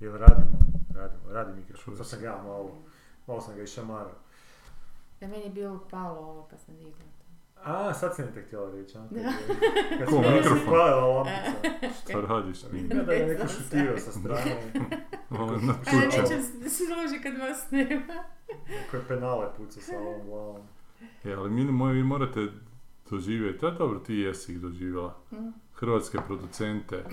Jel radimo? Radimo, radi mikrofon. Sad sam ga ja malo, malo sam ga išamarao. Da meni je bilo palo ovo pa sam digla. A, sad si mi te htjela reći, a? Da. Kad Ko, mikrofon? upalila lampica. Šta radiš? Vidim da je Ne neko šutio sa strane. Ovo je Ali napučao. nećem se složi kad vas nema. Koje penale puca sa ovom glavom. E, ali mili moji, vi morate doživjeti, a dobro, ti jesi ih doživjela. Mm. Hrvatske producente,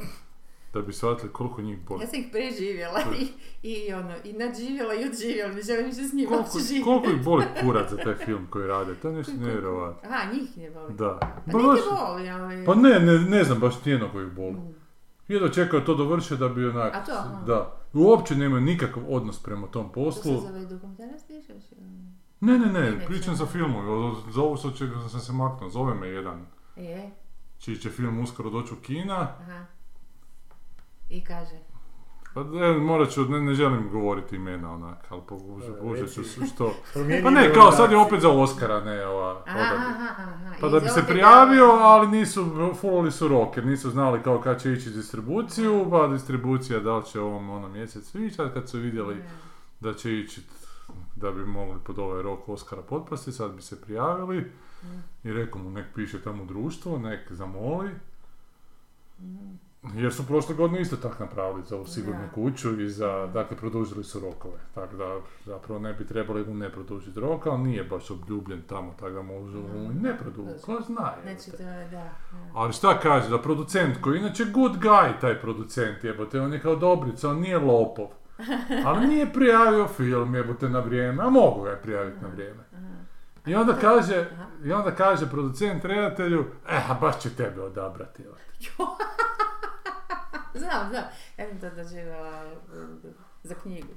da bi shvatili koliko njih boli. Ja sam ih preživjela i, i ono, i nadživjela i odživjela, ne želim više s njima Koliko, živjeti. koliko ih boli kurac za taj film koji rade, to je nešto nevjerovatno. Aha, njih ne boli. Da. Pa baš- boli, ali... Pa ne, ne, ne znam baš nijedno koji boli. Mm. Jedva čekao to dovrše da bi onak... A to, aha. Da. Uopće nemaju nikakav odnos prema tom To poslu. se zove dokumentarac pišeš? ili? Ne, ne, ne, pričam ne. za filmove. Za ovo sa sam se maknuo. Zove me jedan Je, čiji će film uskoro doći u kina. aha. I kaže. Pa e, morat ću, ne, ne želim govoriti imena onak, ali pokušat E, ću što... Pa ne, kao sad je opet za Oscara, ne ova Aha, odabir. aha, aha. Pa da bi se prijavio, ali nisu, fulali su rok, jer nisu znali kao kad će ići distribuciju, pa distribucija da li će ovom ono mjesec ići, a kad su vidjeli Ne. da će ići da bi mogli pod ovaj rok Oscara potpasti, sad bi se prijavili i rekao mu nek piše tamo društvo, nek zamoli. Jer su prošle godine isto tako napravili za ovu sigurnu Da. kuću i za, dakle, produžili su rokove. Tako da, zapravo ne bi trebali mu ne produžiti rok, ali nije baš obljubljen tamo, tako da može mu ne produžiti, ko zna. Znači, je, da. da. Ali šta kaže, da producent koji je inače good guy taj producent jebote, on je kao dobrica, on nije lopov. Ali nije prijavio film jebote na vrijeme, a mogu ga je prijaviti na vrijeme. I onda kaže, i onda kaže producent redatelju, eh, baš će tebe odabrati. jebote." Znam, znam. Ja sam to doživjela za knjigu.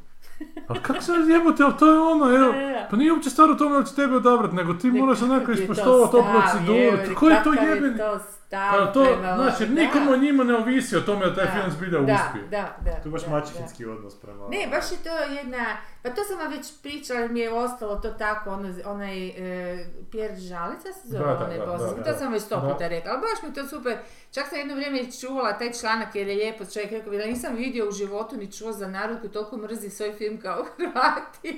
Ali kako se jebote, ali to je ono, evo, pa nije uopće stvar u tome da će tebe odabrati, nego ti moraš onako je to ispoštovati to stav, proceduru. Koji je to jebeni? to stav Pa to, prema- znači, da. nikomu o njima ne ovisi o tome da taj Da, film zbilja da, uspije. Da, da, To je baš da, maćehinski odnos prema... da. Ne, baš je to jedna, pa to sam vam već pričala, jer mi je ostalo to tako, ono, onaj e, Pierre Žalica se zove, Da, da, onaj da, bosanski, da, to sam već sto da. puta rekla, ali baš mi je to super. Čak sam jedno vrijeme čuvala taj članak jer je lijepo čovjek rekao, da nisam vidio u životu ni čuo za narod koji toliko mrzi svoj film kao Hrvati.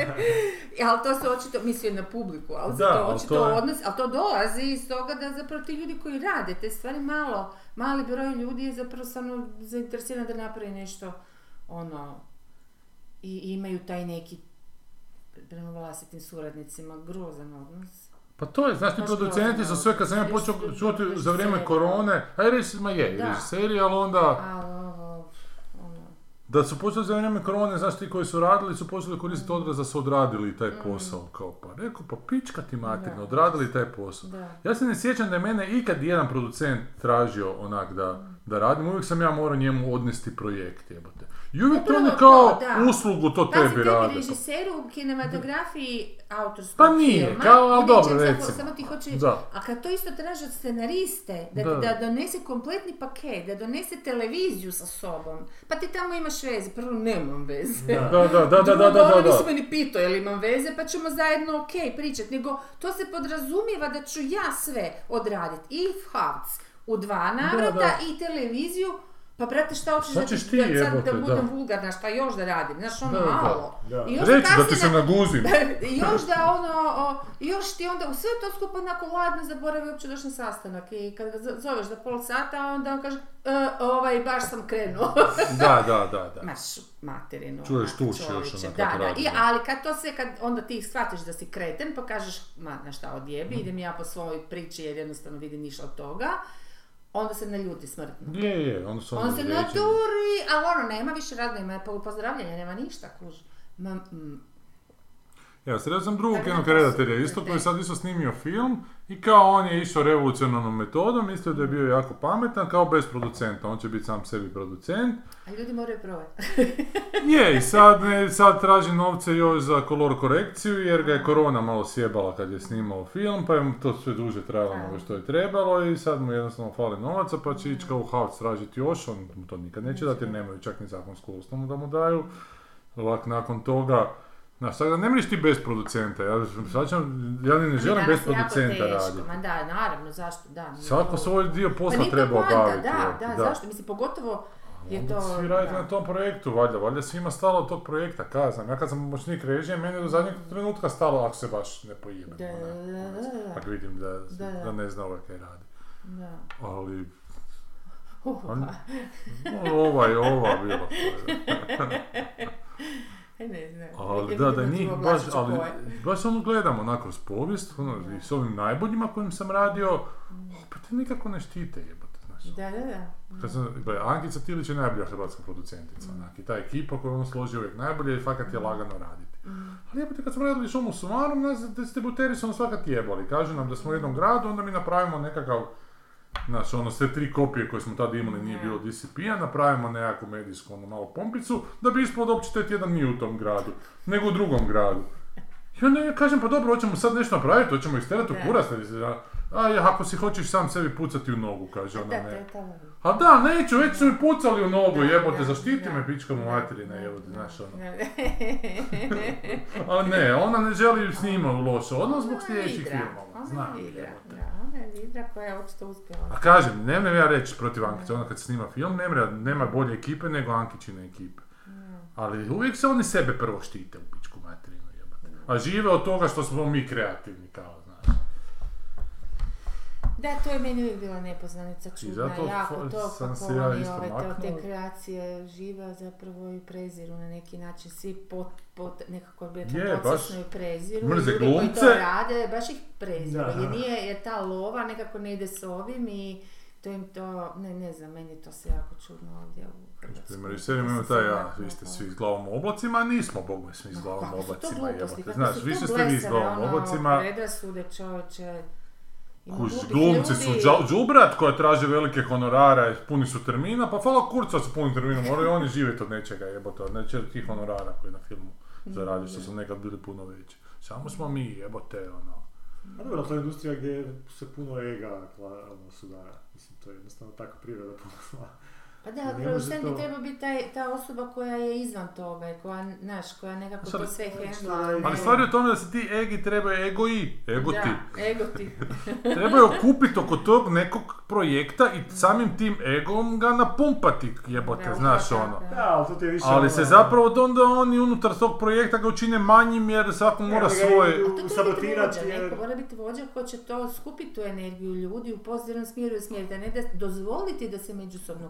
ali to se očito, mislio na publiku, ali Da, to ali očito to je- odnosi, ali to dolazi iz toga da zapravo ti ljudi koji rade te stvari malo, mali broj ljudi je zapravo samo zainteresiran da napravi nešto ono i i imaju taj neki prema vlastitim suradnicima grozan odnos. Pa to je, znaš ti producenti su sve, kad sam ja počeo čuti za vrijeme korone, a i ma je, režiseri, ali onda, A ovo, da su počeli za vrijeme korone, znaš ti koji su radili, su počeli koristiti odraz da su odradili taj posao, kao pa rekao, pa pička ti materina, Mm. Da. odradili taj posao. da. Ja se ne sjećam da je mene ikad jedan producent tražio onak da, da radim, uvijek sam ja morao njemu odnesti projekt, jebote. I uvijek to ne kao to, da. uslugu to Pazi, tebi tebi rade. režiseru u kinematografiji autorskog Pa nije, filma, kao, ali dobro, recimo. Samo ti hoće, Da. a kad to isto traži od scenariste, da, Da. da donese kompletni paket, da donese televiziju sa sobom, pa ti tamo imaš veze, prvo nemam veze. Da. Da, da, da, da, da, da, ono da. nisi me ni pitao jel imam veze, pa ćemo zajedno ok pričat, nego to se podrazumijeva da ću ja sve odraditi. I Havc u dva navrata da. i televiziju, pa brate šta hoćeš da, ćeš ti, da, sad da budem da. vulgarna, šta još da radim, znaš ono Da, da, malo. da. I još Reći da ti se naguzim. još da ono, o, još ti onda, u sve to skupa onako ladno zaboravi uopće došli na sastanak i kad ga zo- zoveš za pol sata, onda on kaže, "E, ovaj, baš sam krenuo. Da, da, da, da. Maš materinu. Čuješ tuš još onak Da, da, i, da. ali kad to sve, kad onda ti shvatiš da si kreten, pa kažeš, ma, na šta odjebi, Mhm. idem ja po svojoj priči jer jednostavno vidim ništa od toga, onda se naljuti smrtno. Je, je, onda su On se naturi, ali ono, nema više radno, ima po- pozdravljanja, nema ništa, kuž. Ma, mm, Ja, sredio sam drugog jednog redatelja isto koji je sad isto snimio film i kao on je išao revolucionarnom metodom, mislio da je bio jako pametan kao bez producenta, on će biti sam sebi producent. a ljudi moraju probati. Je, i sad, ne, sad traži novce još za kolor korekciju jer ga je korona malo sjebala kad je snimao film, pa je mu to sve duže trajalo nego što je trebalo i sad mu jednostavno fali novaca pa će ići kao u Havc tražiti još, on mu to nikad neće dati jer nemaju čak ni zakonsku osnovu da mu daju. Ovak nakon toga, Znaš, sad ne mreš ti bez producenta, ja, shvaćam, ja ni ne želim bez producenta raditi. Ma da, naravno, zašto, da. Svako svoj dio Pa posla to treba obaviti. Da, jel? da, zašto? Mislim, pogotovo je to... svi radite da. na tom projektu, valjda, valjda svima stalo od tog projekta, kazam. Ja kad sam pomoćnik režije, meni je do zadnjeg trenutka stalo ako se baš ne pojebem. Da, da, da, da. Ako vidim da, Da, da. da ne zna ovaj kaj radi. Da. Ali, On- ovaj, ova bilo. e, ne znam. Ali da, da njih tu baš, ali boje. baš ono gledamo onako kroz povijest, ono, i s ovim najboljima kojim sam radio, opet te nikako ne štite jebote, znaš. Da, da, da. Kad sam, gle, Ankica Tilić je najbolja hrvatska producentica, onak, i ta ekipa koju on složi uvijek najbolje i fakat je lagano raditi. Ali jebote, kad smo radili šumu sumarom, nas distributeri su nam svakat jebali. Kažu nam da smo u jednom gradu, onda mi napravimo nekakav Znaš, ono, sve tri kopije koje smo tada imali nije bilo DCP-a, napravimo nekakvu medijsku, ono, malo pompicu, da bi ispalo da uopće taj tjedan nije u tom gradu, nego u drugom gradu. I onda ja kažem, pa dobro, hoćemo sad nešto napraviti, hoćemo isterati u Da. kurac, a, ako si hoćeš sam sebi pucati u nogu, kaže Da, ona, ne. A da, neću, već su mi pucali u nogu, jebote, zaštiti me pička mu materina, jebote, znaš ono. Ali ne, ona ne želi s njima u loš odnos zbog sljedećih filmova, znam. jebote. Ona je koja je očito uspjela. A kažem, ne nemam ja reći protiv Ankice, ona kad snima film, nema, nema bolje ekipe nego Ankićine ekipe. Ali uvijek se oni sebe prvo štite u pičku materinu, jebote. A žive od toga što smo mi kreativni, kao. Da, to je meni uvijek bila nepoznanica čudna, zato jako to sam kako se ja oni isto ove, maknuo. te kreacije žive zapravo i preziru na neki način, svi pot, pot, nekako bi rekla Je, podsvjesno baš i preziru, mrze i koji glumce. to rade, baš ih preziru, Da. jer nije, jer ta lova nekako ne ide s ovim i to im to, ne, ne znam, meni je to se jako čudno ovdje u Hrvatskoj. Primjer, i seriju imamo taj, sve ja, vi ste svi s glavom u oblacima, a nismo, bog me, svi s glavom u kakve su to oblacima, gluposti, Znaš, su to blesave, u ono, oblacima, Predrasude čovječe. Glupih glumci su džubrat koja traže velike honorare, puni su termina, pa hvala kurca su puni termina, moraju oni živjeti od nečega jebote, od nečega tih honorara koji na filmu zaradi, što su nekad bili puno veći. Samo smo mi jebote, ono. A dobro, to je industrija gdje se puno ega ono, sudara. Mislim, to je jednostavno taka priroda posla. Pa da, producent bi to- treba biti taj, ta osoba koja je izvan toga i koja, znaš, koja nekako Sad- to sve Znači, hendla. ali stvar je u tome da se ti egi trebaju, ego i, ego ti, Da, ego ti. trebaju okupiti oko tog nekog projekta i samim tim egom ga napumpati, jebote, Da, znaš ono. Da, ali to ti je više Ali ono- se zapravo onda oni unutar tog projekta ga učine manjim jer svako mora Evo svoje... A to sabotirati vođa, jer- neko mora biti vođa ko će to skupiti tu energiju ljudi u pozitivnom smjeru i smjeru, da ne da dozvoliti da se međusobno,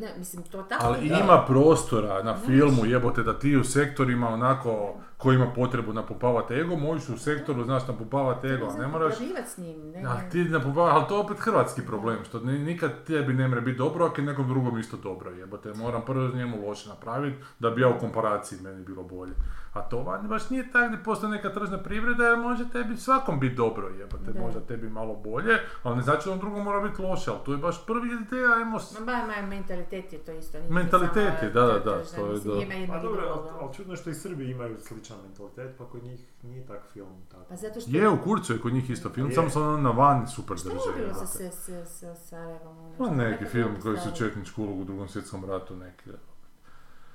ne, mislim, to tako Ali ima prostora na filmu, jebote, da ti u sektorima onako, ko ima potrebu napumpavati ego, možeš u sektoru, znaš, napumpavati ego, a ne moraš... S njim, ne, A ti napumpavaš, ali to je opet hrvatski problem, što ni- nikad tebi ne mre biti dobro, ako je nekom drugom isto dobro, jebote, moram prvo njemu loše napraviti, da bi ja u komparaciji meni bilo bolje. A to vani baš nije tako gdje postoji neka tržna privreda, jer može tebi svakom biti dobro, jebote, Da. možda tebi malo bolje, ali ne znači da on drugom mora biti loše, ali tu je baš prvi ideja, ajmo Ma ba, ma, mentalitet je to isto. Mentalitet je, da, da, to- to da, to da. Pa dobro, ali, čudno je što i Srbi imaju sličan mentalitet, pa kod njih nije tak film tako. Pa zato što... Je, u Kurcu je kod njih isto film, Je. samo se ono na van super Što drže. je bilo sa, sa, sa, sa Sarajevom? ono, Pa što neki film koji su četničku ulogu u drugom svjetskom ratu neki.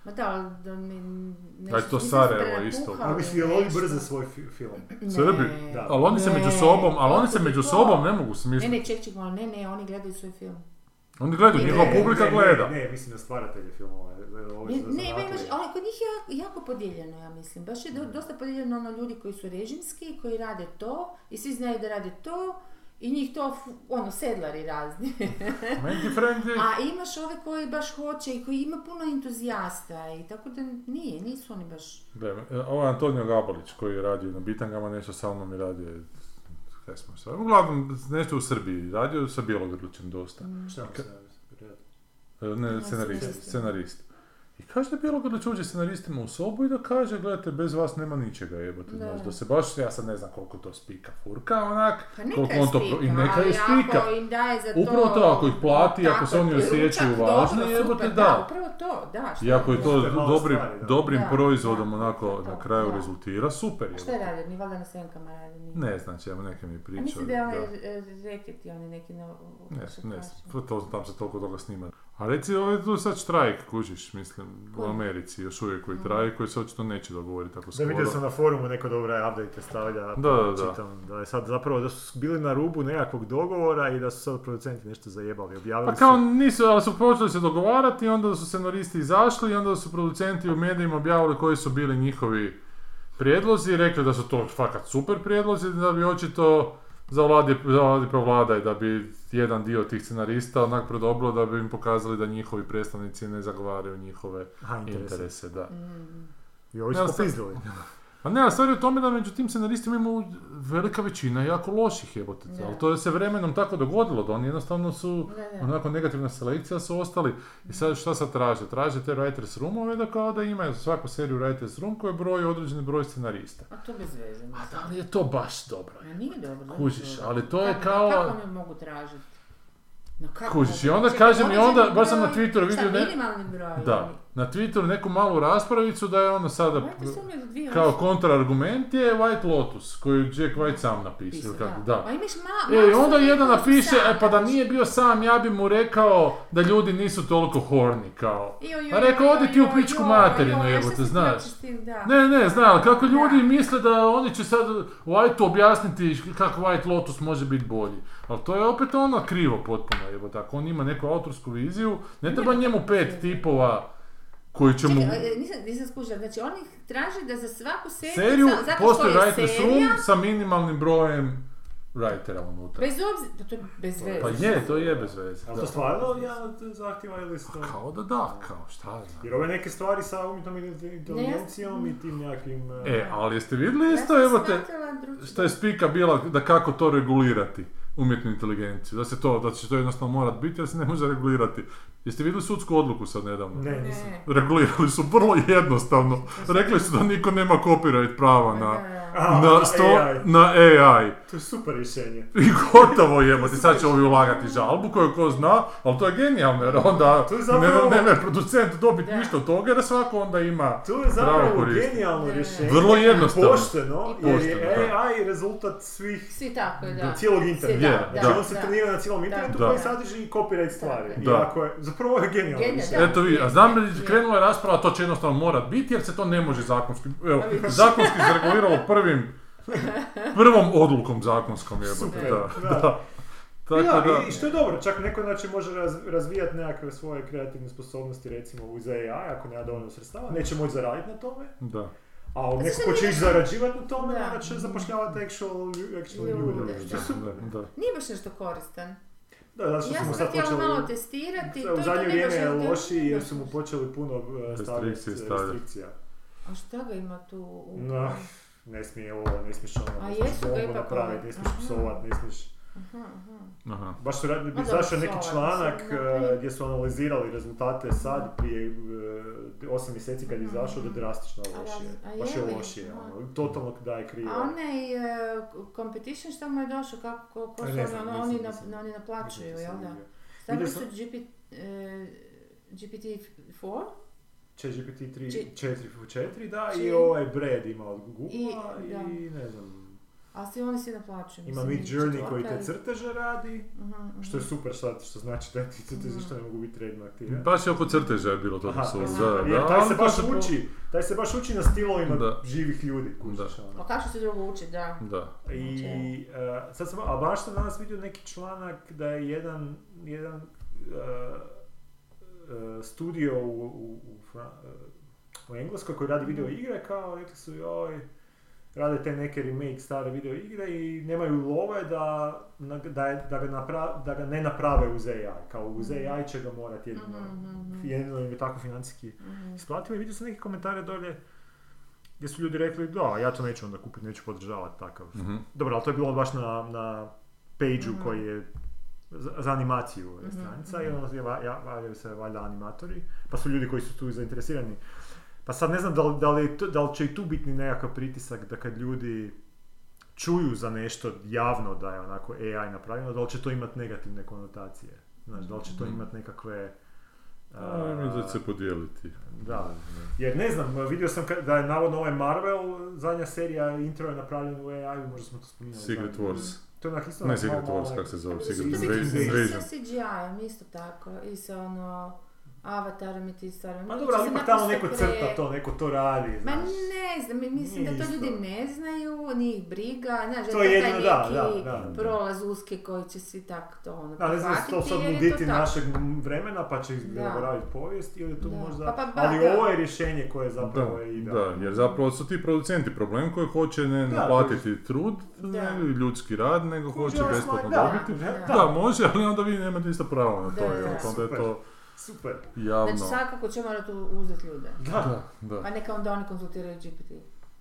Ma da, ali da mi... Nešto, Da je to Sarajevo isto. A mislim, jel oni brze svoj fi- film? Ne. Srbi? Da. Ali oni se Ne, među sobom, ali oni se među sobom ne mogu Ne, smisliti. ne, ček, ček, malo, ne, ne, oni gledaju svoj film. Oni gledaju, Ne, njihova publika ne, gleda. Ne, ne, mislim na stvaratelje filmova. e, ovi Ne, ne, imaš, ali kod njih je jako, jako podijeljeno, ja mislim. Baš je do- dosta podijeljeno ono ljudi koji su režimski, koji rade to i svi znaju da rade to i njih to, ono, sedlari razni. A imaš ove koji baš hoće i koji ima puno entuzijasta i tako da nije, nisu oni baš... Gle, e, Ovo je Antonio Gabalić koji je radio na bitangama, nešto sa mnom i radio kaj smo sve. Uglavnom, nešto u Srbiji radio sa Bjelogrlićem dosta. Šta vam se radi? E, Ne, scenarist, scenarist. I kaže da Bjelogrlić uđe scenaristima u sobu i da kaže, gledajte, bez vas nema ničega, jebote, Da. znaš, da se baš, ja sad ne znam koliko to spika furka, onak, Pa neka koliko on to, spika, pro- i neka je spika. ako im daje za to... Upravo to, ako ih plati, ako se tako, oni osjećaju važni, jebote, super, da. upravo to, da. šta I ako je to dobri, stvari, da. dobrim Da, proizvodom da, onako to, na kraju da. rezultira, super A Šta je jebote. radio? Ni valjda na svenkama radi? Nije. Ne znači, evo neke mi A pričaju. mislim da je ovaj da. reketi, oni neki. Ne, što ne, to, tam se toliko toga snima. A reci, ovaj tu sad štrajk, kužiš, mislim, u? Americi još uvijek koji traje, koji se očito neće dogovoriti tako Da skoro. vidio sam na forumu neko dobro update stavlja, Da, da, da. čitam, da je sad zapravo da su bili na rubu nekakvog dogovora i da su sad producenti nešto zajebali, objavili Pa kao su... nisu, ali su počeli se dogovarati i onda su scenaristi izašli i onda su producenti u medijima objavili koji su bili njihovi prijedlozi i rekli da su to fakat super prijedlozi, da bi očito zavladi, zavladi provlada i da bi jedan dio tih scenarista onak prodobilo da bi im pokazali da njihovi predstavnici ne zagovaraju njihove Aha, interese. interese, da. Mm. I ovi su sam- popizdili. A ne, ali stvar je u tome da među tim scenaristima ima velika većina jako loših jebote. Da. Ali to je se vremenom tako dogodilo, da oni jednostavno su Da, da. onako negativna selekcija su ostali. I sad šta sad traže? Traže te writers roomove da kao da imaju svaku seriju writers room koji broji određeni broj scenarista. A to bez veze. A da li je to baš dobro? Ma nije dobro. Kužiš, ali to je Kako- kao- Kako oni mogu tražiti? Na kako Kužiš, i onda Čekaj, kažem i onda, baš sam na Twitteru šta, vidio ne- broj? Da, na Twitteru neku malu raspravicu da je ono sada kao osobe kontraargument je White Lotus koju je Jack White sam napisao. ili kako, da. da. Pa imaš ma, E, i masu onda jedan napiše, e pa da nije bio sam, ja bi mu rekao da ljudi nisu toliko horni, kao. Joj, joj, A rekao, odi ti u pičku materinu, šta si ti znaš. Ne, ne, znam, ali kako ljudi misle da oni će sad White objasniti kako White Lotus može biti bolji. Ali to je opet ono krivo potpuno, evo tako, on ima neku autorsku viziju, ne treba njemu pet tipova koji će mu... Čekaj, e, nisam, nisam skužila, znači oni traže da za svaku seriju, Seriju, zato što postoji je writers serija, room sa minimalnim brojem writera unutra. bez obzira, pa to je bez veze. Pa je, to je bez veze. Ali to stvarno od zahtjeva ili su to... Kao da da, kao šta ja znam. Jer ove neke stvari sa umjetnom inteligencijom i tim nekakvim... e, E, ali jeste vidjeli Ja isto, evo te, šta je spika bila da kako to regulirati, umjetnu inteligenciju, da se to, da će to jednostavno morat biti, jer se ne može regulirati. Jeste vidjeli sudsku odluku sad nedavno? Ne, nisam. Ne. Regulirali su vrlo jednostavno. Rekli su da niko nema copyright prava na, Da, da. A, na, sto, AI. na AI. To je super rješenje. I gotovo jebote, sad će ovi ulagati žalbu koju ko zna, ali to je genijalno jer onda To je zapravo- ne, ne, producent dobiti Da. ništa od toga jer svako onda ima To je pravo zapravo koristiti. genijalno Da. rješenje. Vrlo jednostavno. Pošteno, I jer je pošteno, da. AI rezultat svih Svi tako je, da. cijelog interneta. Je, Znači da. on se trenira na cijelom internetu Da. koji sadrži i copyright stvari. Da. I Da. ako je, zapravo je genijalno. Eto vi, a znam da Je. krenula je rasprava, to će jednostavno morat biti jer se to ne može zakonski, evo, zakonski se reguliralo prvim, prvom odlukom zakonskom jebote, da, da. da. Tako Ja, da, i- i što je dobro, čak neko znači može raz- razvijati nekakve svoje kreativne sposobnosti recimo uz AI ako nema dovoljno sredstava, neće moći zaraditi na tome, da. a od Zato neko ko će ići zarađivati na tome, Da. će zapošljavati actual, actual Ljude. Da, da. Nije baš nešto koristan. Da, zato što Ja smo sam sad počeli... malo testirati. To u je zadnje to vrijeme je loši jer su mu počeli puno stavljati Restrikcije stavljati. restrikcija. A šta ga ima tu? U... No, ne smije ovo, ne smiješ ono, A ne smiješ jesu ga bombu napraviti, ne smiješ psovat, ne smiješ... Aha, aha. Aha. Baš su radili, izašao je neki članak uh, da. gdje su analizirali rezultate sad prije 8 mjeseci kad je izašao da je drastično A lošije. raz- a Baš je je lošije, ono, totalno daje krivo. A onaj uh, competition što mu je došao, kako, ko, ko A su ono, oni, na, oni naplaćuju, jel da? Stavili su GP, uh, GPT-4 ChatGPT 3, Či- 4 4 da, Či- i ovaj Brad ima od Google i, I- da. ne znam, a svi oni se naplaćuju. ima mislim, Mid i Journey koji te crteže radi, Mhm, mhm. što je super sad, što znači da ti crteže Mhm. što ne mogu biti trademarkirani. Baš je oko crteža je bilo to Aha, su, pa da, da, taj se baš uči, taj se baš uči na stilovima Da. živih ljudi, kužiš Da. ono. A kako se drugo uči, da. Da. I uh, sad sam, a baš sam danas vidio neki članak da je jedan, jedan uh, uh, studio u, u, u, Fra- uh, u Engleskoj koji radi video igre kao rekli su joj rade te neke remake stare video igre i nemaju love da, da, je- da, ga, napra- da ga ne naprave uz AI. Kao uz AI će ga morati jedino, Mhm, mhm. jedino im je tako financijski Mhm. isplativo i vidio sam neke komentare dolje gdje su ljudi rekli da, ja to neću onda kupiti, neću podržavati takav. Mhm. Dobro, ali to je bilo baš na, na page-u Mhm. koji je za, za animaciju Mhm, stranica i mhm. onda javljaju se valjda animatori, pa su ljudi koji su tu zainteresirani. Pa sad ne znam da li, da li, da li će i tu biti nekakav pritisak da kad ljudi čuju za nešto javno da je onako AI napravljeno, da li će to imati negativne konotacije. Znaš, da li će to Mhm. imati nekakve... A, mislim da će se podijeliti. Da, jer ne znam, vidio sam da je navodno ovaj Marvel, zadnja serija intro je napravljen u AI, možda smo to spominjali. Secret zadnji. Wars. To je onak isto... Ne Secret Wars, malo- kak se zove, Secret Invasion. Invasion. sa CGI-om, isto tako. I sa ono, avatarom i ti stvarima. Ma dobro, ali ipak tamo neko crta to, neko to radi, Ma znaš. ne znam, mislim Nije da to isto. ljudi ne znaju, nije ih briga, znaš, To da je taj jedino, da, neki da, da. prolaz uski koji će svi tak to ono Da, ne znam, to sad nuditi tako. našeg vremena pa će Da. zaboraviti povijest ili tu Da. možda... Pa, pa, ba, ali da. ovo je rješenje koje zapravo Da, je da, idealno. jer zapravo su ti producenti problem koji hoće ne Da, naplatiti trud, Da. ne ljudski rad, nego hoće besplatno da, dobiti. da, Da, može, ali onda vi nemate isto pravo na to, Da, da. onda je to Super. javno. Znači svakako će morati uzeti ljude. Da. Da, da. Pa neka onda oni konzultiraju GPT.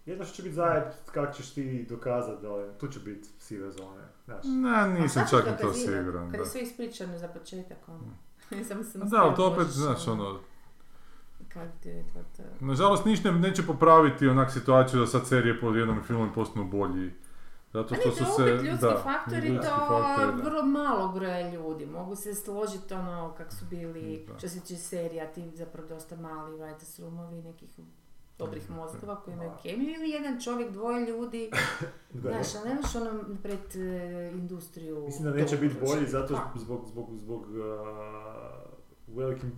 Jedno što će biti zajed, kako ćeš ti dokazati da je, tu će biti sive zone, znaš. Ne, nisam A čak ni to siguran. Kad Da. je sve ispričano za početak, ono. Nisam se Da, ali to opet, znaš, ono, to? nažalost ništa ne- neće popraviti onak situaciju da sad serije po jednom filmu postanu bolji. Zato što to su se... ljudski da, faktor i to faktori, da. vrlo malo broja ljudi. Mogu se složiti ono kak su bili, Da. što se tiče serija, ti zapravo dosta mali writers roomovi, nekih dobrih mozgova koji imaju kemiju ili jedan čovjek, dvoje ljudi, znaš, ali nemaš ono pred e, industriju. Mislim da neće biti bolji zato zbog, zbog, zbog uh, velikim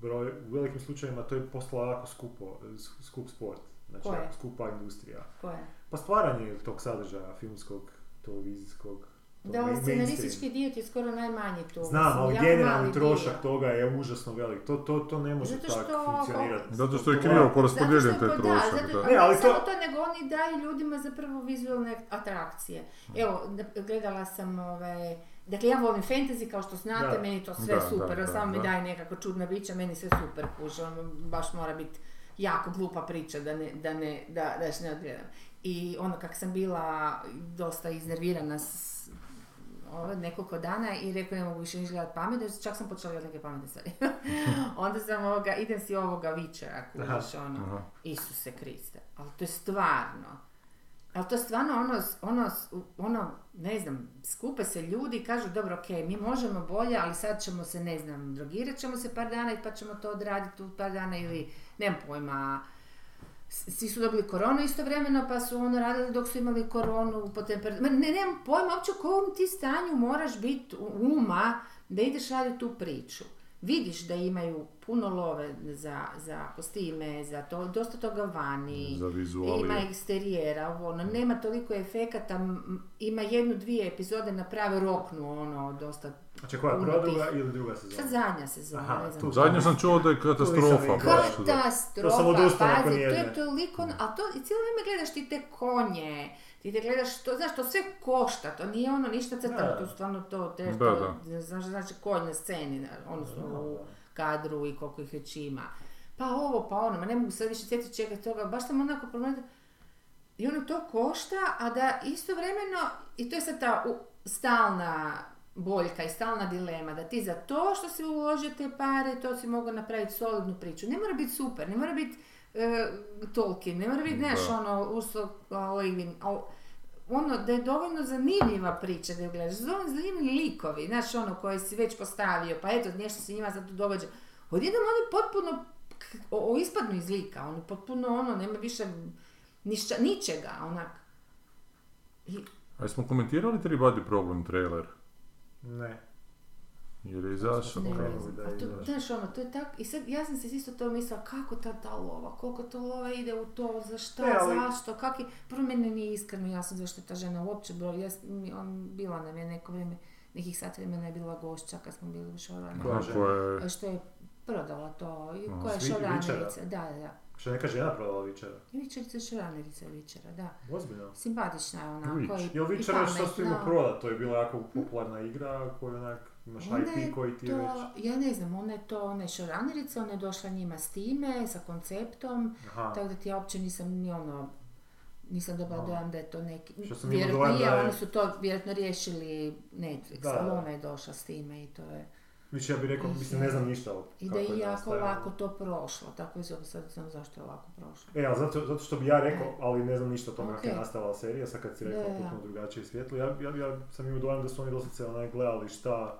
broj, u velikim slučajevima to je postalo jako skupo, s- skup sport. Znači, Koje? skupa industrija. ko je? Pa stvaranje tog sadržaja, filmskog, televizijskog, Da, scenaristički dio ti je skoro najmanji tu. Znam, ali generalni trošak dio. toga je užasno velik. To, to, to ne može Zato tako funkcionirati. Zato što je krivo što taj pa da, trošak, zato, da. Ne, ali samo to- to, nego oni daju ljudima zapravo vizualne atrakcije. Evo, gledala sam ove, dakle ja volim fantasy kao što znate, Da. meni to sve Da, super, da, samo mi da. daje nekako čudna bića, meni sve super kuže, ono baš mora biti jako glupa priča da ne, da ne, da, da se ne odgledam. I ono kak sam bila dosta iznervirana s ove, nekoliko dana i rekao ne mogu više niš gledat pametno, čak sam počela gledati neke pametne stvari. Onda sam ovoga, idem si ovoga Vičera, kužiš, ono, Aha. Isuse Kriste, ali to je stvarno, ali to je stvarno ono, ono, ono, ne znam, skupe se ljudi i kažu, dobro, ok, mi možemo bolje, ali sad ćemo se, ne znam, drogirat ćemo se par dana i pa ćemo to odraditi u par dana ili, nemam pojma, svi su dobili koronu istovremeno pa su ono radili dok su imali koronu po temperaturi. Ne, nemam pojma uopće u kojem ti stanju moraš biti uma da ideš raditi tu priču. Vidiš da imaju puno love za, za kostime, za to, dosta toga vani. Za. Ima eksterijera, ono, nema toliko efekata, ima jednu, dvije epizode naprave roknu, ono, dosta, Znači koja, puno prva tih- druga ili druga sezona? sad zadnja sezona, Aha, ne znam. tu- Zadnje sam čuo da je katastrofa. Katastrofa, To sam pazi, to je toliko, a to i cijelo vrijeme gledaš ti te konje, ti te gledaš, to, znaš, to sve košta, to nije ono ništa crtano, to stvarno to, te, Da, to, da. znaš, znači konj na sceni, odnosno u kadru i koliko ih već ima. Pa ovo, pa ono, ma ne mogu sad više sjetiti čega toga, baš sam onako promijenila, i ono to košta, a da istovremeno, i to je sad ta u- stalna boljka i stalna dilema, da ti za to što si uložio te pare, to si mogao napraviti solidnu priču. Ne mora biti super, ne mora biti e, Tolkien, ne mora biti, znaš, Da. ono, Ursula ono, da je dovoljno zanimljiva priča da ju gledaš, da dovoljno zanimljivi likovi, znaš, ono, koje si već postavio, pa eto, nešto se njima tu događa. Odjednom oni potpuno o, o ispadnu iz lika, oni potpuno, ono, nema više ništa, ničega, onak. I, A smo komentirali Tri Body Problem trailer? Ne. Jer je izašao. ne, Okej. ne znam. da A to, znaš, ono, to je tak, i sad ja sam se isto to mislila, kako ta, ta lova, koliko to lova ide u to, za šta, Ne, ali- zašto, kak je, prvo meni nije iskreno jasno zašto je ta žena uopće bila, ja, on, bila nam je neko vrijeme, nekih sat vremena je bila gošća kad smo bili u šoranu. Koja koja je- A što je prodala to, i Aha. koja je šoranerica, da, da, da. Što neka žena prodala Vičera? Vičerica je šoranerica Vičera, da. Ozbiljno. Simpatična je onako. Vič. i- Jel i Vičera sad pametna. ima prodat? To je bila jako popularna igra koju onak imaš Ona IP koji ti to, već... ja ne znam, ona je to, ona je šoranerica, ona je došla njima s time, sa konceptom, Aha. tako da ti ja uopće nisam ni ono, nisam dobila Aha. dojam da je to neki, Što sam vjerojatno dojam je, da je- oni su to vjerojatno riješili Netflix, Da, ali ona je došla s time i to je, Više ja bih rekao, mislim, ne znam ništa o i da je jako lako to prošlo, tako je sad znam zašto je lako prošlo. E, ali zato, zato što bi ja rekao, ali ne znam ništa o tome kako je Ok. nastavila serija, sad kad si rekao potpuno drugačije svjetlo, ja, ja, ja sam imao dojam da su oni doslovce onaj gledali šta,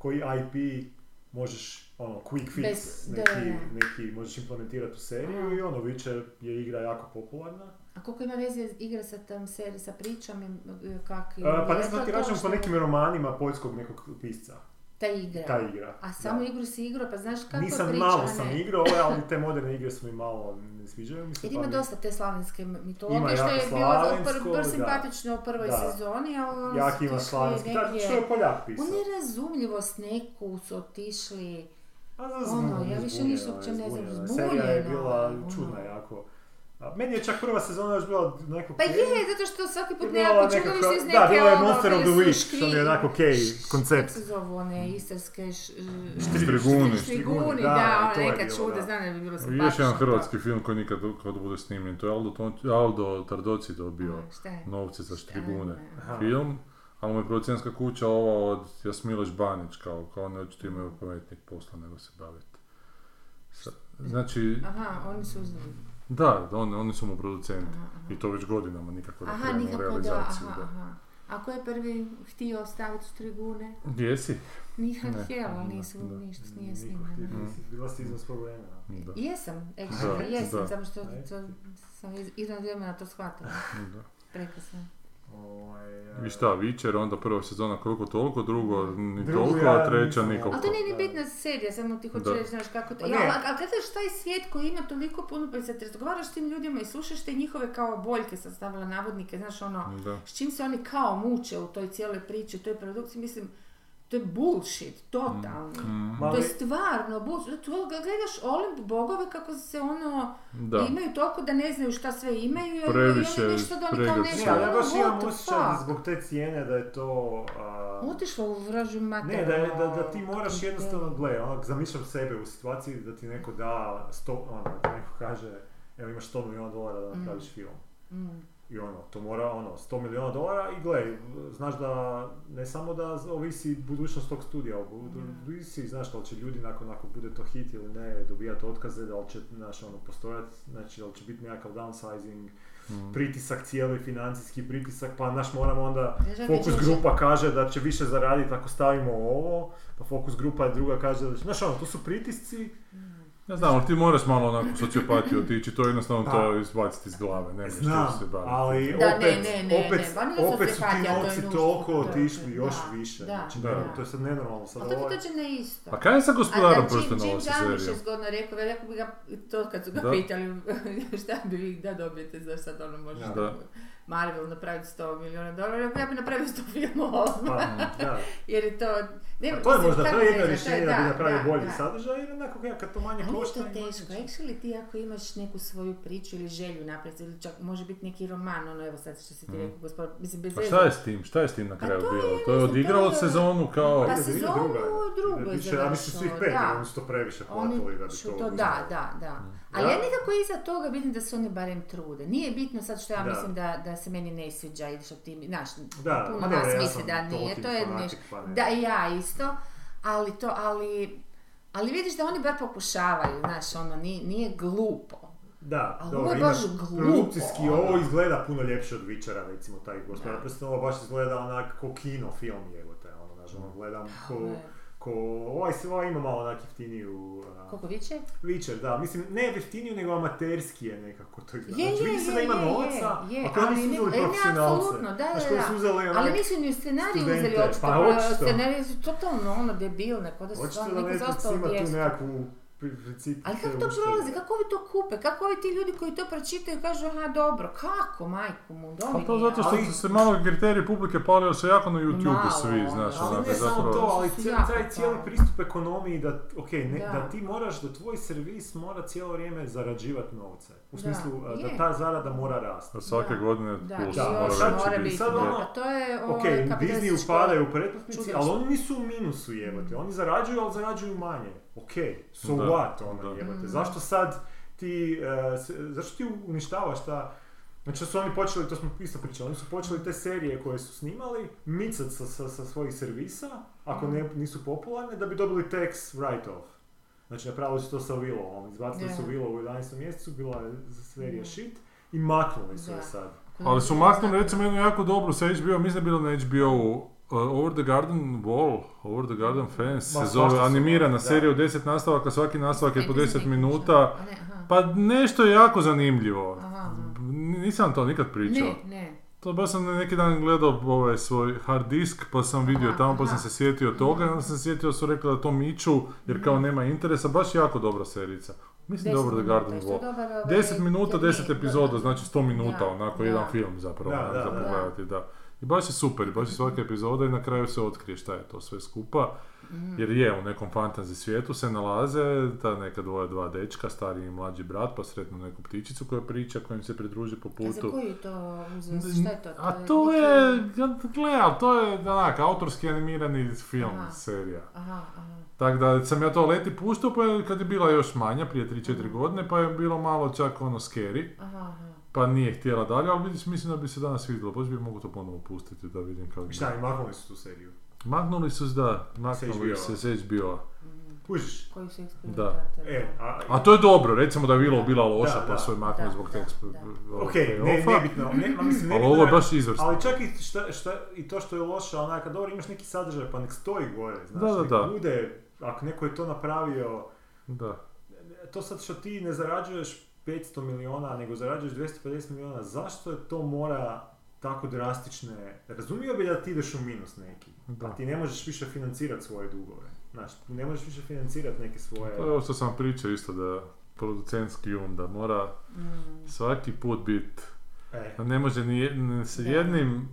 koji IP možeš, ono, quick fix Bez- neki, neki možeš implementirati u seriju Aha. i ono, Witcher je igra jako popularna. A koliko ima veze igra sa tom seriji, sa pričom i e, kak... A, pa ne znam ti to račun po nekim romanima poljskog nekog pisca. Ta igra. Ta igra. A samo da. igru si igrao, pa znaš kako Nisam priča, malo a sam ne. igrao, ove, ali te moderne igre su mi malo ne sviđaju mi se. Jer pa ima mi- dosta te slavenske mitologije, što je bilo da. simpatično u prvoj Da. sezoni, ali ono Jak ima slavenski, negdje- što je Poljak pisao. U nerazumljivost neku su otišli... A za Ono, zbunjeno, ja više zbunjeno ništa uopće ne znam, zbunjeno je. Serija je zbunjeno, bila ono. čudna jako. A meni je čak prva sezona još bila nekako Pa je, zato što svaki put nekako nekako- čudovište iz neke Da, bila je ono, Monster of the Week, što mi je onako okej koncept. Kako se zovu one istarske š, Štriguni. štriguni, Da, ona neka čuda, da. znam da bi bilo simpatično. Još jedan hrvatski film koji nikad kad bude snimljen, to je Aldo, Aldo Tardoci dobio novce za štrigune. Film, ali mu je producentska kuća ova od Jasmile Žbanić, kao, kao oni očito imaju pametnijeg posla nego se baviti. Sa- Znači, Aha, oni su uzeli. Da, on, oni su mu producenti. Aha, aha. I to već godinama nikako da Aha, krenu u nikako da, realizaciju. aha, da. aha. A ko je prvi htio staviti štrigune? Gdje si? Nisam Ne. htjela, Da, nisu, da. ništa nije snimano. Mm. Bila si vremena. Da. Jesam, Da, actually, jesam, da. samo što to, sam iz- izvan vremena to shvatila. da. Prekasno. Ovaj, I šta, Witcher, onda prva sezona koliko toliko, drugo ni Drugu toliko, ja a treća nikoliko. Ali to nije ni bitna serija, samo ti hoću Da. reći, znaš, kako to... Pa Ja, ali, ali gledaš taj svijet koji ima toliko puno, pa se razgovaraš s tim ljudima i slušaš te njihove kao boljke, sam stavila navodnike, znaš, ono, Da. s čim se oni kao muče u toj cijeloj priči, u toj produkciji, mislim, to je bullshit, totalni. Mm, Ma- To je stvarno bullshit. Tu gledaš Olimp bogove kako se ono da. imaju toliko da ne znaju šta sve imaju i Previše oni nešto da oni kao pregršt. nešto. Ne, ali ja ono, baš imam osjećaj zbog te cijene da je to... a, Otišlo u vražu materiju. Ne, da, je- da, da ti moraš jednostavno, gle, onak, zamišljam sebe u situaciji da ti neko da, sto, ono, da ti neko kaže, evo imaš 100 milijuna dolara da napraviš film. Mm. I ono, to mora, ono, 100 milijuna dolara i gle, znaš da, ne samo da ovisi budućnost tog studija, ovisi, znaš, da li će ljudi nakon, ako bude to hit ili ne, dobijati otkaze, da li će, znaš, ono, postojati, znači, da li će biti nekakav downsizing, Mm. pritisak cijeli, financijski pritisak, pa naš moramo onda, Fokus će- grupa kaže da će više zaraditi ako stavimo ovo, pa fokus grupa druga kaže da će, znaš ono, to su pritisci, Ne znam, ali ti moraš malo onako sociopatiju otići, to je jednostavno to izbaciti iz glave, ne znam, ti se baviti. ali Da, ne, opet, ne, ne, opet, ne, nije opet su ti to novci toliko to otišli još da, više, da, znači, da. to je sad nenormalno, sad Ali to ovaj, ti dođe na isto. A kaj je sa A gospodarom da, Jim, prstenova Jim sa Jarmusch zgodno rekao, rekao bi ga, to kad su ga Da. pitali šta bi vi da dobijete za sad ono može Da. Marvel napraviti 100 milijuna dolara, ja bi napravio 100 filmova pa, da. jer je to... Ne, A to je mislim, možda, to je jedno rješenje da bi napravio da, bolji da. sadržaj, jer onako ja, kad to manje Ali košta... to i manje teško, actually ti ako imaš neku svoju priču ili želju napraviti, ili čak može biti neki roman, ono evo sad što si ti Mm. rekao, gospod, mislim bez Pa veze. šta je s tim? Šta je s tim na kraju to je, bilo? To je to odigralo je- sezonu kao... Pa da sezonu druga. drugu je Više, ja mislim svih pet, da. oni su to previše platili da bi to... to, da, da, da. Ali Ja- nekako iza toga vidim da se oni barem trude. Nije bitno sad što ja Da. mislim da, da se meni ne sviđa i što ti, znaš, Da, puno nas ja misli da nije, to je nešto. pa ne. Da, i ja isto, ali to, ali, ali vidiš da oni bar pokušavaju, znaš, ono, nije, nije glupo. Da, Ali dobro, ovo je baš glupo, produkcijski, ono. ovo izgleda puno ljepše od Witchera, recimo, taj gospodar Da. prstenova baš izgleda onak ko kino film, te, ono, znaš, ono, gledam ko, Ovo je- ko, ovaj se ovaj ima malo onak jeftiniju, a, Koliko viće? Witcher, da, mislim, ne jeftiniju, nego amaterski je nekako to izgleda. Je, znači, vidi se da ima novaca, je, je, ako oni ali su ne- uzeli e, profesionalce. apsolutno, da, da, da. su uzeli onak, Ali nisu ni u scenariju uzeli očito, pa pa, očito. scenariji su totalno ono debilne, kod da su očito stvarno da neko Netflix zastao ima tu nekakvu pri- princip Ali kako to uštede. prolazi? Kako ovi to kupe? Kako ovi ti ljudi koji to pročitaju kažu aha dobro, kako majku mu, Pa to zato što ali- su se malo kriteriji publike palio se jako na YouTube svi, ono, znaš, ali ne je samo to, ali taj cijeli pristup ekonomiji da, ok, ne, Da. da. ti moraš, da tvoj servis mora cijelo vrijeme zarađivati novce. U smislu a, da ta zarada mora rasti. Da svake Da. godine Da, plus Da, mora sad mora biti. biti, Sad ono- pa to je Ok, Disney upadaju u pretplatnici, ali oni nisu u minusu jebate. Oni zarađuju, ali zarađuju manje. Ok, so Da, what ono da. jebate. Mm. Zašto sad ti, s- zašto ti uništavaš ta... Znači su oni počeli, to smo isto pričali, oni su počeli te serije koje su snimali micat sa, sa, sa svojih servisa, ako ne, nisu popularne, da bi dobili tax write-off. Znači napravili su to sa Willowom, izbacili Da. su Willow u 11. mjesecu, bila je serija shit i maknuli su je sad. Ali su maknuli recimo jednu jako dobru sa HBO, mislim da je bilo na HBO-u, uh, Over the Garden Wall, Over the Garden Fence, se zove animirana serija u 10 nastavaka, svaki nastavak je po E, nisam 10 nikad minuta. ne. Pa nešto je jako zanimljivo. Aha, nisam to nikad pričao. Ne, ne. To baš sam neki dan gledao ovaj svoj hard disk, pa sam vidio Aha, tamo, pa sam aha. se sjetio toga, onda sam se sjetio da su rekli da to miču, jer kao nema interesa, baš jako dobra serica. Mislim dobro da Garden Wall. dobar, ovaj, 10 minuta, termin, 10 da, epizoda, da. znači 100 minuta, Da, onako da. jedan film zapravo, Da, da, da. da. I baš je super, baš je svaka epizoda i na kraju se otkrije šta je to sve skupa. Mhm. Jer je, u nekom fantasy svijetu se nalaze ta neka dvoje, dva dečka, stariji i mlađi brat, pa sretnu neku ptičicu koja priča, koja im se pridruži po A za putu. koju to uzeo? Šta je to? A to je, ja, gle, ali to je onak, autorski animirani film, Aha. serija. Aha, aha. Tako da sam ja to leti puštao, pa kad je bila još manja, prije 3-4 Mhm. godine, pa je bilo malo čak ono scary, Aha, aha. Pa nije htjela dalje, ali vidiš, mislim da bi se danas vidjelo, baš bi mogu to ponovo pustiti da vidim kako... Šta, i maknuli su tu seriju. Maknuli su, da, maknuli se s HBO-a. Kužiš? Koji su Da. E, a, A to je dobro, recimo da je Willow bila loša, Da, pa su je maknuli zbog ovog Ok, ne, nebitno, ne, ma mislim, Ali nebitno ovo je baš izvrsno. Ali čak i, šta, šta, i to što je loše, onaka, dobro, imaš neki sadržaj, pa nek stoji gore, znaš, Da, da, nek da. bude, ako neko je to napravio, Da. to sad što ti ne zarađuješ 500 miliona, nego zarađuješ 250 miliona, zašto je to mora tako drastične, razumio bi da ti ideš u minus neki, Da. a ti ne možeš više financirati svoje dugove, znaš, ti ne možeš više financirati neke svoje... To je ovo što sam pričao isto da producentski um, da mora Mm. svaki put bit, E, da ne može ni, ni s jednim,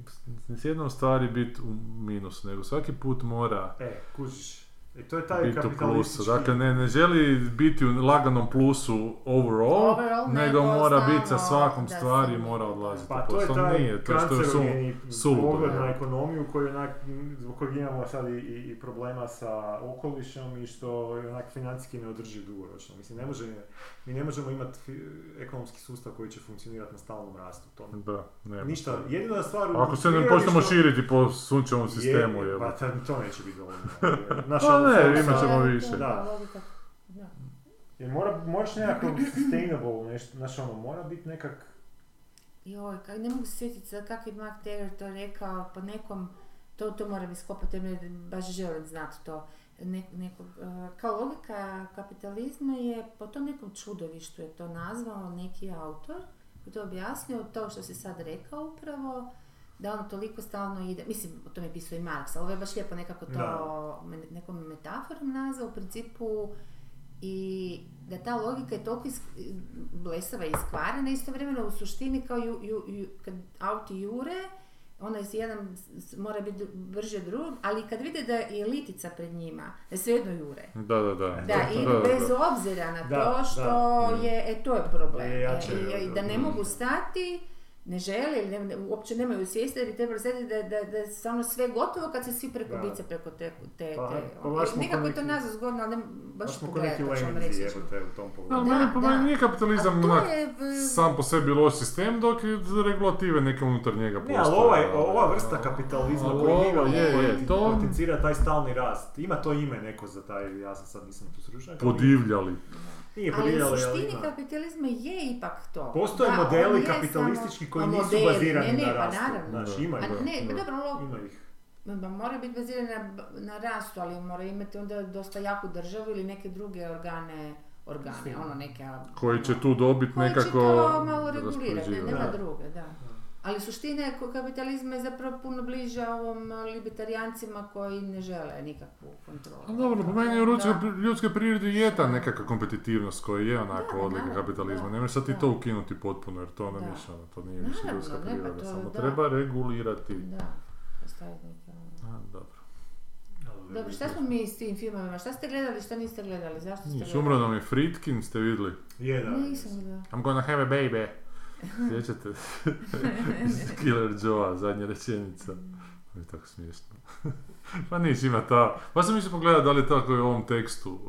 ni s jednom stvari biti u minusu, nego svaki put mora e, kužiš. I to je taj biti u plusu. kapitalistički... Dakle, ne, ne želi biti u laganom plusu overall, Overall, nego nego mora biti sa svakom da stvari se- mora odlaziti. Pa to je To taj nije, to je što je su- pogled na ekonomiju koji onak, zbog kojeg imamo sad i, i, i problema sa okolišom i što je onak financijski neodrživ dugoročno. Mislim, ne može, mi ne možemo imati ekonomski sustav koji će funkcionirati na stalnom rastu. To Da, ne. Ništa, jedina stvar... u Ako se ne počnemo što- širiti po sunčevom sistemu, je, je, pa to neće biti dovoljno. Naš Pa ne, imat ćemo više. Da. Jer mora, moraš nekako sustainable nešto, znaš ono, mora biti nekak... Joj, kak, ne mogu se sjetiti sad kako je Mark Taylor to rekao, po nekom, to, to mora biti skopati, jer baš želim znati to. Ne, nekog, eh, kao logika kapitalizma je, po tom nekom čudovištu je to nazvao neki autor, koji je to objasnio, to što si sad rekao upravo, da ono toliko stalno ide, mislim, o tome je pisao i Marks, ali ovo je baš lijepo nekako to Da. nekom metaforom nazvao, u principu i da ta logika je toliko is, blesava i iskvarena, istovremeno u suštini kao ju, ju, ju- kad auti jure, onaj s jedan mora biti brže drugog, ali kad vide da je litica pred njima, da svejedno jure. Da, da, da. Da, da, bez obzira na Da, to što da. je, e to je problem. Je jače E, i- i da ne mogu stati, ne žele ili ne, ne- uopće nemaju svijesti da bi trebali stati da, da, da je stvarno sve gotovo kad se svi preko Da. bice preko te, te, Pa, te pa ono. smo Nekako ko je to nazva zgodno, ali ne, baš pogledati pa ću vam lenzi reći. jebote u tom pogledu. Ali Da, meni, po da. meni nije kapitalizam to onak je, e, sam po sebi loš sistem, dok je regulative neke unutar njega Ne, postoje. ali ovaj, ova vrsta kapitalizma Ali koji ovo ima, je, koji je, to- potencira taj stalni rast. Ima to ime neko za taj, ja sam sad nisam tu stručnjak. ali Podivljali. Nije Ali u suštini ima. kapitalizma je ipak to. Postoje Da, modeli kapitalistički samo- koji a nisu bazirani ne, ne, na pa rastu. naravno. Znaš, Da. ima A ih. ne, pa da. dobro, lo- Ima ih. Mora biti bazirana na, na rastu, ali mora imati onda dosta jaku državu ili neke druge organe, organe, ono neke... Koji će tu dobiti koji će nekako to malo regulirati, ne, nema Da. druge, da. Ali suština je kapitalizma je zapravo puno bliža ovom a, libertarijancima koji ne žele nikakvu kontrolu. A dobro, po meni u ljudskoj, prirodi je ta nekakva kompetitivnost koja je onako Da, odlika kapitalizma. Nemoj sad ti da. to ukinuti potpuno jer to Da. ništa, ono, to nije više ljudska ne, pa priroda, to- samo da. treba regulirati. Da, postaviti ono. A, dobro. Dobro, šta smo mi s tim filmovima? Šta ste gledali, šta niste gledali? Zašto ste gledali? nam je Fritkin, ste vidjeli? Je, da. Nisam gledala. I'm gonna have a baby. Sjećate? Killer Joe, zadnja rečenica. To je tako smiješno. pa niš, ima ta... Pa sam mislio pogledati da li je tako u ovom tekstu,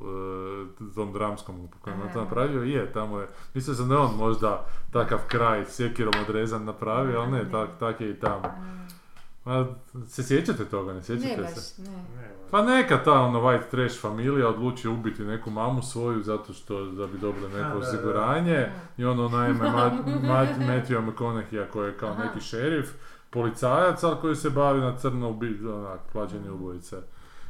e, tom dramskom po kojem je to napravio. Je, tamo je. Mislio sam da je on možda takav kraj sjekirom odrezan napravio, ali ne, Ne. tak, tak je i tamo. A, Ma, se sjećate toga, ne Ne sjećate baš, se? ne. Ne, Pa neka ta ono white trash familija odluči ubiti neku mamu svoju zato što da bi dobili A, neko da, da. osiguranje i ono naime Mat- Mat- Matthew McConaughey koji je kao Aha. neki šerif, policajac, ali koji se bavi na crno ubi, onak, plaćeni ubojice.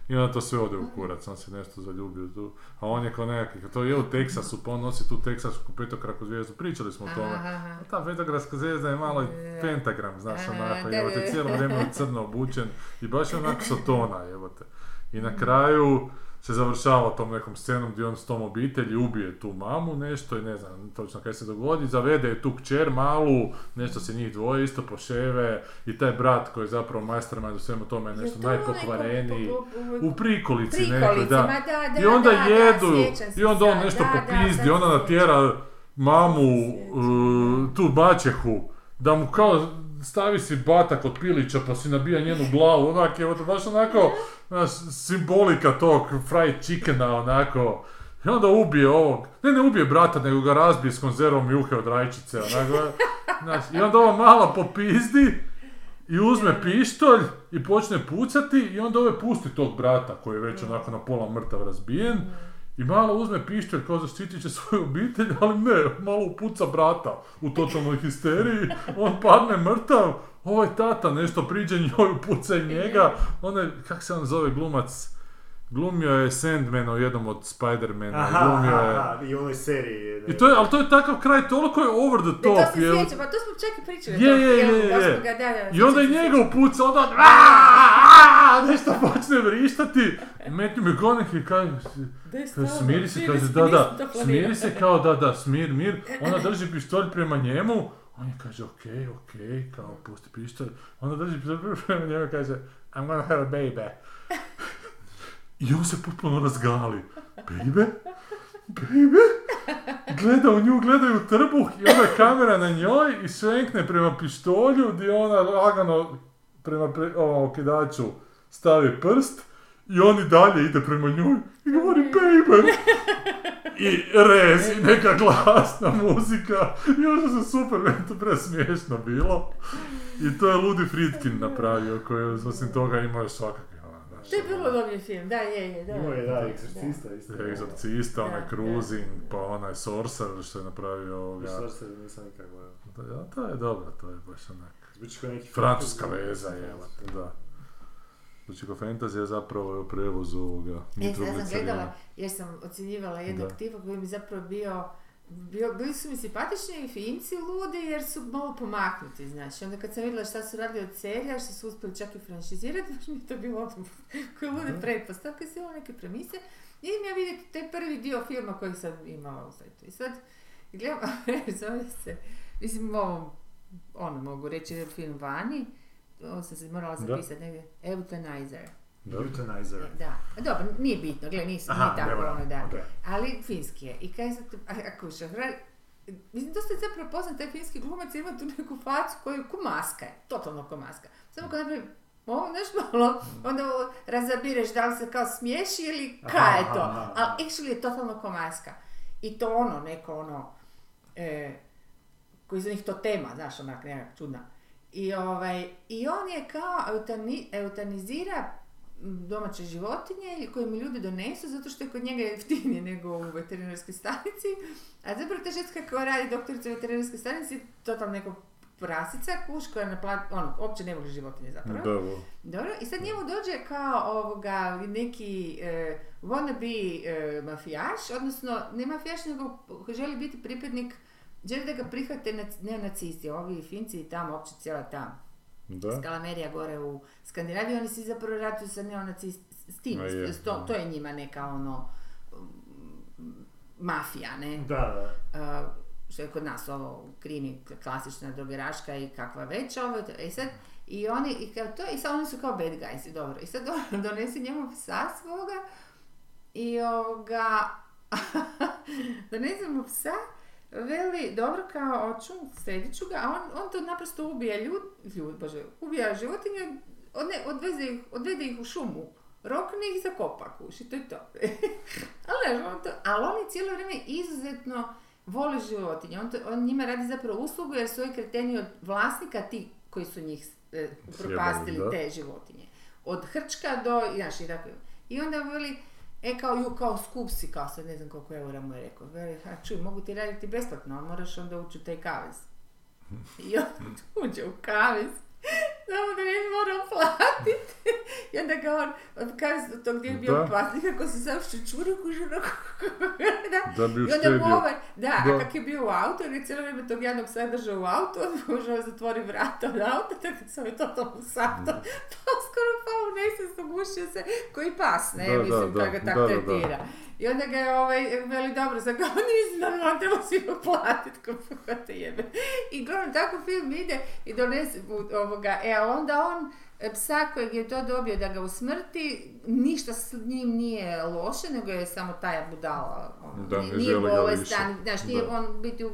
I onda to sve ode u kurac, on se nešto zaljubio tu. A on je kao nekakvi, to je u Teksasu, pa on nosi tu teksasku petokraku zvijezdu, pričali smo o tome. A ta petokraska zvijezda je malo i pentagram, znaš, onako, evo te cijelo vrijeme crno obučen i baš je onako sotona, evo te. I na kraju se završava tom nekom scenom gdje on s tom obitelji ubije tu mamu nešto i ne znam točno kaj se dogodi, zavede je tu kćer malu, nešto se njih dvoje isto poševe i taj brat koji je zapravo mastermind u svemu tome nešto najpokvareniji. po- po- U prikolici nekoj, da. I onda da, da, jedu, i onda on nešto popizdi, onda natjera mamu, uh, tu maćehu, da mu kao stavi si batak od pilića pa si nabija njenu glavu, onak je baš onako, znaš, simbolika tog fried chickena, onako, i onda ubije ovog, ne ne ubije brata, nego ga razbije s konzervom juhe od rajčice, onako, znaš, i onda ova mala popizdi, i uzme pištolj i počne pucati i onda ove pusti tog brata koji je već onako na pola mrtav razbijen i malo uzme pištolj kao zaštitit će svoju obitelj, ali ne, malo upuca brata u totalnoj histeriji, on padne mrtav, ovaj tata nešto priđe njoj, upuca njega, onaj, kak se on zove glumac, glumio je Sandman u jednom od Spider-mana, Aha, glumio aha, je... aha, i u onoj seriji. je- I to je, ali to je takav kraj, toliko je over the Da, to top, se je, sjećam, pa to smo čak i pričali. Je, je, je, je. ga, da, da, I onda i se. njega upuca, onda on "Aaaa!" nešto počne vrištati. Matthew McConaughey kaže, Da je kaže, smiri se, kaže, da, da, to smiri se kao, da, da, smir, mir. Ona drži pištolj prema njemu, on je kaže, okej, okej, kao, pusti pištolj. Ona drži pištolj prema njemu i kaže, I'm gonna have a baby. I on se potpuno razgali. Baby? Baby? Gleda u nju, gleda u trbuh i onda kamera na njoj i svenkne prema pištolju gdje ona lagano prema pre, ovom okidaču stavi prst i on i dalje ide prema njoj i govori baby. I rez i neka glasna muzika ono se super, meni to presmiješno bilo. I to je Ludi Fritkin napravio koji je osim toga imao još svakakve To je bilo dobri film, da, je, je, da. Imao je, da, egzorcista isto. Egzorcista, onaj Da, Cruising, pa onaj Sorcerer što je napravio ovoga. Sorsa nisam nikak gledao. Da, ja, to je dobro, to je baš onak. Zvuči kao neki Francuska veza, je, da. Znači, ko fantazija zapravo je u prevozu ovoga E, sad sam gledala, jer sam ocjenjivala jednog Da. tipa koji bi zapravo bio, bili su mi simpatični i finci ludi jer su malo pomaknuti, znači. Onda kad sam vidjela šta su radili od serija, što su uspjeli čak i franšizirati, baš mi je to bilo ono, koje lude Mhm. pretpostavke, sve ovo neke premise. I idem ja vidjeti taj prvi dio filma koji sam imala u sajtu. I sad, gledam, zove se, mislim, ovo, ono mogu reći, film vani, ovo sam se morala zapisati negdje, Euthanizer. Da. Euthanizer. Da, dobro, nije bitno, gle, nisu, Aha, nije tako ono, da. okej. Ali finski je. I kaj sad, a, a kuša, hra- mislim, dosta je zapravo poznat taj finski glumac, ima tu neku facu koju ko maska je, totalno ko maska. Samo kad napravi ovo nešto malo, onda ovo razabireš da li se kao smiješi ili kaj je to. Ali actually je totalno ko maska. I to ono, neko ono, e, koji za njih to tema, znaš, onak nekak čudna. I, ovaj, I on je kao eutani, eutanizira domaće životinje koje mi ljudi donesu zato što je kod njega jeftinije nego u veterinarskoj stanici. A zapravo ta ženska koja radi doktorica u veterinarskoj stanici je totalno neko prasica, kuš koja napla- ono, uopće ne voli životinje zapravo. Vo. Dobro, i sad njemu dođe kao ovoga, neki e, wannabe e, mafijaš, odnosno ne mafijaš, nego želi biti pripadnik, želi da ga prihvate nac- neonacisti, ovi Finci i tamo, uopće cijela ta Da. Skalamerija gore u Skandinaviji, oni svi zapravo ratuju sa neonacistima, to, to je njima neka ono mm, mafija, ne? Da, da. Uh, što je kod nas ovo krimi klasična drogeraška i kakva već ovo, i sad i oni, i kao to, i sad oni su kao bad guys, i dobro, i sad on donesi njemu psa svoga i ovoga, donese mu psa, veli, dobro, kao oču, sredit ću ga, a on, on to naprosto ubija ljud, ljud, bože, ubija životinje, odne, odveze ih, odvede ih u šumu, rokne ih i zakopa kuš, i to je to. ali, on to, ali on je cijelo vrijeme izuzetno voli životinje, on, to, on njima radi zapravo uslugu jer su ovi kreteni od vlasnika ti koji su njih e, upropastili te životinje. Od hrčka do, znaš, i tako. I onda veli, e kao ju, kao skup si, kao sad ne znam koliko eura mu je rekao. Veli, ha čuj, mogu ti raditi besplatno, ali moraš onda ući u taj kavez. I on uđe u kavez. Samo da ne moram platiti. I onda ga on, kaže to gdje je bio Da. platnik, kako se sam kuži onako, da. Da bi I onda mu ovaj, da, Da. a kak je bio u autu, jer je cijelo vrijeme tog jednog sad držao u autu, on može zatvori vrata od auta, tako da sam je totalno sato, pa skoro pao u nesvijest, ugušio se, koji pas, ne, Da, da, mislim, da, kako ga tako da, da, da. tretira. I onda ga je ovaj, veli, dobro, sad kao, nisi normalno, treba svima platiti, ko te jebe. I gledam, tako film ide i donese ovoga, e, onda on, e, psa kojeg je to dobio da ga usmrti, ništa s njim nije loše, nego je samo taj budala. ono, Da, nije- nije bolestan, znaš, nije Da. on biti u-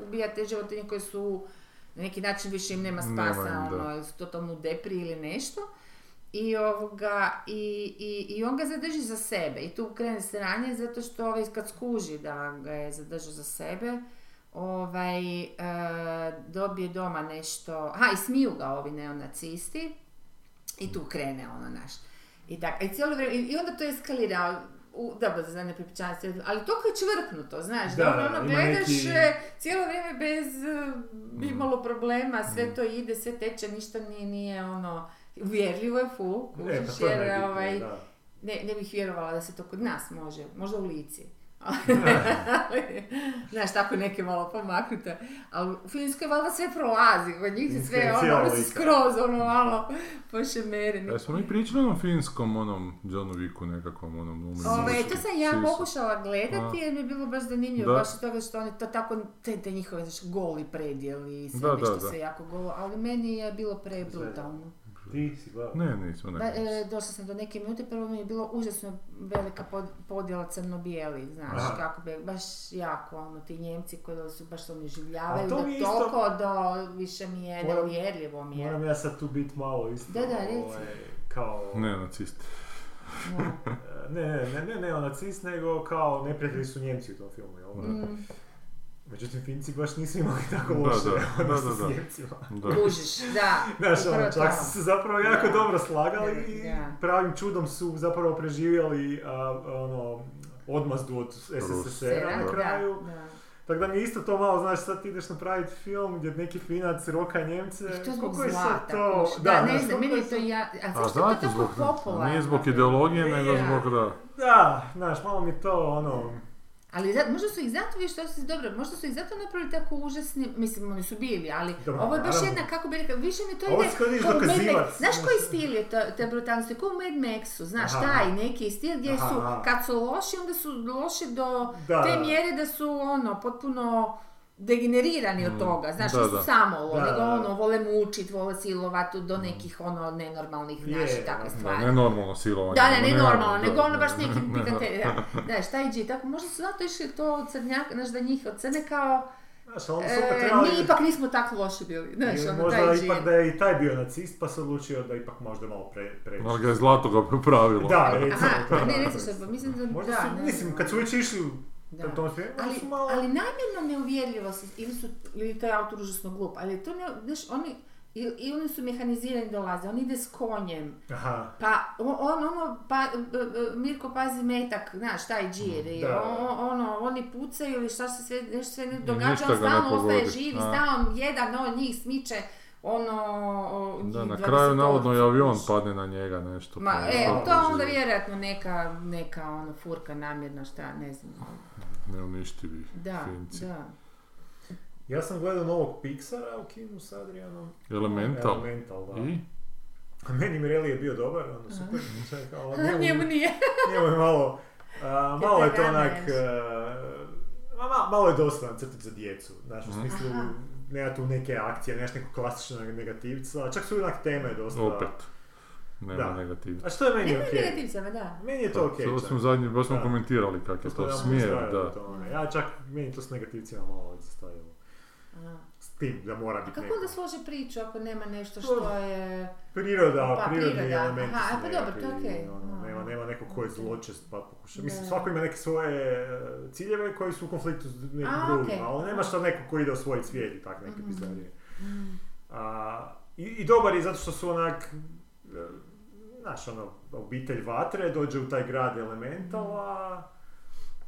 ubija te životinje koje su na neki način više im nema spasa, Nema im, ono, su totalno u depri ili nešto. I, ovoga, i, i, i on ga zadrži za sebe i tu krene sranje zato što ovaj, kad skuži da ga je zadržao za sebe, ovaj, e, dobije doma nešto, aha i smiju ga ovi neonacisti i tu krene ono naš. I, tak, i, cijelo vrijeme, i, i onda to eskalira, u, dobro, za ne pripičanje, ali to je čvrknuto, znaš, Da, da, ono, ono gledaš neki- cijelo vrijeme bez e, imalo problema, sve to ide, sve teče, ništa nije, nije ono, uvjerljivo je full, E, pa kužiš, jer ovaj, ne, ne bih vjerovala da se to kod nas može, možda u lici. Znaš, tako neke malo pomaknute. Ali u Finskoj valjda sve prolazi, kod njih se sve je ono, ono skroz ono malo pošemereni. E, smo mi pričali o onom finskom, onom Johnu Wicku nekakvom, onom umrlim. Ove, to sam ja pokušala gledati jer mi je bilo baš zanimljivo, Da. baš od toga što oni to tako, te, te njihove znaš, goli predjeli i sve Da, nešto da, da. sve jako golo, ali meni je bilo prebrutalno. Ti si gledao? Ne, nismo, Da, ne. e, došla sam do neke minute, prvo mi je bilo užasno velika pod, podjela crno-bijeli, znaš, Aha. kako bi, baš jako, ono, ti njemci koji su baš ono življavaju to do isto- toliko do više mi je Moram- neuvjerljivo mi je. Moram ja sad tu bit malo isto. Da, da, ovaj, kao... Ne, nacisti. No. Ne, ne, ne, ne, ne, nacist, nego kao neprijatelji su Njemci u tom filmu, jel? Mm, Međutim, Finci baš nisu imali tako Da, loše da, odnose da, da, da. Njemcima. Da. kužiš, da. Znaš, ono, čak su se zapravo jako Da. dobro slagali Da, i da. pravim čudom su zapravo preživjeli a, ono, odmazdu od SSSR-a na Da, kraju. da. Tako da mi je isto to malo, znaš, sad ti ideš napraviti film gdje neki Finac roka Njemce. I to zbog sad zlata, to... kužiš. Da, ne znam, meni je to ja... A zašto je to zbog, tako popularno? nije zbog ideologije, nego zbog da... Da, znaš, malo mi to, ono... Ali za, možda su ih zato, viš što si dobro, možda su ih zato napravili tako užasni, mislim oni su bili, ali Dobro, ovo je baš jedna, kako bi rekao, više mi to ide kao Mad Max. Znaš znaš. koji stil je to, te brutalnosti, kao u Mad Maxu, znaš, Aha. taj neki stil gdje Aha, su, kad su loši, onda su loši do Da, te mjere da su ono, potpuno degenerirani od Mm, toga, znaš, da, da. samo, Da, nego da. ono, vole mučit, vole silovat do nekih ono nenormalnih, i takve da, Da, stvari. ne normalno silovanje. Da, ne, nego ne da, nego ono da, baš da, neki da, pikante, da. Znaš, taj G, tako možda su zato išli to od crnjaka, znaš, da njih od crne kao, Znaš, e, trebali... mi ipak nismo tako loši bili, znaš, ono, možda taj ipak da je i taj bio nacist, pa se odlučio da ipak možda malo pre, preći. Ali ga je zlato ga popravilo. Da, recimo to. Aha, ne, da. reci što, pa mislim da, Možda da, su, mislim, kad su već išli Da. tom smjeru, onda Ali, su malo... ali namjerno neuvjerljivo se, ili su, ili to je autor užasno glup, ali to ne, znaš, oni, i, i oni su mehanizirani dolaze, on ide s konjem, Aha, Pa on, on ono, pa, b- b- Mirko pazi metak, znaš, taj džir, i Da. o- o- ono, oni pucaju ili šta se sve, nešto sve ne događa, on stalno ostaje živ i stalno jedan on njih smiče, ono, Da, na 20 kraju navodno i avion padne na njega nešto. Ma, pa e, on to onda preživi. vjerojatno neka, neka ono, furka namjerna, šta, ne znam. Neuništivi Da, Finci. da. ja sam gledao novog Pixara u kinu s Adrianom. Elemental. Elemental, da. I? A meni Mireli je bio dobar, ono super. Čak, ali njemu, Njemu nije. njemu je malo, a, malo je to onak, a, ma- ma- malo je dosta crtić za djecu, znaš, u Mhm. smislu, nema tu neke akcije, nemaš nekog klasičnog negativca, čak su i onak teme dosta. Opet. Nema Da. negativca. A što je meni okej? negativcama, da. Meni je to okej. To čak. smo zadnji, baš smo Da. komentirali kak je to jedanput smjer, da. tome. Ja čak, meni to s negativcima malo zastavilo. Aha. S tim da mora A biti kako onda složi priču ako nema nešto što je... Priroda, Pa, prirodni priroda. elementi Aha, su pa dobro, to okej. ono, Aha. nema, nema neko ko je zločest pa pokuša. Mislim, svako ima neke svoje e, ciljeve koji su u konfliktu s nekim A, drugim, okej. ali nema što neko ko ide u svoj svijet i tak neke Mhm. pizdarije. Mm. A, i, I dobar je zato što su onak, e, znaš, ono, obitelj vatre dođe u taj grad elementala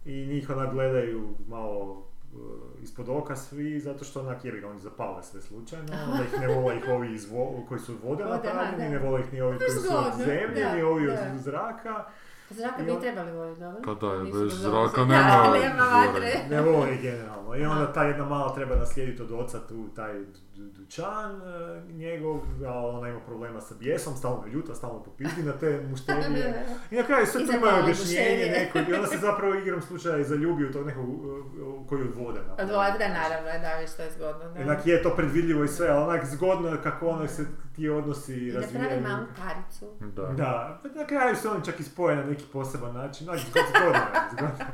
i njih onak gledaju malo e, iz ispod oka svi, zato što onak jebi ga, oni zapale sve slučajno, onda ih ne vole ih ovi iz vo- koji su od vode napravljeni, ne vole ih ni ovi koji su od zemlje, ni ovi od zraka. Zraka I bi on- trebali voljeti, dobro? Pa da, Nisu bez zraka nema Da, nema vatre. Ne vole ih generalno. I onda ta jedna mala treba naslijediti od oca tu taj du- du- dućan e, njegov, a ona ima problema sa bijesom, stalno je ljuta, stalno popizdi na te mušterije. I na kraju sve za imaju objašnjenje neko i onda se zapravo igram slučaja i zaljubi u tog nekog uh, koji od vode Od vode, naravno, da, viš što je zgodno. Onak je to predvidljivo i sve, ali onak zgodno je kako ono se ti odnosi I razvijaju. malu paricu. Da. Da, pa na kraju se oni čak i spoje na neki poseban način, onak zgodno, je, zgodno.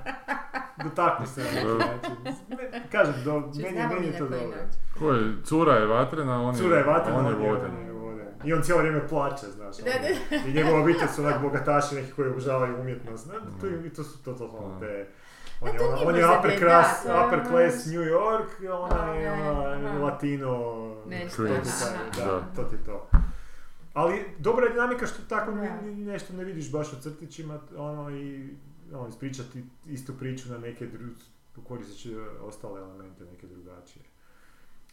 Dotaknu se na neki način. Ne, Kažem, do, meni, meni je to dobro. Ko je, cura je vatrena, on je, Cura je vatrena, on je on je voden. on je voden. I on cijelo vrijeme plače, znaš. Da, ono. I njegova obitelj su onak bogataši neki koji obožavaju umjetnost. Ne? To, i to su to, to, te... On A je, ona, on je upper class, debate, upper ono. class New York, ona je ona, latino... Nešto, Da. da, to ti to. Ali dobra je dinamika što tako nešto ne vidiš baš u crtićima, ono i ono, ispričati istu priču na neke dru, koristeći ostale elemente neke drugačije.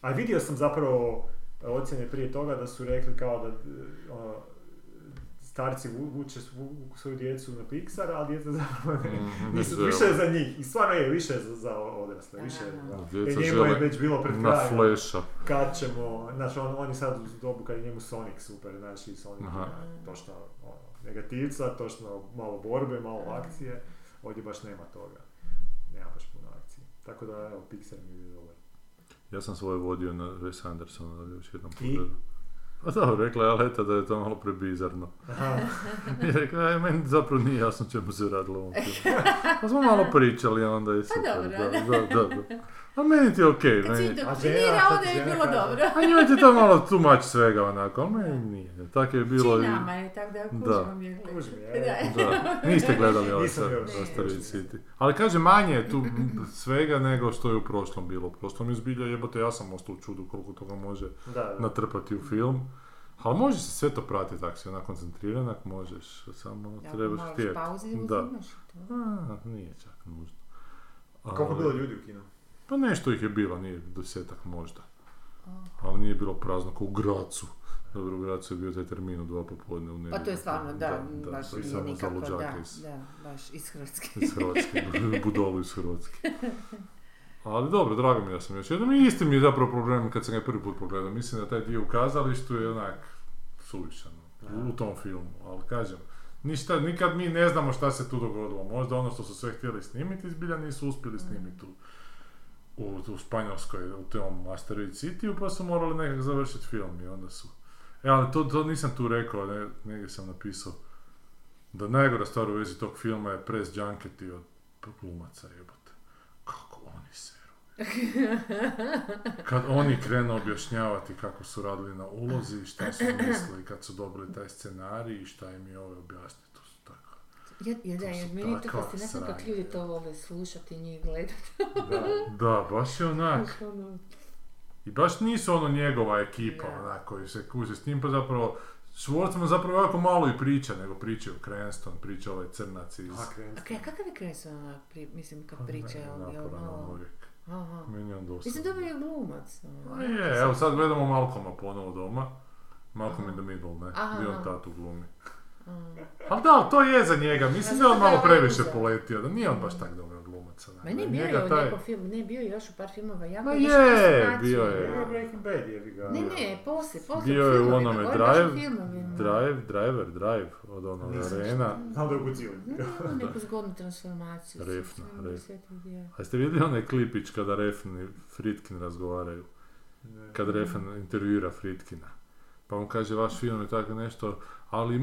A vidio sam zapravo ocjene prije toga da su rekli kao da e, ono, starci vu- vuče svoju djecu na Pixar, a djeca zapravo ne, Mhm, nisu, žele. više je za njih. I stvarno je, više je za, za odrasle, više je. Djeca Jer njemu je već bilo pred Na krajem fleša. kad ćemo, znaš, on, on je sad u dobu kad je njemu Sonic super, znaš, i Sonic Aha. ima točno ono, negativca, točno malo borbe, malo akcije, ovdje baš nema toga, nema baš puno akcije. Tako da, evo, Pixar mi je dobar. Ja sam svoje vodio na Wes Andersona da još jednom I? Pa dobro, rekla je Aleta da je to malo prebizarno. I rekla je, meni zapravo nije jasno čemu se radilo ovom filmu. Pa smo malo pričali onda i super. dobro, da, da. da, da, da. A meni ti je okej, Kad si meni... indoktrinira, žena, onda je bilo dobro. A njoj ti to malo too much svega onako, ali meni nije. Tako je bilo Či i... nama je, tako da Da. kužimo mi je gledati. Kužim, je. Da. Da, niste gledali ovaj sad. Asteroid City. Ali kaže, manje je tu svega nego što je u prošlom bilo. U prošlom je zbilja jebote, ja sam ostao u čudu koliko toga može Da, da. natrpati u film. Ali može se sve to pratiti ako si onak koncentriran, ako možeš, samo Ako trebaš htjeti. pauzi, Da. uzimaš to. A, nije čak nužno. Koliko je bilo ljudi u kinu? Pa nešto ih je bilo, nije desetak možda. Ali nije bilo prazno kao u Gracu. Dobro, u Gracu je bio taj termin u dva popodne u nedjelju. Pa to je stvarno, da, baš to je nije nikako, da, iz, da, baš iz Hrvatske. iz Hrvatske, budolu iz Hrvatske. Ali dobro, drago mi da sam još jednom. I isti mi je zapravo problem kad sam ga prvi put pogledao. Mislim da taj dio u kazalištu je onak suvišan u, tom filmu. Ali kažem, ništa, nikad mi ne znamo šta se tu dogodilo. Možda ono što su sve htjeli snimiti, zbilja nisu uspjeli snimiti tu. U, u Španjolskoj, u tom Asteroid City, pa su morali nekak završiti film i onda su... E, ali to, to nisam tu rekao, ne, negdje sam napisao da najgora stvar u vezi tog filma je press junketi od glumaca jebote. Kako oni seru. Kad oni krenu objašnjavati kako su radili na ulozi i šta su mislili kad su dobili taj scenarij i šta im je ovaj objasnio. Ja, ja, da, su meni je to fascinantno kako ljudi to vole slušati i njih gledati. Da. Da, baš je onak. Ono, I baš nisu ono njegova ekipa, Da. onak, koji se kuže s njim, pa zapravo Schwarzman zapravo jako malo i priča, nego pričaju Cranston, priča ovaj crnac iz... A, krenut. A kakav je Cranston onak, pri, mislim, kad Pa ne, priča, naporan on malo... uvijek. Aha. Meni on dosta. Mislim, dobar je glumac. ono. A je, evo sad gledamo Malcolma ponovo doma. Malcolm in the Middle, ne? Aha, Gdje on tatu glumi. A. Ali da, ali to je za njega. Mislim da je on malo je previše poletio, da nije on baš tak dobar glumac. bio Njega je u taj- nekom filmu, ne, bio je još u par filmova, jako Ma više je, bio je. Ovo je Breaking Bad, jebi ga. Ne, ne, poslije, poslije Bio je u onome Drive. Drive, Driver, Drive, od onog Nisam Arena. Znam da je u Godzilla. No, neku zgodnu transformaciju. Refna, Refna. je. A jeste vidjeli onaj klipić kada Refn i Fritkin razgovaraju? Kad Refn intervjuira Fritkina. Pa on kaže, vaš film je tako nešto, ali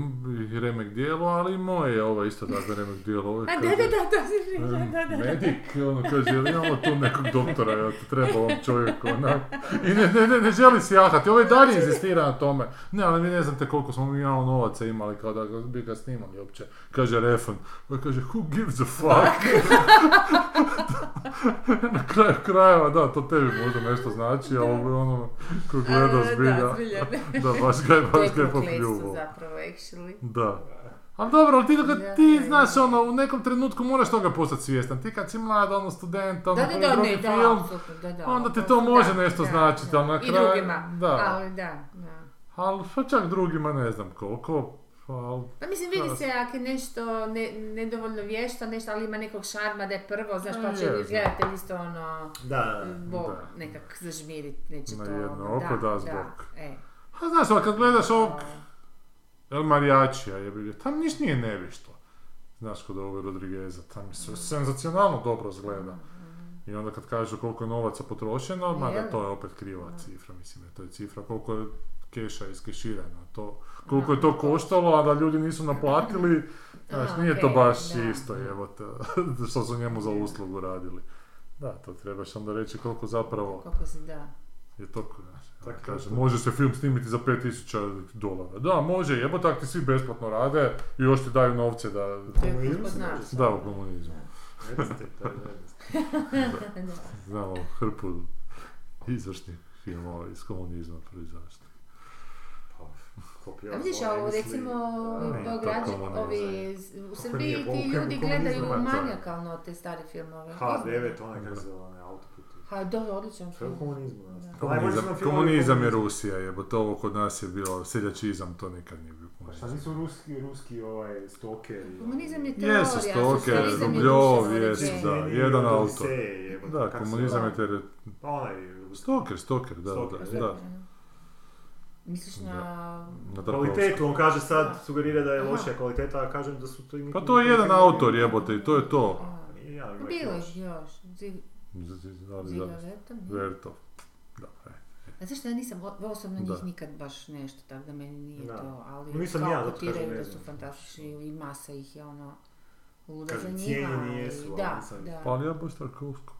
remek dijelo, ali i moje je ovo isto tako remek dijelo. Ovo je, da, da, da, si priča, "Em, da, da, da. Medik, ono kaže, jel imamo tu nekog doktora, jel ti treba ovom čovjeku, onak. I ne, ne, ne, ne želi sjahati, ovaj dalje inzistira na tome. Ne, ali vi ne znate koliko smo mi malo novaca imali kao da bi ga snimali uopće. Kaže Refn, on kaže, who gives a fuck? na kraju krajeva, da, to tebi možda nešto znači, ali ono, ko gleda zbilja, Da, zbilja, ne. da, baš ga je, je baš ga je actually. Da. Ali dobro, ali ti, Da, ti da, znaš, da. ono, u nekom trenutku moraš toga postati svjestan. Ti kad si mlad, ono, student, ono, Da, da, da, ne, da, film, apsolutno, da, da. onda ti to može da, nešto da, značiti, da. ali na I kraju- drugima, da. ali da, da. ali pa čak drugima ne znam koliko, ali... Pa mislim, vidi Da. se ako je nešto ne, nedovoljno vješta, nešto, ali ima nekog šarma da je prvo, znaš, Pa će gledatelj isto ono, Da, bo, Da. nekak zažmirit, neće Na to jedno ono, oko da zbog- e. A znaš, ali kad gledaš ovog El Mariachija, jebi ga, tam niš nije nevišto. Znaš, kod ovog Rodrigueza, tam je sve senzacionalno dobro zgleda. I onda kad kažu koliko je novaca potrošeno, mada Je. to je opet kriva cifra, mislim, to je cifra koliko je keša iskeširano. To, koliko je to koštalo, a da ljudi nisu naplatili, znaš, nije to baš isto, evo što su njemu za uslugu radili. Da, to trebaš onda reći koliko zapravo koliko si da. je to, Tak, kaže, može se film snimiti za 5000 dolara. Da, može, jebo tak ti svi besplatno rade i još ti daju novce da... Može Da, u komunizmu. Znamo hrpu izvršnih filmova iz komunizma proizašli. Pa, kopija A vidiš, ovo recimo, ovi to komunizam. ovi, u Srbiji ti ljudi gledaju da. manijakalno te stare filmove. H9, onaj kako se zove, onaj Ha, da, odličan film. komunizmu, da. Komunizam, komunizam je Rusija, jebo to ovo kod nas je bilo seljačizam, to nikad nije bio Pa šta komunizam. nisu ruski, ruski ovaj, stokeri? Komunizam je teorija, Jesu stoker, socijalizam je Rubljov, jesu, da, jedan autor. Da, komunizam je. Pa onaj, Stoker, stoker, da, Stoker, da, da. da. Misliš na... Na kvalitetu, on kaže sad, sugerira da je lošija kvaliteta, a kažem da su to i Pa to je jedan autor, jebote, i to je to. A, I ja, ima ih Bilo još. ih još. Da da- Vertov. Da, e. A zašto ja nisam osobno Da. njih nikad baš nešto, tako da meni nije Da. to, ali Nisam kao ja, kotiraju da znam. su fantastični i masa ih je ono luda za njima. cijenjeni jesu, ali da, da. Pa ali ja baš Tarkovskog.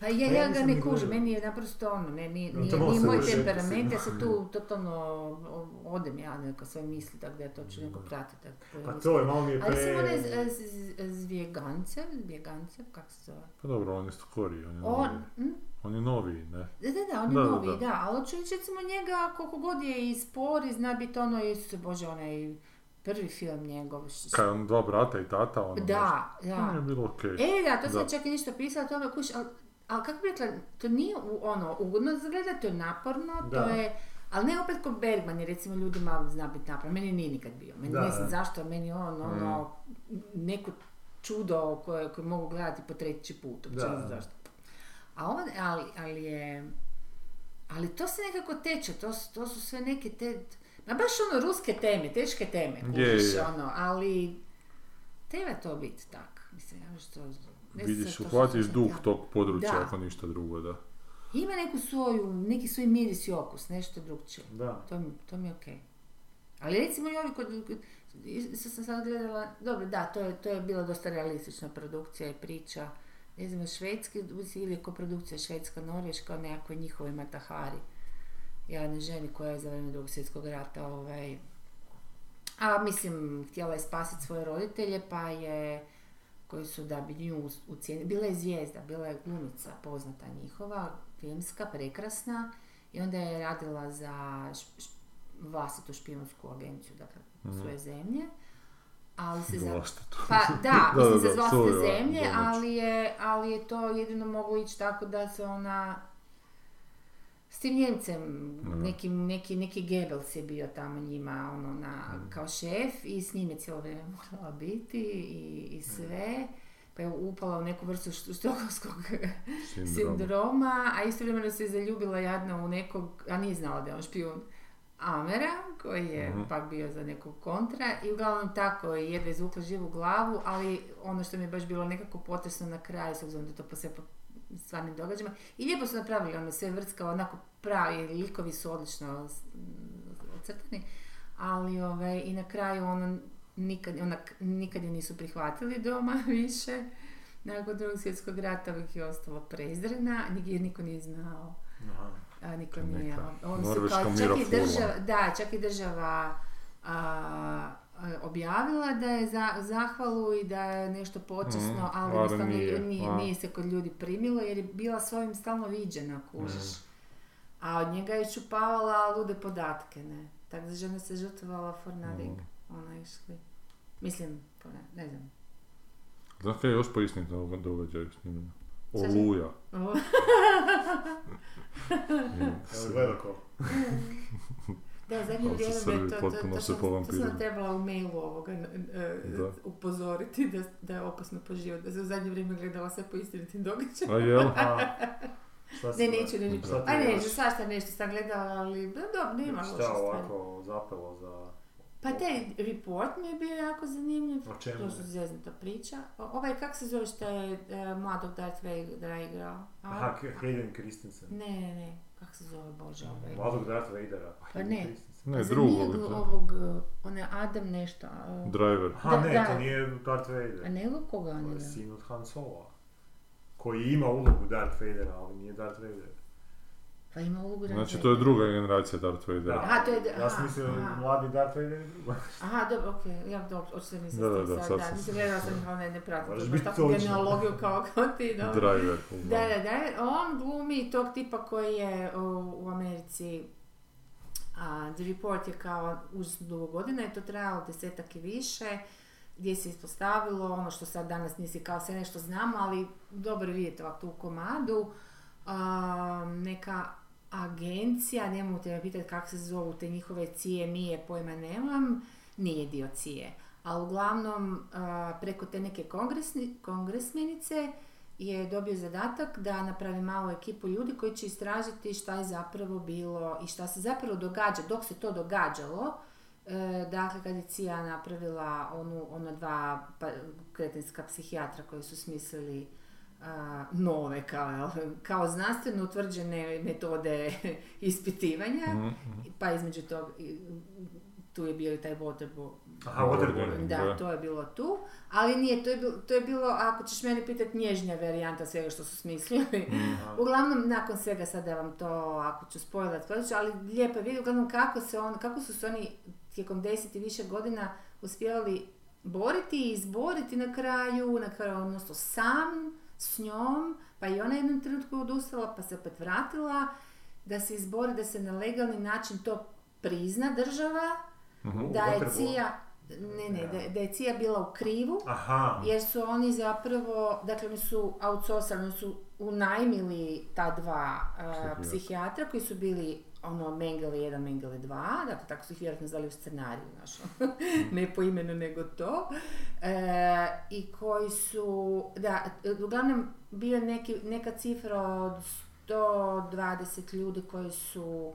Pa ja, Pa ja, ja ga ne kužim, meni je naprosto ono, ne, nije, nije, to nije moj temperament, ja se tu totalno odem ja neka svoje misli, tako da ja to ću neko pratiti. tako Pa da- to je, malo mi je Ali sam onaj pre... z- z- z- Zvjegancev, Zvjegancev, kako se zove? Pa dobro, on je skori, on je On, novi. hm? On je noviji, ne? Da, da, da, on je Da, da, novi, da. da, ali hoću reći recimo njega koliko god je i spor i zna biti ono, Isuse Bože, onaj prvi film njegov. š- Kaj, on dva brata i tata, ono Da, nešto. To mi je da. bilo okej. E, da, to sam Da. čak i nešto pisala o tome, kuš, ali, ali kako bi rekla, to nije u- ono, ugodno za gledat, to je naporno, Da. to je, ali ne opet kod Bergman, jer recimo ljudima zna biti naporno, meni nije nikad bio, meni Da, ne znam zašto, meni on, ono, neko čudo koje, koje mogu gledati po treći put, uopće ne zašto. A on, ali, ali je, ali to se nekako teče, to, to su sve neke te, ma baš ono ruske teme, teške teme, je. ono, ali treba to biti tak, mislim, ja što, Vidiš, uhvatiš duh ja. tog područja, Da. ako ništa drugo, da. Ima neku svoju, neki svoj miris i okus, nešto drugčije. Da. To, mi- to mi je okej. Ali recimo i ovi kod, kod sam sad gledala, dobro da, to je, to je bila dosta realistična produkcija i priča. Ne znam, švedski, ili je koprodukcija švedska, norveška, o nekakvoj njihovoj matahari. Jedne ženi koja je za vrijeme drugog svjetskog rata, ovaj, a mislim, htjela je spasiti svoje roditelje, pa je, koji su da bi nju ucijenili, bila je zvijezda, bila je glumica poznata njihova, filmska, prekrasna, i onda je radila za vlastitu špijunsku agenciju, dakle, svoje zemlje. Ali se za... Pa da, Da, mislim da, za vlastite zemlje, ali je, ali je to jedino moglo ići tako da se ona s tim Njemcem, nekim, neki, neki Goebbels je bio tamo njima ono, na, Mm. kao šef i s njime cijelo vrijeme morala biti i, i sve. Pa je upala u neku vrstu št- štokholmskog Sindrom. sindroma, a istovremeno se zaljubila jadno u nekog, a nije znala da je on špijun, Amera, koji je Mhm. pak bio za nekog kontra i uglavnom tako je jedva izvukla živu glavu, ali ono što mi je baš bilo nekako potresno na kraju, s obzirom da je to po sve po stvarnim događajima. I lijepo su napravili ono sve vrtska, onako pravi, likovi su odlično s- m, ocrtani, ali ovaj, i na kraju ono nikad, onak, nikad je nisu prihvatili doma više. Nakon drugog svjetskog rata uvijek je ostala prezrena, jer niko nije znao Aha. a niko nije. Oni su norveška kao, čak i država, da, čak i država a, objavila da je za, zahvalu i da je nešto počasno, Mhm, ali jednostavno nije, nije, nije, se kod ljudi primilo jer je bila s ovim stalno viđena, kužiš. A od njega je čupavala lude podatke, ne. Tako da žena se žrtvovala for nothing. Mhm. Ona je išli. Mislim, to ne, ne znam. Znaš kaj je još po istim događaju snimljeno? Šta si- Oluja. Ovo- Evo gledao ko. Da, zadnje vrijeme to, to, to, se sam, to sam trebala u mailu ovoga Da. upozoriti da, da je opasno po život, da se u zadnje vrijeme gledala sve po istinitim događajima. A jel? Šta Ne, neću. Šta ti A ne, gledaš? svašta nešto sam gledala, ali da, dobro, nema loše Šta stvari. ovako zapelo za... Pa taj report mi je bio jako zanimljiv. O čemu? To su zeznuta priča. O- Ovaj, kak se zove što je e, mladog Darth Vadera igrao? A? Aha, Hayden Christensen. Ne, ne, ne. Kak se zove, Bože, ovaj? Mladog Darth Vadera. Pa Hayden ne. Ne, Zar drugo nije ovog, e, on je Adam nešto. a, Driver. Da, ne, da. to nije Darth A Vader. nego koga on je sin od Han Solo. Koji ima ulogu Darth Vadera, ali nije Darth Vader. Pa ima ulogu Darth Znači, to je druga generacija Darth Vadera. Da. Aha, to je- Ja sam aha, mislio aha. mladi Darth Vader je drugo. Aha, dobro, okej, ja dobro, očito nisam Da, da, da, sad, sad da, sam- mislim, gledala sam ih, ali ne, ne pratim, to biti takvu genealogiju kao, kao ti, dobro. Driver. Da, da, da, on glumi tog tipa koji je u, u Americi, a, The Report je kao užasno dugo godina i to trajalo desetak i više, gdje se ispostavilo ono što sad danas nisi kao sve nešto znamo, ali dobro vidite ovako u komadu, a, neka agencija, ne mogu te pitati kako se zovu te njihove cije, mije, pojma nemam, nije dio cije. Ali uglavnom a, preko te neke kongresni, kongresmenice je dobio zadatak da napravi malu ekipu ljudi koji će istražiti šta je zapravo bilo i šta se zapravo događa dok se to događalo. E, dakle, kad je CIA napravila onu, ona dva pa, kretenska psihijatra koji su smislili a, nove kao, kao znanstveno utvrđene metode ispitivanja, Mhm. pa između toga i- tu je bio i taj Waterboard, Aha, da, Da. to je bilo tu, ali nije, to je, bilo, to je bilo, ako ćeš mene pitati, nježnija varijanta svega što su smislili. Aha. Uglavnom, nakon svega sad da vam to, ako ću ću, ali lijepo je vidjeti uglavnom kako, se on, kako su se oni tijekom deset i više godina uspjevali boriti i izboriti na kraju, na kraju odnosno sam s njom, pa i ona jednom trenutku odustala, pa se opet vratila, da se izbori, da se na legalni način to prizna država, Mhm. da je. CIA, ne, ne, da, da je CIA bila u krivu, Aha. jer su oni zapravo, dakle oni su outsourcali, oni su unajmili ta dva uh, psihijatra koji su bili ono Mengele 1, Mengele 2, dakle tako su ih vjerojatno zvali u scenariju, znaš, ne po imenu nego to, E, i koji su, da, uglavnom bio neki, neka cifra od 120 ljudi koji su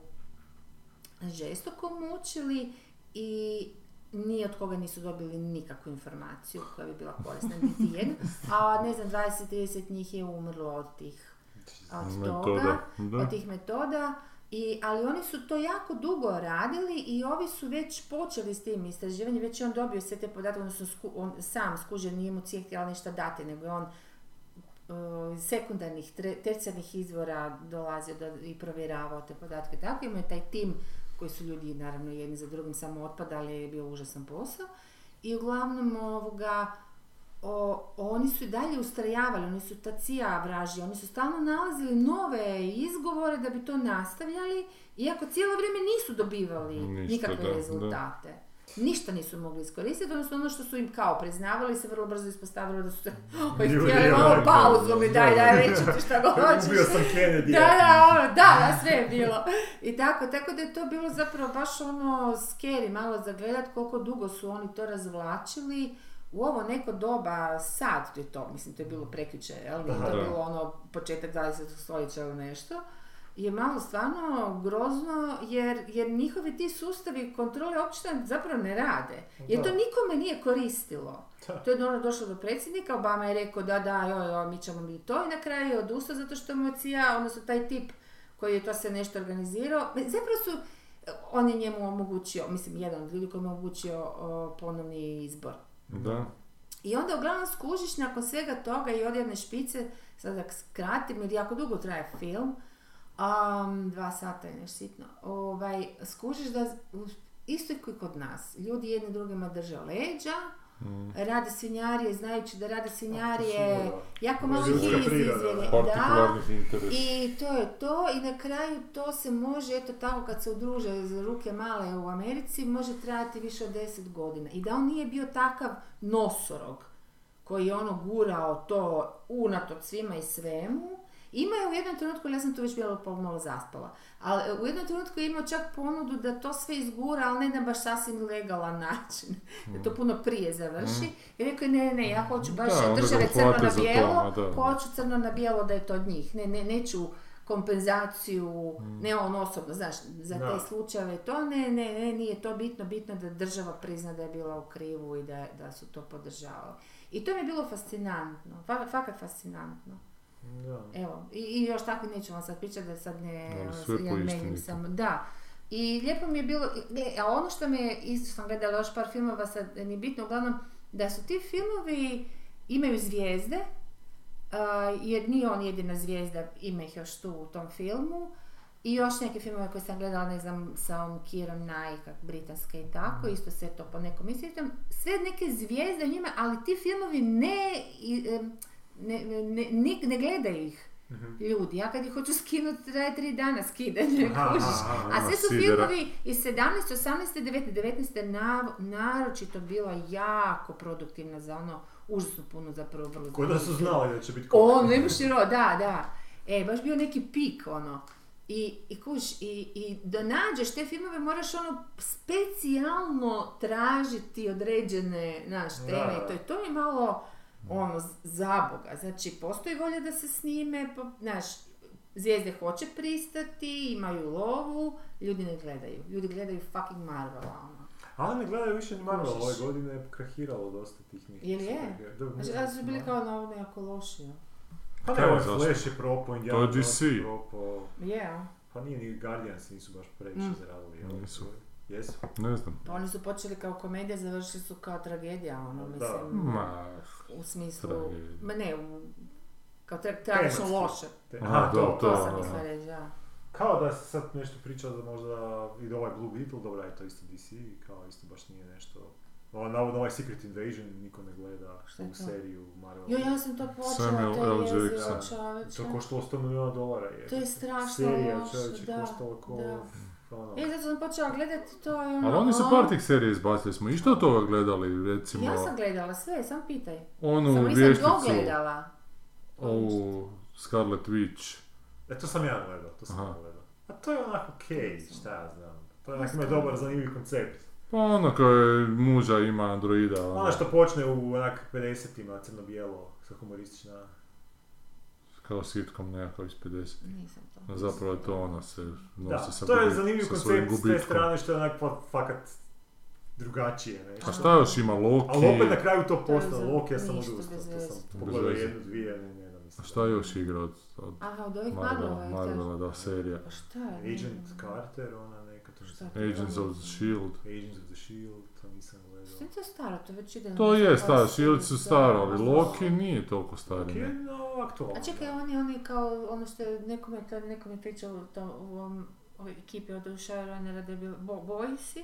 žestoko mučili i ni od koga nisu dobili nikakvu informaciju koja bi bila korisna, niti jedna. A ne znam, 20-30 njih je umrlo od tih od toga, Metoda. Da. od tih metoda. I, ali oni su to jako dugo radili i ovi su već počeli s tim istraživanjem, već je on dobio sve te podatke, odnosno sku, on sam skužen, nije mu cijeh htjela ništa dati, nego je on uh, sekundarnih, tre- tercijarnih izvora dolazio do, i provjeravao te podatke. Tako imao je taj tim koji su ljudi naravno jedni za drugim samo otpadali, je bio užasan posao. I uglavnom ovoga, o, oni su i dalje ustrajavali, oni su ta cija vraži, oni su stalno nalazili nove izgovore da bi to nastavljali, iako cijelo vrijeme nisu dobivali Ništa, nikakve da, da. rezultate. Ništa nisu mogli iskoristiti, odnosno ono što su im kao priznavali se vrlo brzo ispostavilo da su se oj, htjeli malo pauzu mi daj, da, daj, da. reći ti šta hoćeš. Ubio sam Kennedy. Da, da, ono, da, da, sve je bilo. I tako, tako da je to bilo zapravo baš ono scary malo za gledat koliko dugo su oni to razvlačili. U ovo neko doba, sad je to, mislim to je bilo prekjuče, jel? Nije to bilo ono početak 20. stoljeća ili nešto. Je malo stvarno grozno jer, jer njihovi ti sustavi kontrole uopće zapravo ne rade. Jer to nikome nije koristilo. Da. To je ono došlo do predsjednika, Obama je rekao da, da, joj, joj, mi ćemo mi to i na kraju je odustao zato što mu je CIA, odnosno taj tip koji je to sve nešto organizirao, zapravo su, on je njemu omogućio, mislim jedan od ljudi koji mu je omogućio o, ponovni izbor. Da. I onda uglavnom skužiš nakon svega toga i od jedne špice, sad da skratim jer jako dugo traje film, um, dva sata je nešto sitno, ovaj, skužiš da isto i kod nas, ljudi jedni drugima drže leđa. Rade svinjarije, znajući da rade svinjarije, sigurno. jako je malo ih izvjeri. Da, i to je to i na kraju to se može, eto tako kad se udruže za ruke male u Americi, može trajati više od 10 godina. I da on nije bio takav nosorog koji je ono gurao to unatoč svima i svemu, ima je u jednom trenutku, ja sam tu već bila pomalo zaspala, ali u jednom trenutku je imao čak ponudu da to sve izgura, ali ne na baš sasvim legalan način. Da to puno prije završi. I rekao je, ne, ne, ne, ja hoću baš Da, države crno na to, bijelo, da. hoću crno na bijelo da je to od njih. Ne, ne, neću kompenzaciju, ne on osobno, znaš, za Da. te slučajeve, to ne, ne, ne, nije to bitno, bitno da država prizna da je bila u krivu i da, da su to podržavali. I to mi je bilo fascinantno, fa- fakat fascinantno. Da. Evo, i, i još tako neću vam sad pričati da sad ne, ono, sve ja samo, da. I lijepo mi je bilo, e, a ono što me, je- isto sam gledala još par filmova, sad nije bitno, uglavnom, da su ti filmovi, imaju zvijezde, a, jer nije on jedina zvijezda, ima ih još tu u tom filmu, i još neke filmove koje sam gledala, ne znam, sa ovom Kirom Knight, britanske i tako, isto se to po nekom istitom. Sve neke zvijezde u njima, ali ti filmovi ne, i, em, ne, ne, ne, ne- gledaju ih ljudi. Ja kad ih hoću skinuti, traje tri dana skidanje, kužiš. A sve su filmovi iz 17, 18, 19, 19 nav- naročito bila jako produktivna za ono, užasno puno zapravo vrlo Ko da su znali da će biti o, komik. ne bi širo, da, da. E, baš bio neki pik, ono. I, i kuš, i, i da nađeš te filmove moraš ono specijalno tražiti određene, znaš, teme to, i to je malo, ono, zaboga. Znači, postoji volja da se snime, pa, znaš, zvijezde hoće pristati, imaju lovu, ljudi ne gledaju. Ljudi gledaju fucking Marvela, ono. Ali ne gledaju više ni Marvel, ove godine je krahiralo dosta tih nekih. Jel je? Znači, da su bili kao navodno jako loši, Pa Kaj, ne, ovaj? Flash je propao, Indiana Jones DC. je propao. Yeah. Pa nije, ni Guardians nisu baš previše Mm. zaradili. Nisu. Jesu? Ne znam. Pa oni su počeli kao komedija, završili su kao tragedija, ono, Da. mislim, Ma, u smislu, Tragedija. ma ne, u, kao tra- tragično loše. Te- Aha, Aha, da, to, To to, sam da. mislila reći, da. Kao da se sad nešto priča da možda ide ovaj Blue Beetle, dobro je to isto DC, kao isto baš nije nešto... Ovo, navodno ovaj Secret Invasion niko ne gleda u to? seriju Marvel. Jo, ja sam to počela, to je Jackson. čoveče. To koštalo 100 milijuna dolara je. To je strašno Serija loše, čovječe da, koštala ko... da. Ono, E, zato sam počela gledati, to je ono... ali oni su o, par tih serija izbacili, smo išto od toga gledali, recimo, Ja sam gledala sve, sam pitaj. onu Samo nisam dogledala. ovu Scarlet Witch, E, to sam ja gledao, to sam Aha. ja gledao. A to je onako okej, šta ja znam. To je onak ima Nisam. dobar, zanimljiv koncept. pa ono koje muža ima androida, ono, Ono što počne u onak 50-ima, crno-bijelo, sa humoristična... kao sitcom nekakav iz 50. Nisam zapravo je to ona se Da, nosi sa, to je zanimljiv koncept s te strane što je onak pa, fakat drugačije, ne? A šta još ima Loki? Ali opet na kraju to postalo, Loki ja sam odustao, to sam pogledao jednu, dvije, ne, ne, ne, A šta još igra od, od Aha, od ovih Marvela. Marvela, da, serija. Pa šta je? Agent Carter, ona neka to. Agents of the Shield. Agents of the Shield, to nisam gledao. Sve to je staro, to već ide na To je staro, Shield su staro, ali Loki nije toliko stari. Ok, ne. no, aktualno. A čekaj, oni, oni kao, ono što je nekome, to nekome pričao u, tom, u ovom, ovoj ekipi od Showrunnera da je bilo Bo- Boysi.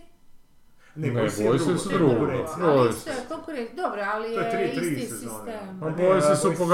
Ne, Boysi je Boysi drugo, su to je drugo. Boysi. Ali isto je konkurent, dobro, ali To je je, tri- tri isti sistem. A ne, Boysi su po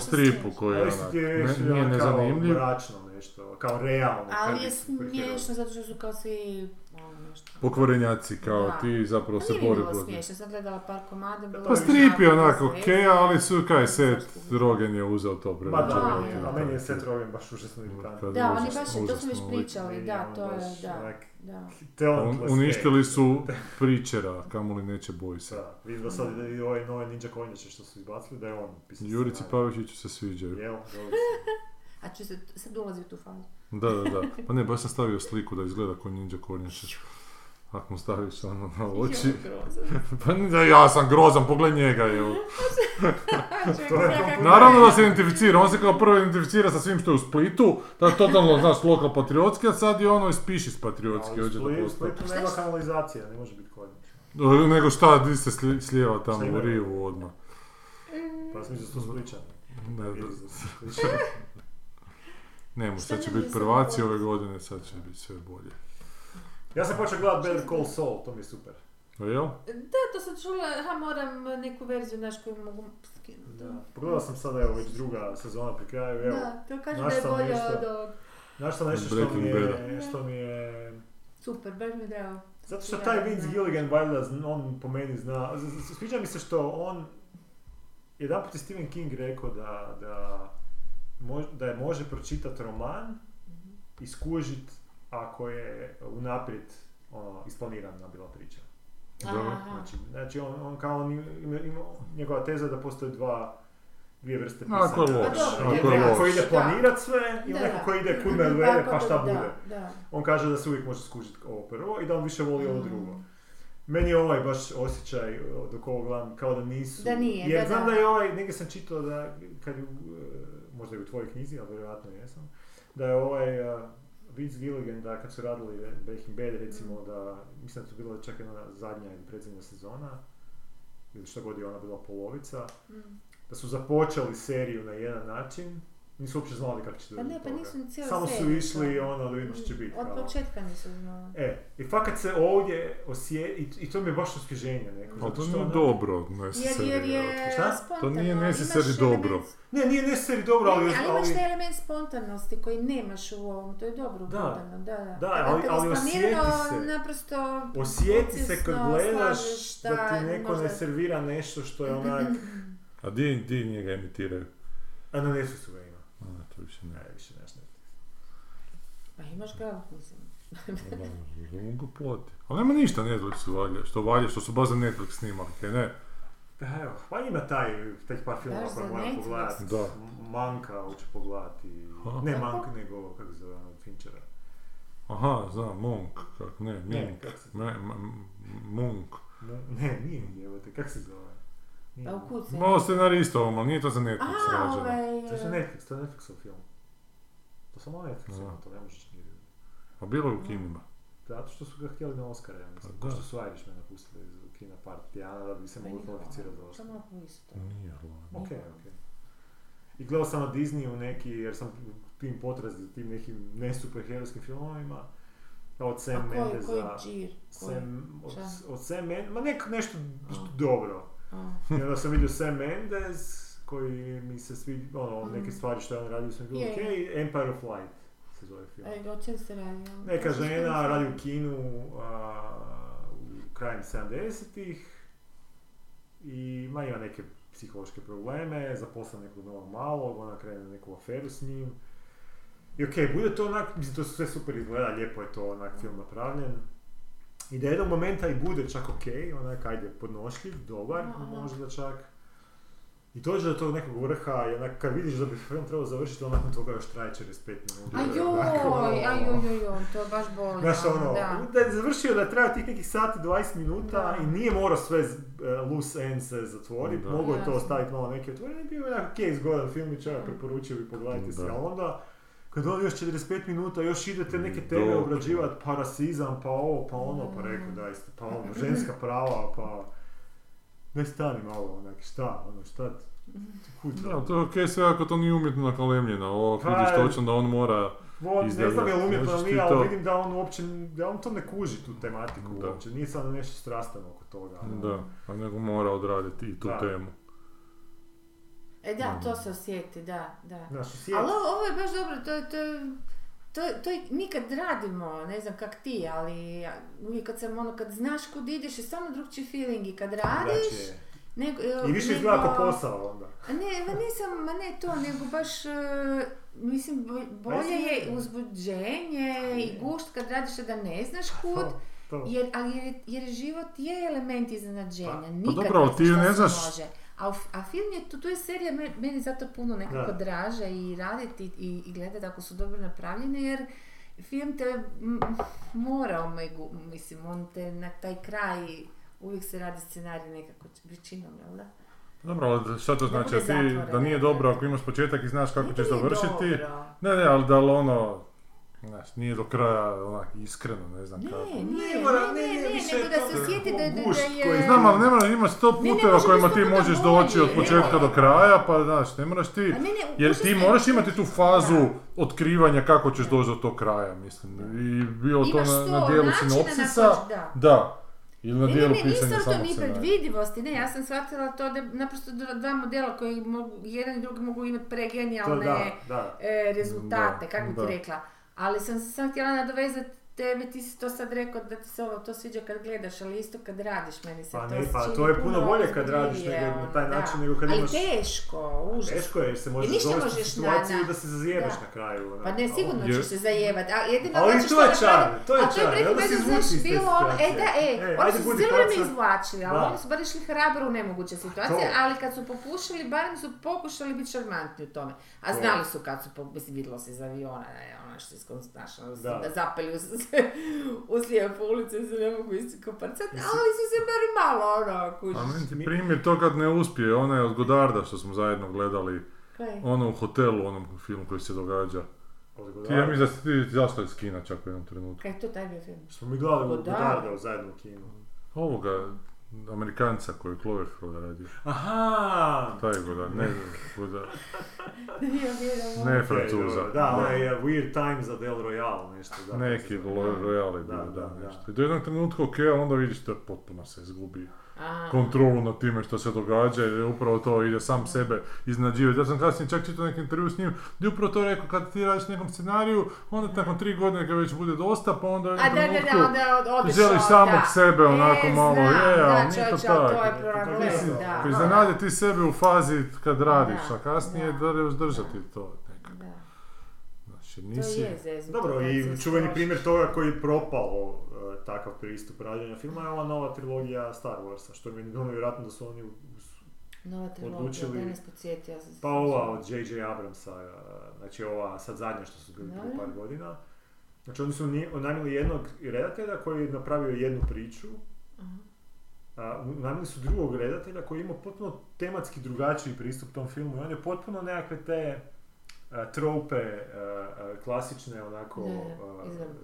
se stripu koji je onak, je ne- nije nezanimljiv. mračno nešto, kao realno. Ali je smiješno zato što su kao svi, ono nešto. Pokvarenjaci kao Da. ti zapravo Pa se nije bori bilo protiv. smiješno, sam gledala par komada, bilo Pa Pa strip je onako okej, veze. ali su kaj Seth? Rogen je uzeo to Ma prevađenje. da, Da, a meni je Seth Rogen baš užasno Kad iritantan. Da, je oni baš, to smo već pričali, da, to on je, da, da. Un- uništili su Preachera, kamoli neće boj se. Da, vidim da sad i ove nove Ninja konjače što su izbacili, da je on pisao Jurici. Pavićiću se sviđaju. Jel, dobro A se, sad ulazi u tu fazu. Da, da, da. Pa ne, baš sam stavio sliku da izgleda kao ninja kornjače. Ako mu staviš ono na oči. Pa ne, da, ja sam grozan, pogled njega, evo. Naravno da se identificira, on se kao prvo identificira sa svim što je u Splitu, tako totalno, znaš, lokal patriotski, a sad je ono ispiši s patriotski, Ali u hoće da Split- u. Splitu nema kanalizacija, ne može biti konjač. Nego šta, di se sli- slijeva tamo u rivu odmah. Pa sam da su to spličani. Ne, da, su. Ne mu, Šta sad će biti prvaci ove godine, sad će biti sve bolje. Ja sam počeo gledat Better Call Saul, to mi je super. Jel? Da, to sam čula, ha, moram neku verziju, znaš, koju mogu skinuti. Da. Pogledao sam sada, evo, već druga sezona pri kraju, evo. Da, to kaže da je bolje nešto- od ovog. Znaš što nešto što mi je, što mi je... Super, baš mi je drago. Zato što taj Vince. Gilligan, valjda, on po meni zna... Sviđa mi se što on... Jedanput je Stephen King rekao da, da, mož, da je može pročitati roman i skužit ako je unaprijed ono, isplanirana bila priča. Dobro. Znači, znači on, on kao on ima, ima, njegova teza da postoje dva dvije vrste Ako je pisanja. loš, Pa dobro, Je ako je neko ko loš. ide Da. planirat sve i Da, neko da. ko ide kud me odvede pa Tako šta da, bude. Da, On kaže da se uvijek može skužiti ovo prvo i da on više voli ovo Mm. drugo. Meni je ovaj baš osjećaj dok ovo gledam kao da nisu. Da nije, Jer da, znam da. da je ovaj, negdje sam čitao da, kad je, možda i u tvojoj knjizi, ali vjerojatno jesam, da je ovaj uh, Vince Gilligan, da kad su radili Breaking Bad, recimo da, mislim da to bila čak jedna zadnja ili predzadnja sezona, ili što god je ona bila polovica, Mm. da su započeli seriju na jedan način, nisu uopće znali kako će Pa doći ne, do pa nisu ni cijelu Samo su išli to. ono da vidimo što će biti. Od početka nisu znali. E, i fakat se ovdje osje... I, i to mi je baš osvježenje neko. Ali zato to nije ono- dobro, ne Jer, jer je Šta? spontano. To nije necessary dobro. element- Ne, nije necessary dobro, ali... Ne, ali imaš ali- taj element spontanosti koji nemaš u ovom, to je dobro Da. da, da. Da, ali- ali osjeti se. naprosto Osjeti se kad gledaš da ti neko ne servira nešto što je onak... A di, di njega emitiraju? A na. A, to više ne. Ne, više nemaš Netflix. Pa imaš ga, mislim. Da, mogu plati. Ali nema ništa Netflixu valja, što valja, što su baš za Netflix snimali, kaj ne? Pa evo, pa ima taj, tek par filmova koje moram Netflix? pogledati. Da. Manka hoću pogledati. Aha. Ne Kako? Mank, nego, kako se zove, ono, Finchera. Aha, znam, Monk, kak, ne, Ne, Mink, kak se- Me, m- Munk. Mo- Ne, nije, evo te, kako se zove? Pa u kuci. Malo scenarista ovo, ali nije to za Netflix A, rađeno. ovaj... To je Netflix, to je Netflixov film. To samo Netflix ima, to ne možeš ni A bilo je u kinima. Zato što su ga htjeli na Oscara, ja mislim. Pa Ko da. što su Irishmana pustili iz kina par tjedana da bi se mogli kvalificirati za Oscar. Samo isto. Nije hladno. Ok, ok. I gledao sam na Disneyu neki, jer sam u tim potrazi, tim nekim ne superherojskim filmovima, od Sam A koji, koji Mendeza. džir? Koji? Sam, od, od Sam Mendes, ma nek, nešto A. dobro. I onda sam vidio Sam Mendes, koji mi se svi, ono, Mm. neke stvari što je on radio su mi bilo Je, ok, Empire of Light se zove film. E, o čem se radi? Neka žena radi u kinu a, u krajem 70-ih i ma ima neke psihološke probleme, zaposla nekog novog malog, ona krene neku aferu s njim. I okej, bude to onak, mislim to sve super izgleda, lijepo je to onak film napravljen. I da jednog momenta i bude čak okej, onak ajde podnošljiv, dobar, Aha. možda čak. I dođe do tog nekog vrha i onak kad vidiš da bi film trebao završiti, onak nakon toga još traje 45 minuta. Onako, Ajoj, ajoj, ajoj, ajoj, to baš boli. Znaš ono, da. da je završio da traje tih nekih sati 20 minuta Da. i nije morao sve e, loose ends se zatvoriti, mogao je to ostaviti malo neke otvorene, bio je onako ok, zgodan film i čovjek preporučio bi pogledajte si, Da. a onda kad on još 45 minuta još ide te neke teme obrađivati, pa rasizam, pa ovo, pa ono, pa rekao da isto, pa ono, ženska prava, pa... Ne stani malo, onak, šta, ono, šta, kud Da, to je okej sve ako to nije umjetno nakalemljeno, ovo Pa, vidiš točno da on mora... On, ne znam je li umjetno to- ali vidim da on uopće, da on to ne kuži tu tematiku Da. uopće, nije sad nešto strastano oko toga. Da, a nego mora odraditi i tu Da. temu. E da, to se osjeti, da, da. Znaš, osjeti- Ali ovo, ovo je baš dobro, to, to, to, to je, mi kad radimo, ne znam kak ti, ali ja- uvijek kad sam ono, kad znaš kud ideš je stvarno drugčiji feeling i kad radiš, nego, I više izgleda kao posao onda. Ne, ma nisam, ma ne to, nego baš, e, mislim, bo- bolje je uzbuđenje i gušt kad radiš da ne znaš kud, To, to. jer, ali jer, jer život je element iznenađenja, Pa, nikad dobro, ali ne ti znaš ne šta se znaš- može. A, u- a film je, tu, tu je serija me- meni zato puno nekako Da. draže i raditi i, i gledati ako su dobro napravljene, jer film te m, mora omegu, mislim, on te na taj kraj, uvijek se radi scenarij nekako većinom, jel da? Dobro, ali šta to Da znači? bude A ti, da nije da. dobro ako imaš početak i znaš kako ćeš završiti. dobro. Ne, ne, ali da li ono, znaš, nije do kraja onak iskreno, ne znam kako. Ne, Nije nije, mora, ne, ne, ne, ne, ne, više nego je da se sjeti da, da, da je... koji Znam, ali ne mora, ima sto Ne, ne, puteva kojima ti možeš doći od početka do kraja, pa znaš, ne moraš ti, ne, ne, jer ti moraš imati tu fazu Da. otkrivanja kako ćeš doći do tog kraja, mislim. I bilo to na, na dijelu sinopsisa, da. Ili na Ne, ne, dijelu ne, pisanja stvar to samog ni predvidivosti, ne, ja sam shvatila to da naprosto dva- modela koji mogu, jedan i drugi mogu imati pregenijalne e, rezultate, kako bi ti rekla. Ali sam se sam htjela nadovezati tebe, ti si to sad rekao da ti se ovo to sviđa kad gledaš, ali isto kad radiš, meni se Pa to ne, pa čini to je puno bolje kad radiš nego na taj da. način nego kad ali imaš... teško, užas. Teško je jer se ništa dovesti u situaciju na- da se zajebeš da. na kraju. ono. Pa ne, sigurno ćeš se zajebat, a jedino Ali hoćeš to je čar, to je a to je čar, si veze, izvuči iz te ono, e da, e, E, oni su cijelo vrijeme faca. izvlačili, ali Da. oni su bar išli hrabro u nemoguće situacije, ali kad su popušili, barem su pokušali biti šarmantni u tome. A znali su kad su, mislim, vidjelo se iz aviona, da ono što je ono, Da. da zapeli u, u slijepu ulicu i se ne mogu istikopati. Sad, ali su se bar malo, ono, A kužiš. meni ti primjer to kad ne uspije, onaj od Godarda što smo zajedno gledali, Kaj? ono u hotelu, onom filmu koji se događa. Od Ti, ja mislim da si ti zašto iz kina čak u jednom trenutku. Kaj je to taj bio film? Smo mi gledali Godard. Godarda u zajedno u kinu. Ovoga, Amerikanca koji je Cloverfield radio. Aha! Taj je Godard, ne vjerujem, Ne Francuza. Da, onaj Weird Times at El Royale, nešto. Da, Neki Lo- Royale je bio, Da, da, da, da. nešto. I do jednog trenutka ok, ali onda vidiš da potpuno se izgubi A, kontrolu nad time što se događa jer upravo to ide sam sebe iznađivati. Ja sam kasnije čak čitao neki intervju s njim gdje je upravo to rekao kad ti radiš nekom scenariju, onda nakon tri godine kad već bude dosta, pa onda u A jednom da, da, trenutku da, od- odeš želiš samog da. sebe onako E, malo, znam, je, da, ali nije to ali to je tako. problem, da. Zanadi ti sebe u fazi kad radiš, Da, a kasnije da. da li držati to. Da, Znači, to nisi... je zeznuto. Dobro, i čuveni primjer toga koji je propao uh, takav pristup rađenja filma je ova nova trilogija Star Warsa, što mi je bilo vjerojatno da su oni Nova trilogija, odlučili- da nas podsjetio. Pa ova od J.J. Abramsa, uh, znači ova sad zadnja što su bili prije par godina. Znači oni su unajmili jednog redatelja koji je napravio jednu priču, unajmili su drugog redatelja koji je imao potpuno tematski drugačiji pristup tom filmu i on je potpuno nekakve te trope a, a, klasične onako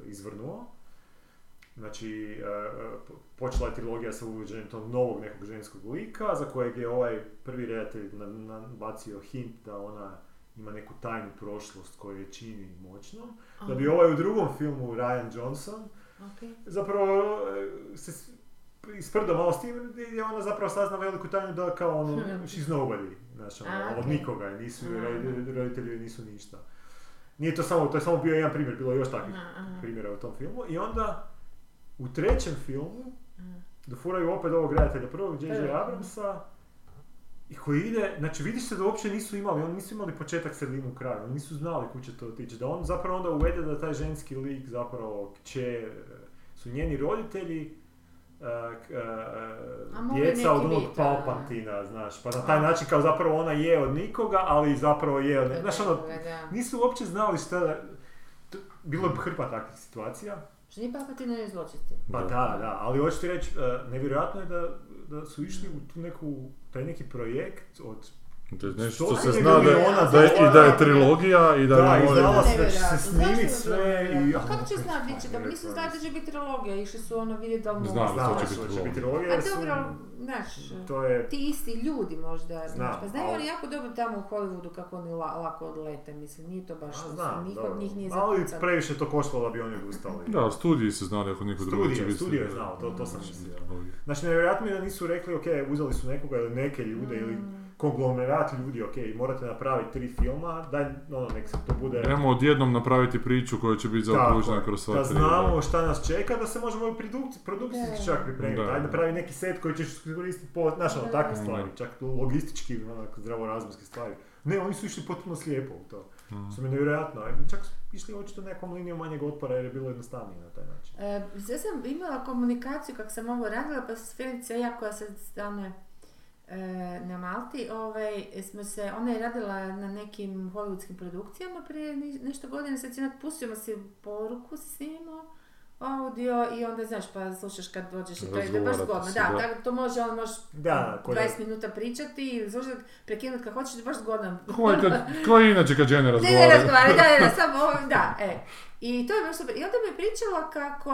izvrnuo. Znači, počela je trilogija sa uvođenjem tog novog nekog ženskog lika, za kojeg je ovaj prvi redatelj bacio hint da ona ima neku tajnu prošlost koju je čini moćnom. Da bi ovaj u drugom filmu, Ryan Johnson, okej. zapravo e, se isprda malo s tim i ona zapravo sazna veliku tajnu da kao ono, she's nobody, znači ono, A, od nikoga, nisu, ro- roditelji nisu ništa. Nije to samo, to je samo bio jedan primjer, bilo je još takvih aha. primjera u tom filmu i onda u trećem filmu dofuraju opet ovog redatelja prvog, J.J. Abramsa i koji ide, znači vidiš se da uopće nisu imali, oni nisu imali početak, sredinu, kraj, oni nisu znali kud će to otići, da on zapravo onda uvede da taj ženski lik zapravo će, su njeni roditelji, e, e, djeca od onog. Palpantina, znaš, pa na taj način kao zapravo ona je od nikoga, ali zapravo je od, ne- znaš ono, nisu uopće znali šta da, bilo je hrpa takvih situacija, Što nije Palpatine je zločesti. pa Da. da, ali hoću ti reći, e, nevjerojatno je da, da su išli u tu neku, taj neki projekt od nešto što se zna da, da, je- i da je trilogija i da, Da, se da će Nevjerojatno. se snimit je sve i... nevjerojatno? Kako će znat, vidjet će da Pa, nisu znali da će biti trilogija, išli su ono vidjeti da li mogu. Biti da će biti trilogija. A su... dobro, znaš, To je... ti isti ljudi možda, znaš, Znam, pa znaju ali- oni jako dobro tamo u Hollywoodu kako oni la- lako odlete, mislim, nije to baš, A, znam, niko od njih nije Ali zakucan. previše to koštalo da bi oni odustali. Da, u studiji se znali ako niko drugi će Studio, biti. studio je znao, to, to sam mislio. Znači, nevjerojatno mi je da nisu rekli, ok, uzeli su nekoga ili neke ljude ili konglomerat ljudi, ok, morate napraviti tri filma, daj, ono, nek se to bude... Idemo odjednom napraviti priču koja će biti zaokružena Tako, kroz sva da tri. znamo šta nas čeka, da se možemo i produkci- produkcijski Da. čak pripremiti. Da. Ajde napravi neki set koji ćeš koristiti po, znaš, ono, Da. takve Da. stvari, čak logistički, onako, zdravorazumske stvari. Ne, oni su išli potpuno slijepo u to. Mm. Što mi je nevjerojatno. Čak su išli očito nekom linijom manjeg otpora jer je bilo jednostavnije na taj način. E, ja sam imala komunikaciju kako sam ovo radila, pa s Felica i ja koja sad stanuje e, na Malti, ovaj, smo se, ona je radila na nekim hollywoodskim produkcijama prije nešto godina, sad si onak pustimo si poruku, si snimimo audio i onda znaš pa slušaš kad dođeš i to je baš zgodno, da, da. tako to može, on može Da, ko da- 20 minuta pričati i slušati, prekinuti kad hoćeš, baš zgodan. Ko, je inače kad žene Ne, ne razgovaraju? razgovaraj, da, da, da, samo ovo, da, e. I to je baš super. I onda mi je pričala kako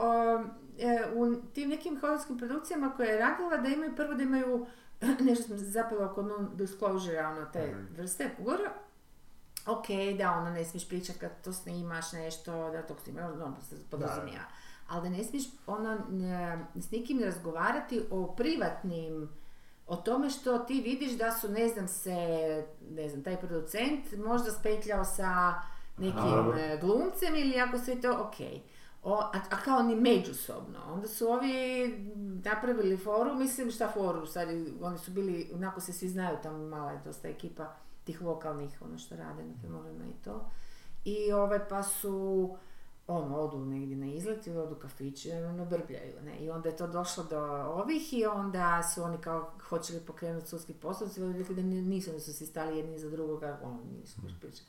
o, e, u tim nekim hollywoodskim produkcijama koje je radila, da imaju prvo da imaju, nešto sam zapela oko non-disclosure, ono, te Mhm. vrste ugovora. Ok, da, ono, ne smiješ pričat kad to snimaš nešto, da to snimaš, ono, se podrazumijeva. ali da ne smiješ ono, s nikim razgovarati o privatnim, o tome što ti vidiš da su, ne znam, se, ne znam, taj producent možda spetljao sa nekim dobro. e, glumcem ili ako sve to, ok. O, a, a kao ni međusobno. Onda su ovi napravili foru, mislim šta foru, sad oni su bili, onako se svi znaju, tamo mala je dosta ekipa tih lokalnih, ono što rade na filmovima i to. I ove pa su, ono, odu negdje na izlet ili odu u kafić, i ono, brbljaju, ne. I onda je to došlo do ovih i onda su oni kao hoćeli pokrenuti sudski postupak, i rekli da ni- nisu, da su si stali jedni za drugoga, ono, nisu baš pričali.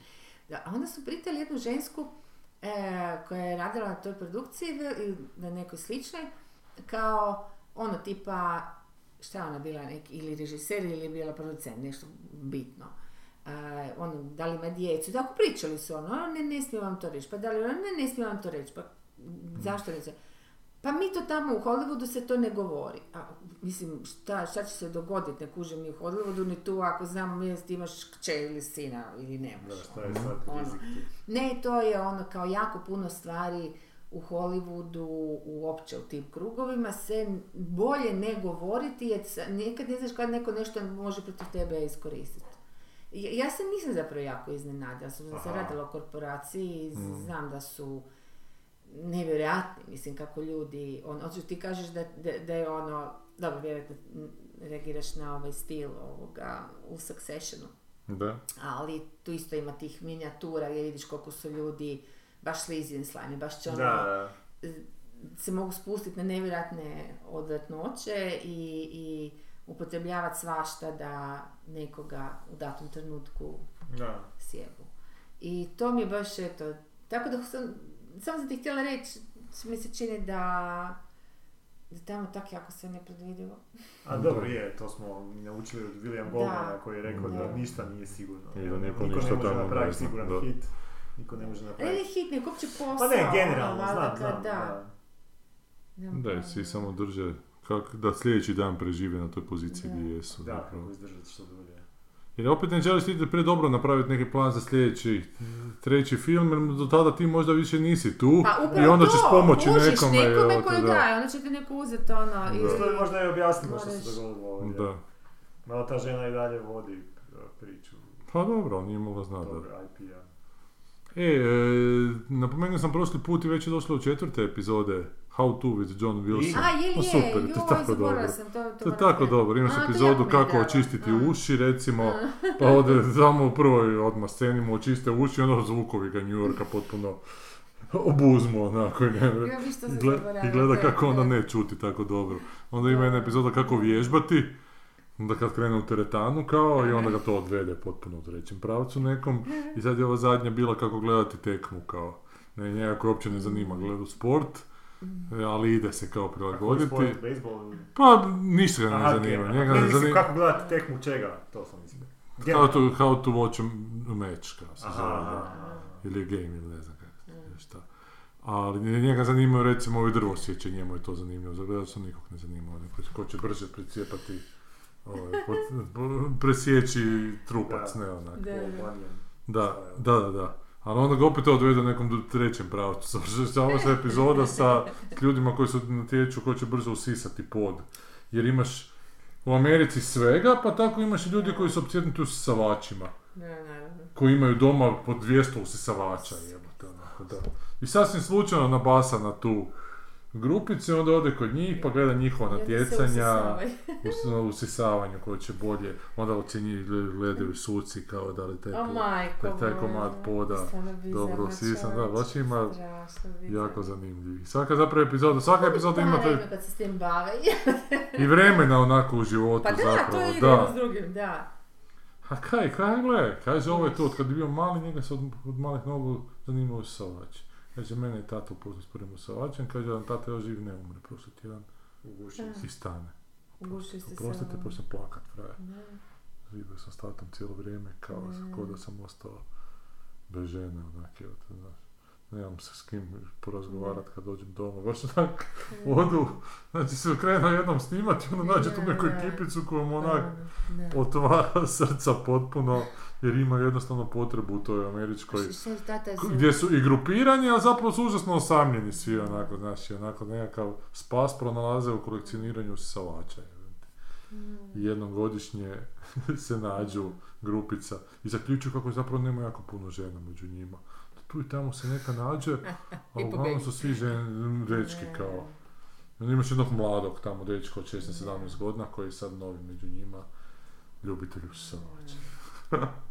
Da, a onda su pitali jednu žensku e, koja je radila na toj produkciji ili na nekoj sličnoj, kao ono tipa, šta je ona bila, neki, ili režiser ili je bila producent, nešto bitno. E, ono, da li ima djecu, tako pričali su ono, "A, ne, ne smijem vam to reći, pa da li, ne, ne smijem vam to reći, pa zašto ne znam? Pa mi to tamo u Hollywoodu se to ne govori. A, mislim, šta, šta će se dogoditi, ne kužim ni u Hollywoodu, ni tu, ako znamo mi ti imaš kćer ili sina ili Da, nemaš. šta je sad Ono. tu? Ne, to je ono kao jako puno stvari u Hollywoodu, uopće u tim krugovima se bolje ne govoriti jer nekad ne znaš kad neko nešto može protiv tebe iskoristiti. Ja, ja se nisam zapravo jako iznenadila, sam se radila o korporaciji i znam da su nevjerojatni, mislim kako ljudi, on, hoćeš ti kažeš da, da, da je ono, dobro, vjerojatno reagiraš na ovaj stil ovoga u Successionu, Da. ali tu isto ima tih minijatura gdje vidiš koliko su ljudi baš slizi i slajni, baš će ono, Da, se mogu spustiti na nevjerojatne odvratnoće i, i upotrebljavati svašta da nekoga u datom trenutku da. sjebu. I to mi je baš eto, tako da sam, samo sam ti htjela reći, mi se čini da da je tamo tak jako sve nepredvidivo. A dobro je, to smo naučili od William Goldmana koji je rekao da, Da. ništa nije sigurno. I da niko niko ništa ne može ne napraviti siguran da. hit. Niko ne može Ne napraviti. hit, nego uopće posao. Pa ne, generalno, znam, znam. Da. Da, svi samo drže kak, da sljedeći dan prežive na toj poziciji Da. gdje jesu. Da, kako izdržati što dulje. Jer opet ne želiš ti pre dobro napraviti neki plan za sljedeći, treći film, jer do tada ti možda više nisi tu Pa i onda to, ćeš pomoći nekome. nekome evo te, koji da. da, onda će ti neko uzeti ono Da. Što je možda i objasnimo što se dogodilo ovdje. Da. Malo ta žena i dalje vodi uh, priču. Pa dobro, nije mogla znati. Dobro, IP-a. E, e, napomenuo sam prošli put i već je došlo u četvrte epizode How to with John Wilson. A, je Pa je? super, to je tako dobro. sam, to, to, To je tako dobro, imaš epizodu kako očistiti A. uši recimo, pa ode samo u prvoj odmah sceni mu očiste uši onda zvukovi ga New Yorka potpuno obuzmu onako i ne Ja, vi što sam Gle- zaboravila, I gleda da, kako onda da. ne čuti tako dobro. Onda ima jedna epizoda kako vježbati, onda kad krene u teretanu kao i onda ga to odvede potpuno u trećem pravcu nekom. I sad je ova zadnja bila kako gledati tekmu kao. Ne, njega koji uopće ne zanima gledu sport, e, ali ide se kao prilagoditi. sport, bejsbol? Pa ništa ga ne Aha, zanima. game. Njega Ne, ne mislim, zanima. kako gledati tekmu čega? To sam mislio. How to, how to watch a match, kao se Aha, zove, da. Ili game, ili ne znam kako se šta. Ali njega zanimaju recimo ovi drvosjeće, njemu je to zanimljivo. Za gledač nikog ne zanima, ko, ko će brže precijepati, ovaj, presjeći trupac, Da. ne onak. Da, da. Oblanjen. Da, da, da, da. Ali onda ga opet odvede nekom trećem pravcu. Završava se epizoda sa ljudima koji su natječu ko će brzo usisati pod. Jer imaš u Americi svega, pa tako imaš i ljudi koji su opsjednuti usisavačima. Koji imaju doma po 200 usisavača, jebote, onako, da. I sasvim slučajno nabasa na tu grupicu, onda ode kod njih, pa gleda njihova natjecanja, na usisavanju koje će bolje, onda ocjenjuju, gledaju suci kao da li taj, O majko taj, komad poda dobro usisan, da, baš ima jako zanimljiv. Svaka zapravo epizoda, svaka epizoda ima Pa, taj, kad se s tim bave. i vremena onako u životu Pa da, zapravo, to ide da. jedno s drugim, da. A kaj, kaj gle, kaže ovo je to, od kad je bio mali, njega se od, od malih nogu zanimao usavač. Kaže, mene je tata upoznao s prvim usavačem, kaže, jedan tata još živ ne umre prošli tjedan Uguši. i stane. Uguši se plakat, frajer. Da. Živio sam s tatom cijelo vrijeme, kao, Mm. da sam ostao bez žene, onak, evo te, znaš. nemam se s kim porazgovarat kad dođem doma, baš onak odu, znači se okrenu jednom snimati, onda nađe tu neku Da, da. ekipicu kojom onak Da, da. otvara srca potpuno, jer ima jednostavno potrebu u toj američkoj gdje su i grupirani, a zapravo su užasno osamljeni svi onako, znači, onako nekakav spas pronalaze u kolekcioniranju salača. I jednom godišnje se nađu grupica i zaključuju kako zapravo nema jako puno žena među njima. Tu i tamo se neka nađe, a uglavnom su svi žen, dečki kao. Imaš jednog mladog tamo dečka od 16-17 godina koji je sad novi među njima, ljubitelju salača.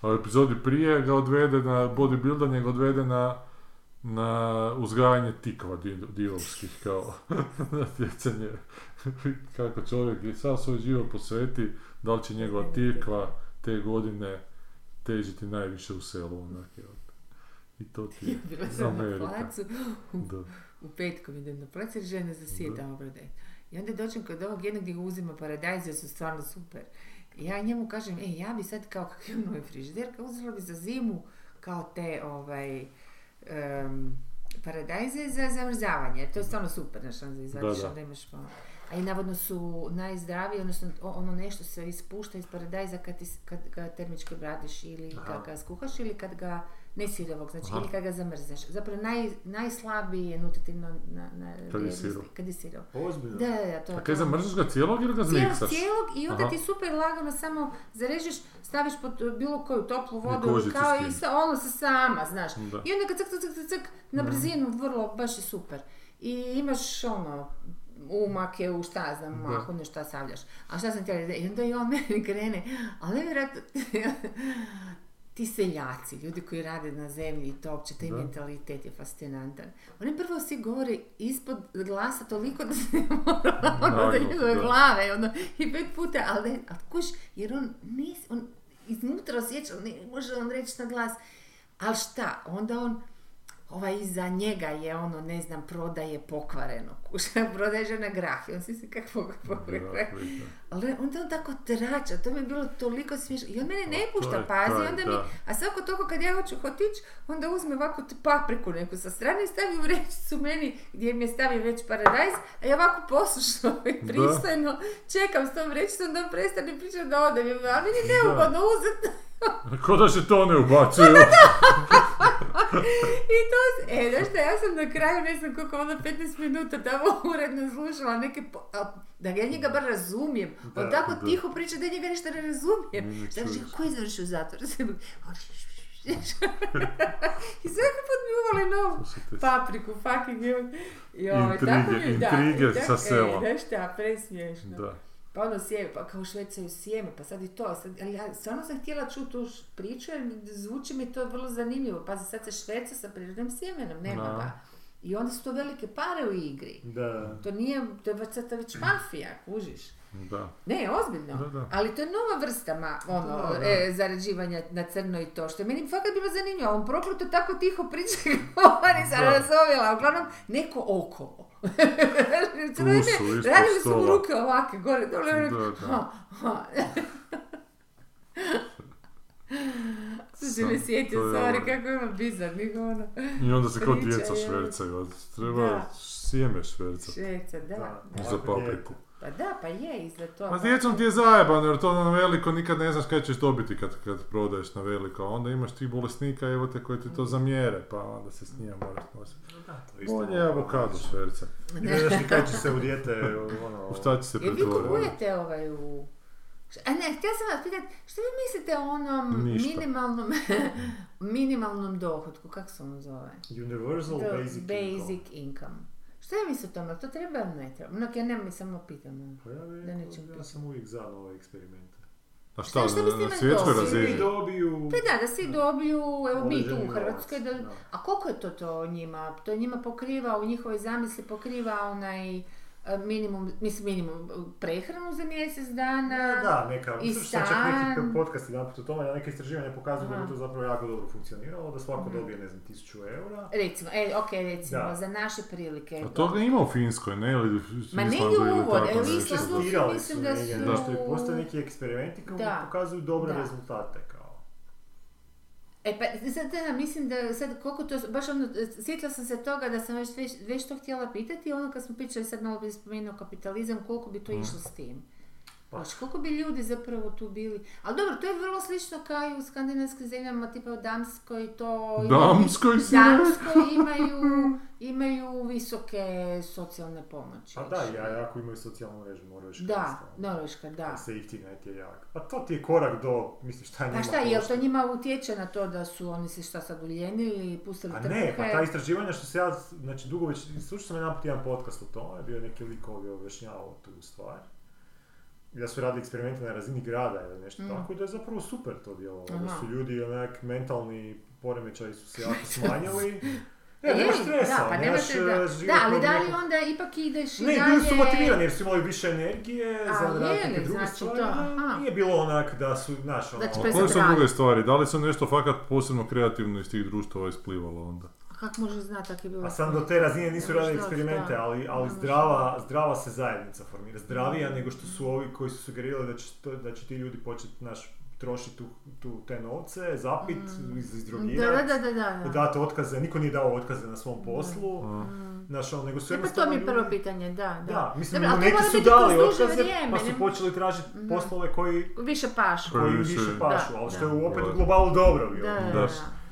A u epizodi prije ga odvede na bodybuildanje, ga odvede na, na uzgajanje tikva di- divovskih, kao natjecanje. Kako čovjek je sav svoj život posveti, da li će njegova tikva te godine težiti najviše u selu, onak je. I to ti je Bila sam na placu, Da. u petkom idem na plac jer žene zasije tamo prodaj. I onda dođem kod ovog jednog gdje ga uzima paradajz jer su stvarno super. Ja njemu kažem, e, ja bi sad kao kakav imam novi frižider, kao uzela bi za zimu kao te, ovaj, em, paradajze za zamrzavanje. To je stvarno super, znaš, onda izvadiš, Da, da. onda imaš malo. A i navodno su najzdraviji, odnosno ono nešto se ispušta iz paradajza kad, ti, kad ga termički obradiš ili kad ga skuhaš ili kad ga nesirovog, znači Aha. ili kad ga zamrzneš. Zapravo naj, najslabiji je nutritivno na, na Kad je sirov. Kad je sirov. Ozbiljno. Da, da, da, to A kaj to. zamrzneš ga cijelog ili ga Cijelog, zmiksaš? cijelog i onda Aha. ti super lagano samo zarežeš, staviš pod bilo koju toplu vodu kao i sa, ono se sama, znaš. Da. I onda kad cak, cak, cak, cak, cak, na brzinu, vrlo, baš je super. I imaš ono, umake u šta znam, Da. mahu, ne šta savljaš. A šta sam htjela? I onda i on meni krene, ali nevjerojatno, ti seljaci, ljudi koji rade na zemlji i to uopće, taj Da. mentalitet je fascinantan. Oni prvo svi govore ispod glasa toliko da se ne mora ono Naglo, njegove da. glave, ono, i pet puta, ali ne, kuš, jer on nis, on iznutra osjeća, ne može on reći na glas, ali šta, onda on, ovaj iza njega je ono, ne znam, prodaje pokvareno, kuša, prodaje žena grah, i on si se kako pokvareno. Ali onda on tako trača, to mi je bilo toliko smiješno. I on mene ne A to pušta, je pazi, onda mi, da. a svako toliko kad ja hoću otići, onda uzme ovako tu papriku neku sa strane i stavi u vrećicu meni gdje mi je stavio već paradajz, a ja ovako poslušno i pristojno čekam s tom vrećicom da on prestane pričati da odem, a meni je neugodno uzeti. Ko da se to ne ubacuju? I to, e, znaš šta, ja sam na kraju, ne znam koliko, onda 15 minuta tamo uredno slušala neke, po- a, da ja njega bar razumijem. On Da, tako da. tiho priča da njega ništa ne razumijem. Čuješ. ko je završio? On I svaki put mi uvali novu papriku, fucking. I ovaj, Intrige, tako mi da, intrige tako- sa sela. E, znaš šta, presmiješno. Da. Pa ono sjeme, pa kao švecaju sjeme, pa sad i to. Sad, ali ja stvarno sam htjela čuti tu priču jer zvuči mi to vrlo zanimljivo. Pazi, sad se šveca sa prirodnim sjemenom, nema Da. ga. I onda su to velike pare u igri. Da. To nije, to je već sad već mafija, kužiš. Da. Ne, ozbiljno. Da, da. Ali to je nova vrsta ma, ono, Da, da. E, zarađivanja na crno i to, što je meni fakat bilo zanimljivo. On prokleto tako tiho priča, govori, sam Da. razumjela. Uglavnom, neko okolo. Tu Cijelo su, vrijeme ispod Radili su mu ruke ovake, gore, dole. Da, da. Ha, ha. Sad se Sam- sjetio, sorry, kako ima bizarnih ono. I onda se kao djeca je. švercaju. Treba Da. sjeme šverca. Šveca, da. Da. Za papriku. Pa da, pa je i za to. Pa s djecom ti je zajebano jer to na veliko nikad ne znaš kaj ćeš dobiti kad, kad prodaješ na veliko. A onda imaš ti bolesnika evo te koji ti to zamjere pa onda se s njima moraš nositi. Da, to isto. Bolje je avokado šverca. I ne znaš ni kad će se u dijete, ono... U šta će se Jel vi pretvoriti? kupujete ovaj u... A ne, htjela sam vas pitati, što vi mislite o onom Ništa. minimalnom, minimalnom dohodku, kako se ono zove? Universal The basic, basic income. income. Što vi mislite o tome? To treba ili ne treba? Onak, ja nemam, samo pitam. Pa ja, bi Da rekao, nećem ja sam uvijek za nove eksperimente. A šta, Šta na, biste na svjetskoj razini? Svi dobiju... Pa da, da svi dobiju, evo mi tu u Hrvatskoj, da, a koliko je to to njima? To njima pokriva, u njihovoj zamisli pokriva onaj minimum, mislim minimum, prehranu za mjesec dana. Da, neka, i sam čak neki stan. podcast jedan put o tome, da neke istraživanja pokazuju da bi to zapravo jako dobro funkcioniralo, da svako Mhm. dobije, ne znam, 1000 eura. Recimo, e, ok, recimo, Da. za naše prilike. A toga ima u Finskoj, ne? Ili Ma ili uvod. Islandu- mislim da su- i postoje neki eksperimenti koji Da. pokazuju dobre Da. rezultate. E pa sad da, mislim da sad koliko to, baš ono, sjetila sam se toga da sam već, već, već to htjela pitati, ono kad smo pričali sad malo bi spomenuo kapitalizam, koliko bi to Mm. išlo s tim. Pa. Koliko bi ljudi zapravo tu bili. Ali dobro, to je vrlo slično kao i u skandinavskim zemljama, tipa u Damskoj, to... Damskoj si Damskoj imaju, imaju visoke socijalne pomoći. Pa da, ja, jako imaju socijalnu mrežu, Norveška. Da. Norveška, da. Safety net je jak. Pa to ti je korak do, mislim, šta je Pa njima šta, jel to njima utječe na to da su oni se šta sad uljenili i pustili A trbuhe? ne, pa ta istraživanja što se ja, znači dugo već, slušao sam jedan podcast o tome, bio neki lik ovdje objašnjavao tu stvar. I da su radili eksperimente na razini grada ili nešto Mm. tako i da je zapravo super to djelovalo. Da Aha. su ljudi onak mentalni poremećaji su se jako smanjili. Ne, E, nemaš stresa, da, pa nemaš da. eh, da, ali da li onda ipak ideš i Ne, dalje... bili su motivirani jer su imali više energije A, za raditi li? neke druge Znači stvari. to, da, aha. Nije bilo onak da su, znaš, ono... Da Bez koje su druge stvari? Da li se nešto fakat posebno kreativno iz tih društava isplivalo onda? Kako možeš znati ako je bilo... A sam do te razine nisu radili eksperimente, da. ali, ali zdrava, zdrava se zajednica formira. Zdravija nego što su ovi koji su sugerirali da će, to, da će ti ljudi početi naš, trošiti tu, tu, te novce, zapit, iz, Da, izdrogirat, da, da, da, da. da. dati otkaze, niko nije dao otkaze na svom poslu, A. znaš, ono, nego su E, pa to mi je prvo pitanje, da, da. Da, mislim, to neki mora su biti dali otkaze, vrijeme, pa su ne- Mhm. počeli tražiti poslove koji, Više pašu. Koji više- pašu, Da, ali što je opet u globalu dobro. Da, da, Da.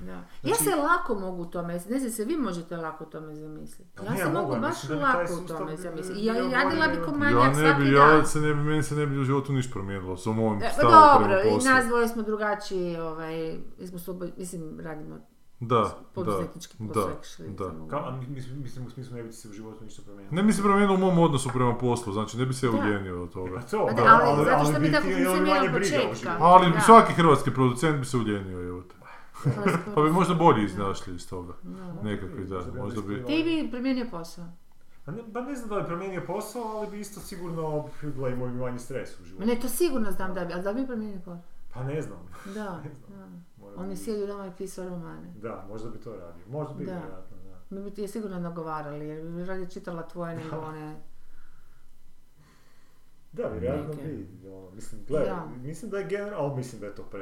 Da. da. Ja Znači- se lako mogu u tome, ne znam se vi možete lako u tome zamisliti. Pa Ja ne, se mogu baš da lako u tome zamisliti. bi Ja radila bi od- ko Ja ne svaki bi, dan. ja se ne bi, meni se ne bi u životu ništa promijenilo, sa mojim E, stavom dobro, i nas dvoje smo drugačiji, ovaj, smo slobo, mislim, radimo Da, da, poduzetnički da, posao, da. samo- Kao, a mi- mislim, mislim, u smislu ne bi se u životu ništa promijenilo. Ne bi se promijenilo u mom odnosu prema poslu, znači ne bi se Da. ugljenio od toga. Pa to, Pa da, da, ali zato što bi tako ti imali funkcionira manje od početka. Ali Da. svaki hrvatski producent bi se uljenio, evo te. Pa bi možda bolje iznašli iz toga. Nekakvi, da, Možda bi Ti bi promijenio posao. Pa ne, pa ne znam da bi promijenio posao, ali bi isto sigurno bila imao manji stres u životu. Ne, to sigurno znam da bi, ali da bi promijenio posao. Pa ne znam. Da, Ne znam. da. On je sjedio doma i pisao romane. Da, možda bi to radio. Možda bi, Da. vjerojatno, da. Mi bi ti je sigurno nagovarali, jer bi radije čitala tvoje nego one... Da, vjerojatno bi. Ono, mislim, gledaj, Da. mislim da je generalno, ali mislim da je to bi...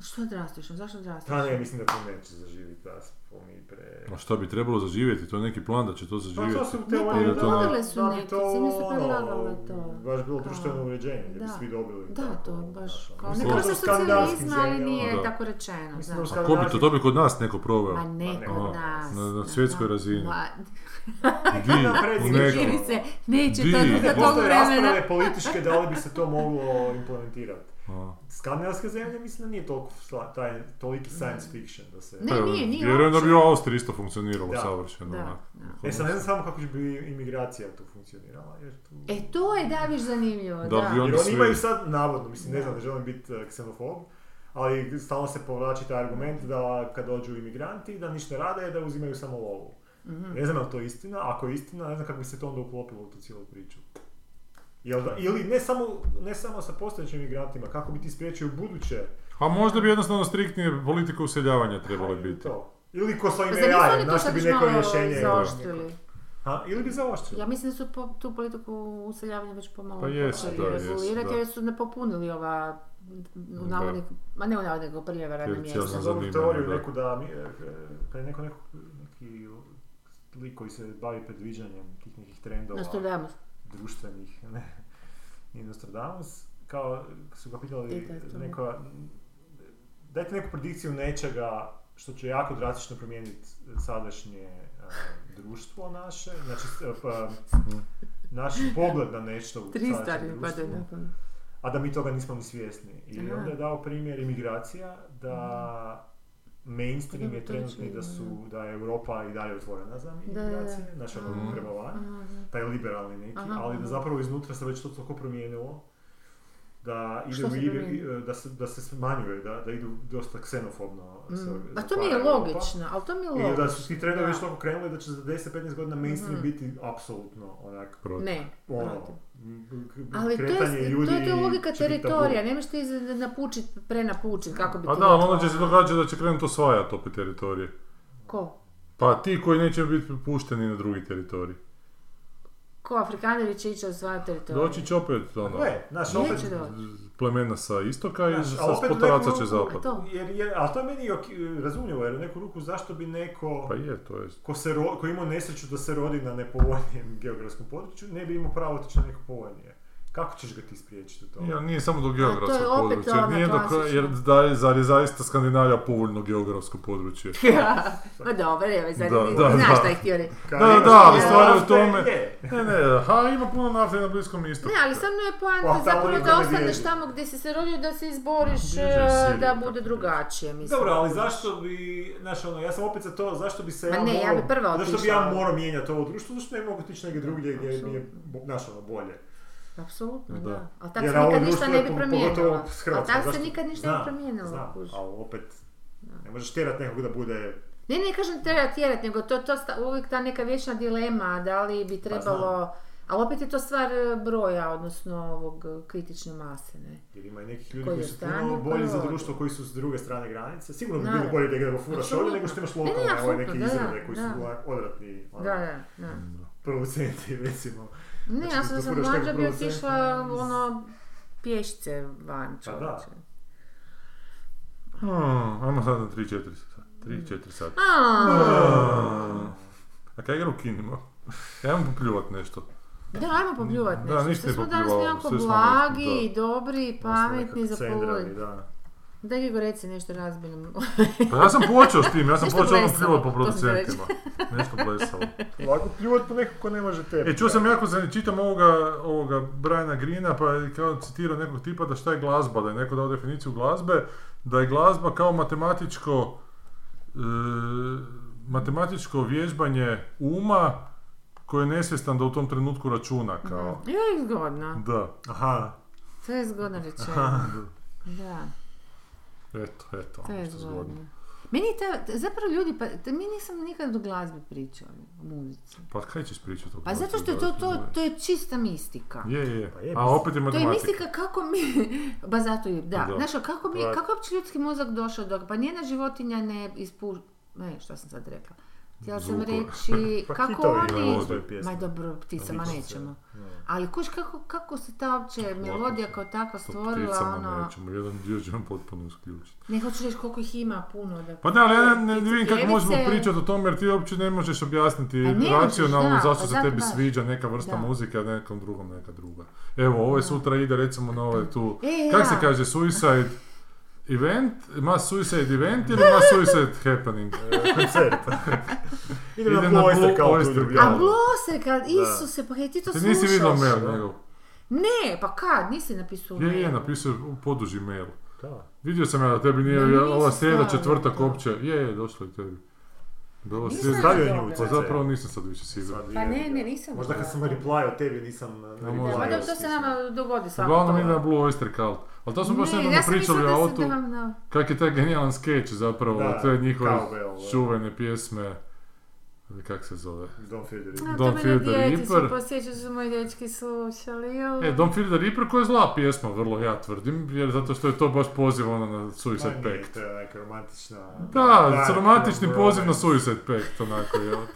Što je drastično? Zašto drastično? Pa ne, mislim da to neće zaživiti, da smo mi pre... A šta bi trebalo zaživjeti? To je neki plan da će to Pa zaživjeti. to su Ne, teorije pa predlagale su da bi neke, to, svi su ono, to. Baš bilo Kao- društveno uređenje, gdje bi Da. svi dobili. Da, tako, to je baš ono, kao neka da skandinavskim socijalizma, ali nije Da. tako rečeno, Mislim da. A ko bi to? To bi kod nas neko proveo. Ma ne kod aha, nas. na- na da, svjetskoj da. razini. Ma, Di, u nekom. Neće to do tog Postoje vremena. rasprave političke da li bi se to moglo implementirati. A. Skandinavske zemlje mislim da nije toliko sla- taj, toliki science fiction da se... Ne, nije, nije Vjerujem da bi u Austriji isto funkcioniralo Da. savršeno. Da, da. E sad ne znam samo kako bi imigracija tu funkcionirala, jer tu... E, to je da viš zanimljivo, Da da. Jer oni svi- imaju sad, navodno, mislim, ne Da. znam, ne želim biti eh, ksenofob, ali stalno se povlači taj argument da kad dođu imigranti, da ništa rade, da uzimaju samo lovu. Mhm. Ne znam je li to istina, ako je istina, ne znam kako bi se to onda uklopilo u tu cijelu priču. Jel da, ili ne samo, ne samo sa postojećim imigrantima, kako bi ti spriječio buduće A možda bi jednostavno striktnije politika useljavanja trebale ili biti. to. Ili ko sa našli sad bi neko rješenje. zaoštrili? A, ili bi zaoštrili. Ja mislim da su po, tu politiku useljavanja već pomalo Pa jesu, da, regulirati da. jer su ne popunili ova u navodnik, ma ne u navodniku, prijeva radna Tercijalna mjesta. Sam dobio zanimanja, teoriju neku da, mi- e, kad je neko, neko, neki lik koji se bavi predviđanjem tih nekih trendova Nostradamus. Društvenih, ne, nije Nostradamus, kao su ga pitali I neko, dajte neku predikciju nečega što će jako drastično promijeniti sadašnje e, društvo naše, znači pa, naš pogled na nešto u Tri sadašnjem društvu a da mi toga nismo ni svjesni. I Aha. onda je dao primjer imigracija, da mainstream je trenutni da su, da je Europa i dalje otvorena za imigracije, znači ono prema van, taj liberalni neki, Aha, ali da zapravo iznutra se već to toliko promijenilo, da ide u se da se, da se smanjuje, da, da idu dosta ksenofobno. se Mm. A to mi je logično, ali to mi je I logično. da su ti trendovi već toliko krenuli da će za 10-15 godina mainstream Mhm. biti apsolutno onak, Protiv. Ne, ono, Ali to je, ljudi to je to logika teritorija, nemaš ti za- napučit, prenapučit, kako bi A ti da, ali rekla, onda će se događati da će krenuti osvajati opet teritorije. Ko? Pa ti koji neće biti pušteni na drugi teritorij. Ko Afrikaneri će ići osvajati teritoriju. Doći će opet, ono, Gle, znaš, Gdje opet, će plemena sa istoka i sa Spotoraca će zapad. To. jer, jer, ali to je meni ok- razumljivo, jer u neku ruku zašto bi neko Pa je, to je. ko, se ro, ko ima nesreću da se rodi na nepovoljnijem geografskom području, ne bi imao pravo otići na neko povoljnije. Kako ćeš ga ti spriječiti u tome? Ja, nije samo do to geografskog je opet područja, jer ona nije do, jer da je, zar je zaista Skandinavija povoljno geografsko područje. Ma dobro, evo, sad Da, znaš šta je htio reći. Da, da, ali stvar je u tome- je. Ne, ne, ha, ima puno nafte na Bliskom istoku. Ne, ali stvarno je Pa, poanta tamo zapravo da ne ostaneš tamo gdje si se rodio, da se izboriš Bliže e, Siriji, da bude drugačije, mislim. Dobro, ali zašto bi, znaš ono, ja sam opet za to, zašto bi se Ma ja ne, ja bi prva zašto bi ja morao mijenjati ovo društvo, zašto ne mogu otići negdje drugdje gdje mi je, znaš ono, bolje. Apsolutno, Da. da. Ali tako se nikad ništa je ne bi promijenilo. Ali tako se nikad ništa ne promijenilo. Znam, ali opet, ne možeš tjerat nekog da bude Ne, ne kažem treba tjerat, nego to, to sta, uvijek ta neka vječna dilema, da li Pa bi trebalo... ali opet je to stvar e, broja, odnosno ovog e, kritične mase, ne? Jer ima i nekih ljudi Koji koji su puno bolji za društvo koji su s druge strane granice. Sigurno bi bilo bolje da ga furaš ovdje nego što imaš Apsolutno. Ne, ne, lokalne ove neke izrade koji su da. onak odvratni ono, Da, da, da. producenti recimo. Ne, Znači, ja da sam za mlađa bi otišla ono pješce van Pa da. čovječe. Hmm, ajmo sad na 3-4 sata. 3-4 sata. A, kaj ga ukinimo? Ajmo popljuvat nešto. Da, ajmo popljuvat Da, nešto. ništa Sve ne smo danas nekako blagi, dobri, pametni za da. Daj Igor, reci nešto razbiljno. Pa ja sam počeo s tim, ja sam Nešto počeo ono pljuvat po producentima. Nešto blesavo. Lako pljuvat po nekog ko ne može tebe. E, čuo sam jako, za, čitam ovoga, ovoga Briana Greena, pa je kao citirao nekog tipa da šta je glazba, da je neko dao definiciju glazbe, da je glazba kao matematičko, e, matematičko vježbanje uma koji je nesvjestan da u tom trenutku računa, kao. Je zgodno. Da, Aha, To je zgodno rečeno. Da, eto, eto, to je ono što je zgodno. zgodno. Meni je ta, zapravo ljudi, pa te- mi nisam nikad do glazbi pričali, o muzici. Pa kaj ćeš pričati o Pa zato što je to, to, to je čista mistika. Je, je, Pa je, a opet je To je matematika. mistika kako mi, ba zato i, da, Da. znaš, kako mi, Pa- kako je uopće ljudski mozak došao do, pa nijedna životinja ne ispu, ne, što sam sad rekla. Htjela sam reći, Pa kako oni, ma dobro, pticama nećemo. Ali kuš, kako, kako se ta uopće melodija kao takva stvorila, pticama ono, nećemo, jedan dio ćemo potpuno isključiti. ne hoću reći koliko ih ima puno. Da, Pa da, ali ja ne, vidim kako možemo pričati o tome jer ti uopće ne možeš objasniti Pa ne racionalno zašto pa se tebi sviđa neka vrsta muzike, a nekom drugom neka druga. Evo, ovaj sutra ide recimo na ovaj tu, E, kak ja. se kaže, suicide event, mass suicide event ili mass suicide happening? koncert. Idem na Idem na Blue Blue Oyster kao Oyster tu A. Blose, kad, Isuse, pa kaj ti to Ti slušaš? nisi vidio mail njegov? Ne, pa kad, nisi napisao Je, je, mail. napisao je poduži mail. Da. Vidio sam ja da tebi nije, ova srijeda, četvrtak uopće, je, je, došlo je tebi. Srijeda- Stavio dobro. nju u Pa CC. zapravo nisam sad više siguran. Pa je- ne, ne, nisam. Možda kad sam gledala. reply od tebi nisam Da, možda. to se nama dogodi svako Uglavnom ide na Blue Oyster Cult. Ali to smo baš nedavno ja pričali o autu, kak je taj genijalan skeč zapravo, Da, te njihove čuvene pjesme, ili kak se zove. Don't Fear the Reaper. Don't mene Fear the Reaper. posjećaju su moji dečki slušali, jel? E, Don't Fear the Reaper koja je zla pjesma, vrlo ja tvrdim, jer zato što je to baš poziv ono na Ma Suicide nije, Pact. To je neka romantična... Da, s romantični poziv na Suicide Pact, onako, jel?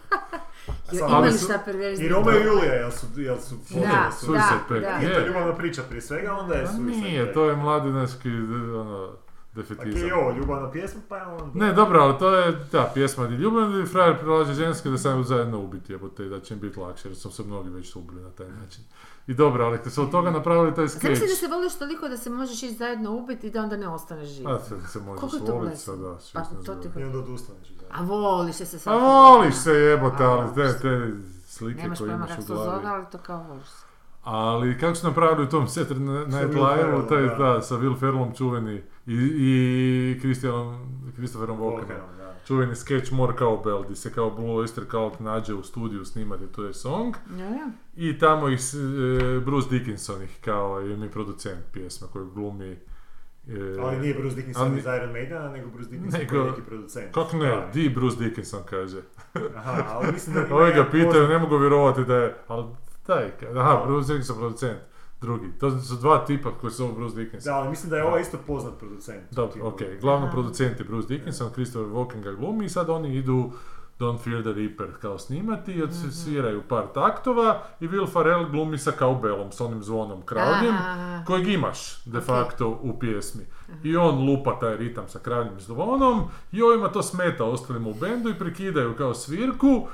Jo, Ali imaju su- šta perverzni. I Romeo i Julija, jel su, jel su Da? Suicide da, Pact, da. Nije to je. ljubavna priča prije svega, onda je Pa Suicide nije, Pact. to je mladinaški, ono, Defetizam. je ovo ljubavna pjesma, pa je onda... Ne, dobro, ali to je, da, pjesma gdje ljubavni frajer prilaže ženske da se ajmo zajedno ubiti, jebote, da će im biti lakše, jer su se mnogi već ubili na taj način. I dobro, ali kad su od toga napravili taj skeč, da se voliš toliko da se možeš ići zajedno ubiti i da onda ne ostaneš živ. a se, se možeš Koliko voliti blesno? sad, da, Pa to ti... I onda odustaneš. A voliš se se A sad. voliš se jebote, A, ali te, te slike Nemaš koje imaš u glavi. ali to kao voliš se. Ali kako su napravili u tom Saturday Night Ferrellom, taj, da. da, sa Will Ferrellom čuveni i, i Christianom, Christopherom Walkenom. Da. Čuveni sketch More Cowbell, gdje se kao Blue Oyster Cult nađe u studiju snimati tu je song. Ja, ja. I tamo ih, e, Bruce Dickinson ih kao je mi producent pjesme koji glumi... e, Ali nije Bruce Dickinson ali- iz Iron Maidena, nego Bruce Dickinson Nego- koji je neki producent. Kako ne, Da. di Bruce Dickinson kaže. Aha, ali mislim da Ovi ga pitaju, ne mogu vjerovati da je, ali taj, aha. Bruce Dickinson producent, drugi. To su dva tipa koji zove Bruce Dickinson. Da, ali mislim da je ovaj isto poznat producent. Da, ok, glavni Aha. producent je Bruce Dickinson, Christopher Walken ga glumi i sad oni idu Don't Fear the Reaper kao snimati i Mhm. odsviraju par taktova i Will Ferrell glumi sa cowbellom, s onim zvonom kravljim, Aha. kojeg imaš de facto u pjesmi. I on lupa taj ritam sa kravljim zvonom i ovima to smeta ostalima u bendu i prekidaju kao svirku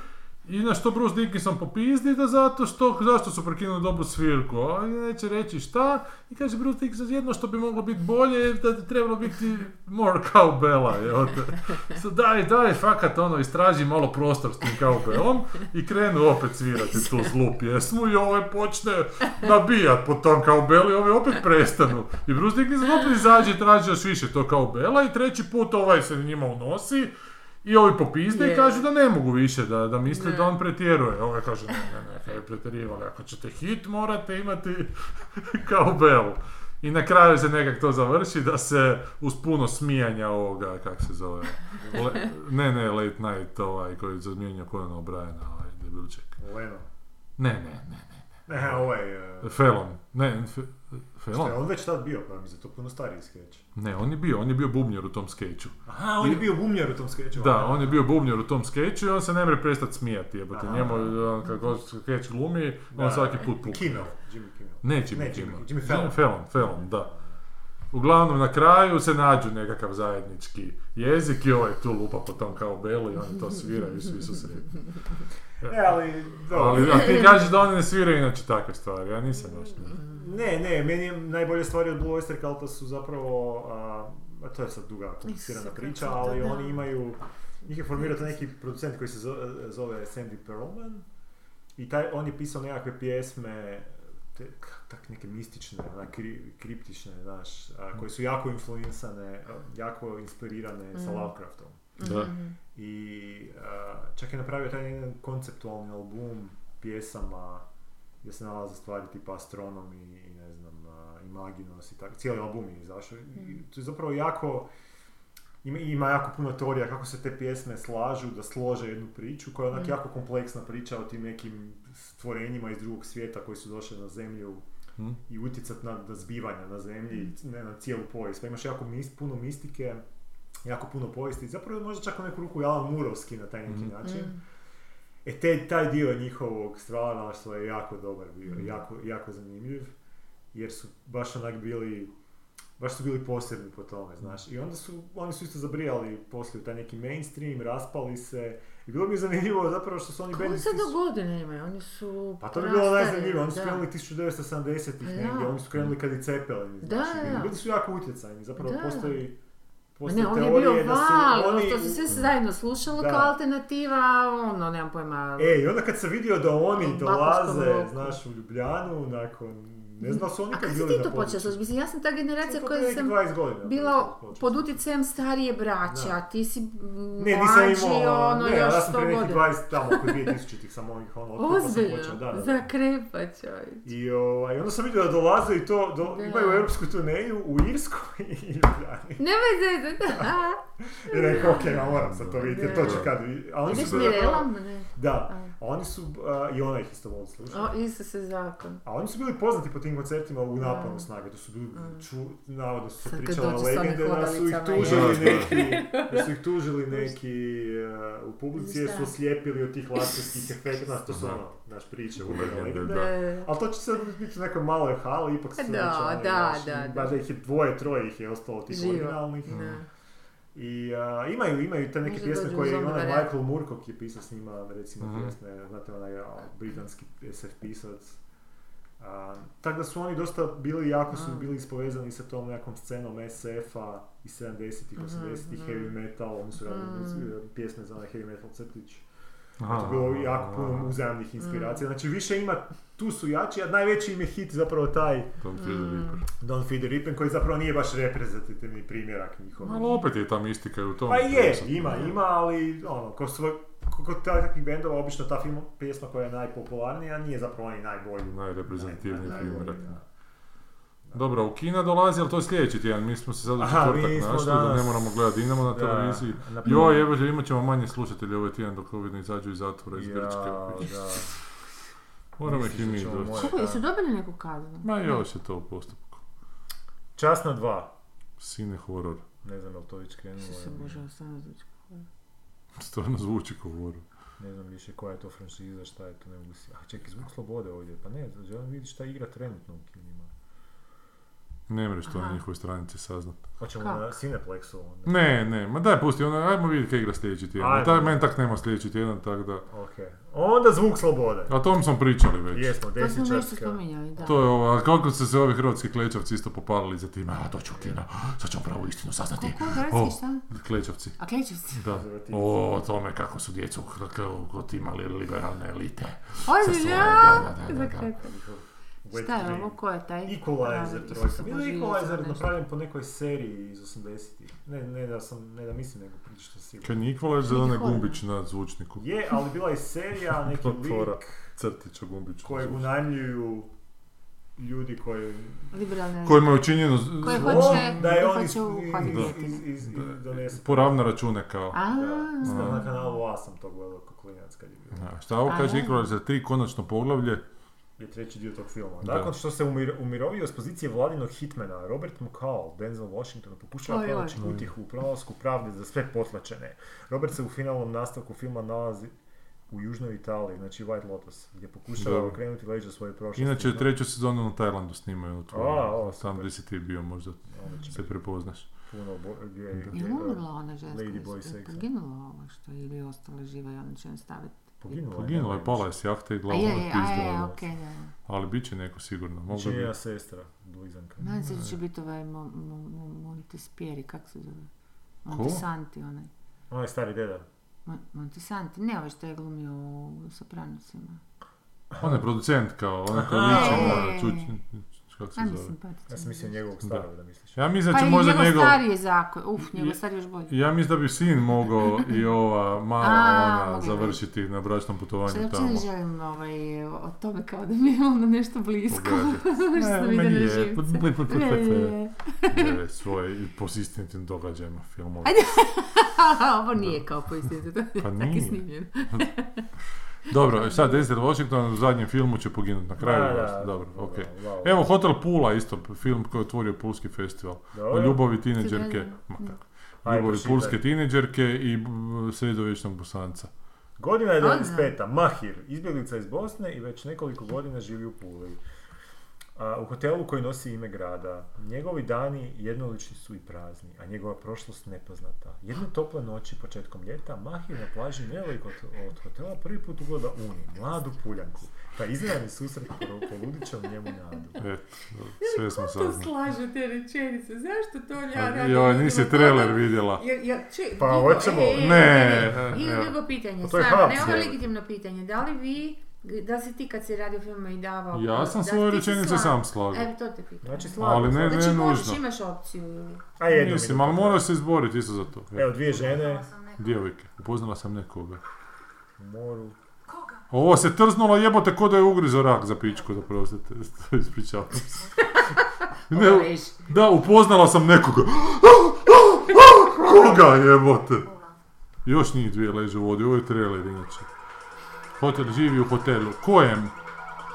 i na što Bruce Dickinson popizdi da zato što, zašto su prekinuli dobru svirku, a neće reći šta i kaže Bruce Dickinson jedno što bi moglo biti bolje je da bi trebalo biti more cowbella, evo te. So, daj, daj, fakat ono, istraži malo prostor s tim cowbellom i krenu opet svirati tu zlu pjesmu i ovaj počne nabijat po tom cowbellu i ovi opet prestanu. I Bruce Dickinson opet izađe i traži još više to cowbella i treći put ovaj se njima unosi i ovi popizde i Je. kažu da ne mogu više, da, da misle Ne. da on pretjeruje. Ovaj kaže, ne, ne, ne, kaj je pretjerivali, ako ćete hit morate imati cowbell. I na kraju se nekak to završi da se uz puno smijanja ovoga, kak se zove, Le- ne, ne, Late Night, ovaj koji zamijenio Conan O'Briena, ovaj debilček. Leno. Ne, ne, ne, ne. Ne, ovaj... Uh, Felon. Ne, Fe- šta Felon? je on već tad bio, pa mi za to puno stariji skeč. Ne, on je bio, on je bio bubnjar u tom skeču. Aha, on je I- bio bumljar u tom skeču. Da, on je bio bubnjar u tom skeču i on se ne može prestati smijati, jebote. Njemu, on kako skeč glumi, on Da, svaki put puka. Kimmel, Jimmy Kimmel. Ne Jimmy Ne, Kimmel. Jimmy- Jimmy Fallon. Fallon, Fallon, da. Uglavnom, na kraju se nađu nekakav zajednički jezik i ovaj tu lupa po tom kao belu i oni to sviraju i svi su sretni. Ne, ali... dobro. Ali, a ti kažeš da oni ne sviraju inače takve stvari, ja nisam baš ne. Ne, ne, meni je najbolje stvari od Blue Oyster Culta su zapravo, a, a to je sad duga komplicirana priča, ali da. oni imaju, njih je formirao neki producent koji se zove, Sandy Pearlman i taj, on je pisao nekakve pjesme, te, tak neke mistične, onak, kri, kriptične, znaš, a, koje su jako influencane, a, jako inspirirane sa Mhm. Lovecraftom. Da. Mhm. I a, čak je napravio taj jedan konceptualni album pjesama gdje se nalaze stvari tipa Astronom i, i ne znam, a, Imaginos i tako. Cijeli album je izašao. I to je zapravo jako, ima, ima jako puno teorija kako se te pjesme slažu da slože jednu priču koja je onak Mm. jako kompleksna priča o tim nekim stvorenjima iz drugog svijeta koji su došli na zemlju Hm? i utjecat na, na zbivanja na zemlji, ne na cijelu povijest. Pa imaš jako mis, puno mistike, jako puno povijesti. Zapravo možda čak u neku ruku i Alan Murovski na taj neki Mhm. način. Mm. E te, taj dio njihovog stvaralaštva je jako dobar bio, Mhm. jako, jako zanimljiv, jer su baš onak bili, baš su bili posebni po tome, znaš. I onda su, oni su isto zabrijali poslije u taj neki mainstream, raspali se. I bilo mi je zanimljivo zapravo što su oni Koje bendi... sad do godine imaju? Oni su Pa to bi bilo prastari, najzanimljivije, oni su da. krenuli 1970-ih Da. negdje, oni su krenuli kad i Cepelin, Da, znaš, i da. bili su jako utjecajni, zapravo Da. postoji, Ne, on je bio su val, oni... to se sve zajedno slušalo Da. kao alternativa, ono, nemam pojma. E, i onda kad sam vidio da oni dolaze, znaš, u Ljubljanu, nakon, ne znam su oni A kad kad si bili ti na to počeo slušati? Mislim, ja sam ta generacija koja sam nekih 20 godina. bila pod utjecajem starije braće, Da. a ti si Ne, mlađi, imao, ono, ne, još ja sam sto prije nekih godina. 20, tamo oko 2000-ih sam ovih, ono, otkako sam počeo, Ozbiljno, da, da. za krepa čovječ. I ovaj, onda sam vidio da dolaze i to, do, Da. imaju europsku turneju u Irskoj i Ljubljani. Nemoj zezati, da. I rekao, ok, ja moram sad to vidjeti, to Da. kad... A oni Ideš su? Ne. Da, A. a oni su, a, i ona ih isto voli slušati. O, Isuse zakon. A oni su bili poznati po tim koncertima u naponu snage, to su Mm. ču, navodno su se onim legende da su ih tužili je. neki, da su ih tužili neki uh, u publici jer su Šta? oslijepili od tih laserskih efekta, to su ono, naš priče, urbane legende. Da. Ali to će sad biti u nekoj maloj hali, ipak su Da, da, da, ba da. da ih je dvoje, troje ih je ostalo tih Živo. originalnih. Da. I a, imaju, imaju te neke pjesme koje onu onaj. Michael Moorcock je pisao s njima, recimo Mhm. pjesme, znate onaj a, britanski SF pisac. Tako da su oni dosta bili, jako su bili ispovezani sa tom nekom scenom SF-a iz 70-ih, Mhm, 80-ih, mhm. heavy metal, oni su radili Mm. muzi- pjesme za onaj heavy metal crtić. Aha, To je bilo jako puno uzajamnih Mm. inspiracija. Znači više ima, tu su jači, a najveći im je hit zapravo taj Don't the Mm. Reaper. Don't Feed the Reaper, koji zapravo nije baš reprezentativni primjerak njihov. Ali opet je ta mistika i u tom. Pa je, pjesmu. ima, ima, ali ono, ko svoj, ko- kod takvih bendova, obično ta film, pjesma koja je najpopularnija nije zapravo ni najbolji. Najreprezentativniji Naj- naj- primjerak. najbolji, da. Dobro, u Kina dolazi, ali to je sljedeći tjedan. Mi smo se sad u četvrtak našli da danas- ne moramo gledati Dinamo na Da, televiziji. na- Joj, evo, imat ćemo manje slušatelji ovaj tjedan dok ovi ne izađu iz zatvora iz Ja, Grčke. da. Moramo ih i mi da doći. Čekaj, jesu dobili neku kaznu? Ma još je to u postupku. Čas na dva. Sine horor. Ne znam je li to već krenulo. Isuse Bože, stvarno zvuči kao- Stvarno zvuči kao horor. Ne znam više koja je to franšiza, šta je to, ne mogu si... A čekaj, zvuk slobode ovdje, pa ne, želim vidjeti šta igra trenutno u kinima. Ne mreš to na Aha. njihovoj stranici saznat. Hoćemo Kako? na Cineplexu onda. Ne, ne, ma daj pusti, ono, ajmo vidjeti kaj igra sljedeći tjedan. Ajmo. Taj meni tak nema sljedeći tjedan, tako da... Ok. Onda zvuk slobode. A o tom smo pričali već. Jesmo, To desničarska. spominjali, da. To je ovo, a kako su se ovi hrvatski klečavci isto popalili za time, a to ću u kino, sad ćemo pravu istinu saznati. Ko, O, hrvatski šta? klečavci. A klećevci? Da. O tome kako su djecu imali liberalne elite. Da, da, da, da, Wet Šta je ovo, ko je taj? Equalizer trojka. Bilo je Equalizer napravljen po nekoj seriji iz 80-ih. Ne, ne da sam, ne da mislim, nego prilično sigurno. Kad je Equalizer za onaj gumbić na zvučniku. Je, ali bila je serija, neki lik Crtić o gumbiću. kojeg unajmljuju ljudi koji... Liberalne... Kojima je učinjeno Koje zlo, hoće- da je on iz, iz, iz, poravna račune kao. A, Da, A. na kanalu A sam to gledao kao klinac kad je bio. A, šta ovo kaže je. Equalizer 3, konačno poglavlje. Je treći dio tog filma. Da. Nakon što se umir, umirovio s pozicije vladinog hitmana, Robert McCall, Denzel Washington, pokušava pronaći utjehu u pronalasku pravde za sve potlačene. Robert se u finalnom nastavku filma nalazi u južnoj Italiji, znači White Lotus, gdje pokušava okrenuti leđa svoje prošlosti. Inače, treću sezonu na Tajlandu snimaju. A, o, Tam super. gdje si ti bio, možda će se prepoznaš. puno bo- gdje, Je umrla ona ženska? Lady Boy seksa. Poginula ova što je ili ostala živa i ona će staviti. Poginula, Poginula je, pala je s jahte i A glavom je, je je, a je, pizdila. okej, da. Ali bit će neko sigurno. Mogla Znači bi... sestra, blizanka. Nadam se da će biti ovaj Mo- Mo- Mo- Montespieri, kak se zove? Montesanti onaj. Onaj stari deda. Mon- Montesanti, ne ovaj što je glumio u Sopranosima. On je producent kao, onaj koji Aha. liči na. Kako se mi zove? Ja sam mislio njegovog starog da misliš. Ja mislim da Pa će i možda njegov njegov... stariji je zakon. Uf, njegov Je- stariji još bolji. Ja mislim da bi sin mogao i ova mala A, ona bi. završiti na bračnom putovanju uopće tamo. ne želim ovaj, o tome kao da mi je ono nešto blisko. Što vidjela meni na je. živce. Je, je, je. Je, svoje po istinitim događajima filmova. Ovo nije kao po to je Pa tako nije. snimljeno. Dobro, sad Denzel Washington u zadnjem filmu će poginuti na kraju. Da, da, Dobro, da, ok. da, da. Evo Hotel Pula isto, film koji je otvorio Pulski festival. O ljubavi tineđerke, Ajde, ljubavi pulske tineđerke i sredovječnog bosanca. Godina je Godina. 95. Mahir, izbjeglica iz Bosne i već nekoliko godina živi u Puli. A, u hotelu koji nosi ime grada. Njegovi dani jednolični su i prazni, a njegova prošlost nepoznata. Jedne tople noći početkom ljeta Mahir na plaži nedaleko od, od hotela prvi put ugleda Uni, mladu puljanku. Pa iznenadni susret polu- poludit u njemu nadu. Eto, sve smo To saznali. slaže te rečenice, zašto to ja Pa, radim? Joj, nisi trailer vidjela. Ja, ja, če, Pa, hoćemo? e, Ne, ne, I evo. drugo pitanje, Pa to je haps, ne ovo legitimno pitanje, da li vi, da si ti kad si radio filmove i davao... Ja sam da svoje rečenice sam slagao. E, to te pitam. Znači, slagao Ali ne, ne Znači, možeš, nužno. imaš opciju. A jednu Mislim, ali moraš se izboriti isto za to. Evo, dvije žene Djevojke, upoznala sam nekoga. u moru. Ovo se trznula jebote ko da je ugrizo rak za pičku, da prostite, ispričavam se. Ne, da, upoznala sam nekoga. Koga jebote? Još njih dvije leže u vodi, ovo je trailer inače. Hotel živi u hotelu. Kojem?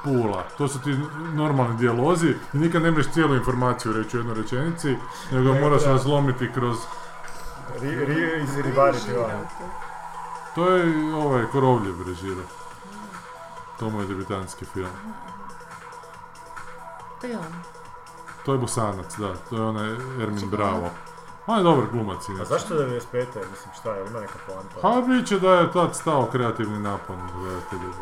Pula. To su ti normalni dijalozi i nikad ne možeš cijelu informaciju reći u jednoj rečenici, nego Ne, moraš da. razlomiti kroz... Ri, ri, iz ribariti van. To je ovaj Korovljev režira. To mu je debitanski film. To je on. To je Bosanac, da. To je onaj Ermin Bravo. On je dobar glumac A zašto 95. Mislim, šta je, ima neka poanta? Ha, bit će da je tad stao kreativni napon gledatelju.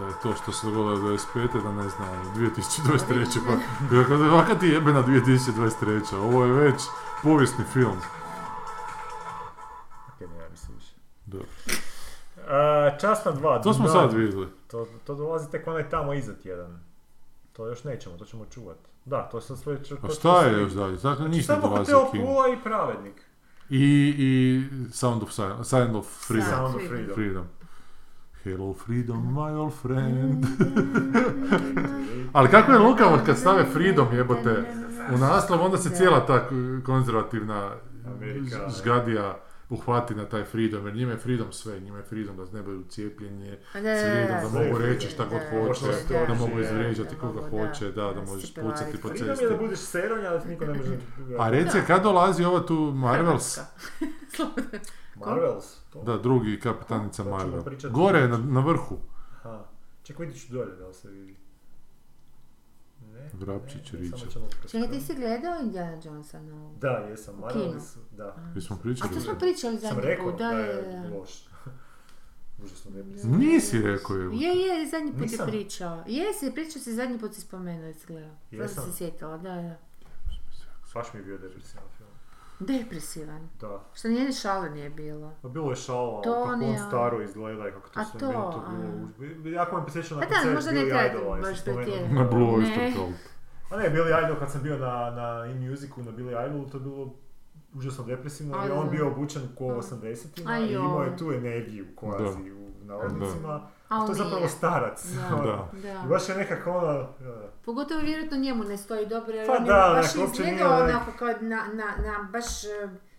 Da je to što se dogodilo 25. da ne znam, 2023. pa kako da ovaka ti jebena 2023. Ovo je već povijesni film. Ok, ne, ja mislim više. Da. A, časna dva. To smo sad vidjeli. To, to dolazi tek onaj tamo iza tjedan. To još nećemo, to ćemo čuvat. Da, to sam sve... A šta je još dalje? Dakle, Znači, ništa samo kino. Pula i Pravednik. I, i Sound of, Silence, Sound of Freedom. Sound of Freedom. Freedom. Hello Freedom, my old friend. Ali kako je lukavo kad stave Freedom jebote u naslov, onda se cijela ta konzervativna Amerika, žgadija uhvati na taj Freedom, jer njima je Freedom sve, njima je Freedom da ne budu cijepljenje, Da, da, Freedom mogu reći freedom. šta god hoće, da, da da, mogu izvrijeđati da, koga hoće, da, da, možeš pucati po Freedom cesti. je da budeš seronja, da ti niko ne može... A reci, kad dolazi ova tu Marvels? Marvels? To? Da, drugi kapitanica Marvel. Gore na, na vrhu. Aha. Ček, vidiš dolje da li se vidi. Ne, Vrapčić, ne, ne, ćemo Čekaj, ti si gledao Indiana Jonesa novog? Da, jesam, U kinu? su, da. Jesmo A pričali? to smo pričali zadnji rekao put, da, da da, je loš. Užasno depresivan. Nisi rekao je. Je, je, zadnji put Nisam. je pričao. Jesi, pričao si zadnji put si spomenuo, jesi gledao. Jesam. sam se sjetila, da, da. Baš mi je bio depresivan. Depresivan. Da. Što nije ni šale nije bilo. Pa bilo je šala, To kako on staro izgleda i kako to A sve to, meni to a. bilo. Jako me posjeća na Pa da, koncert Billy Idola, jesi baš pretjerati. Na Blue Ne. Oyster Cult. A ne, Billy Idol kad sam bio na, na in-musicu, na Billy Idolu, to je bilo užasno depresivno, jer je on bio obučen ko A. 80-ima Aj i imao je tu energiju kvazi u navodnicima. A To je zapravo starac. Da. Da. da. I baš je nekako ono... da. Pogotovo vjerojatno njemu ne stoji dobro, jer Pa on je da, baš izgledao onako kao na, na, na baš e,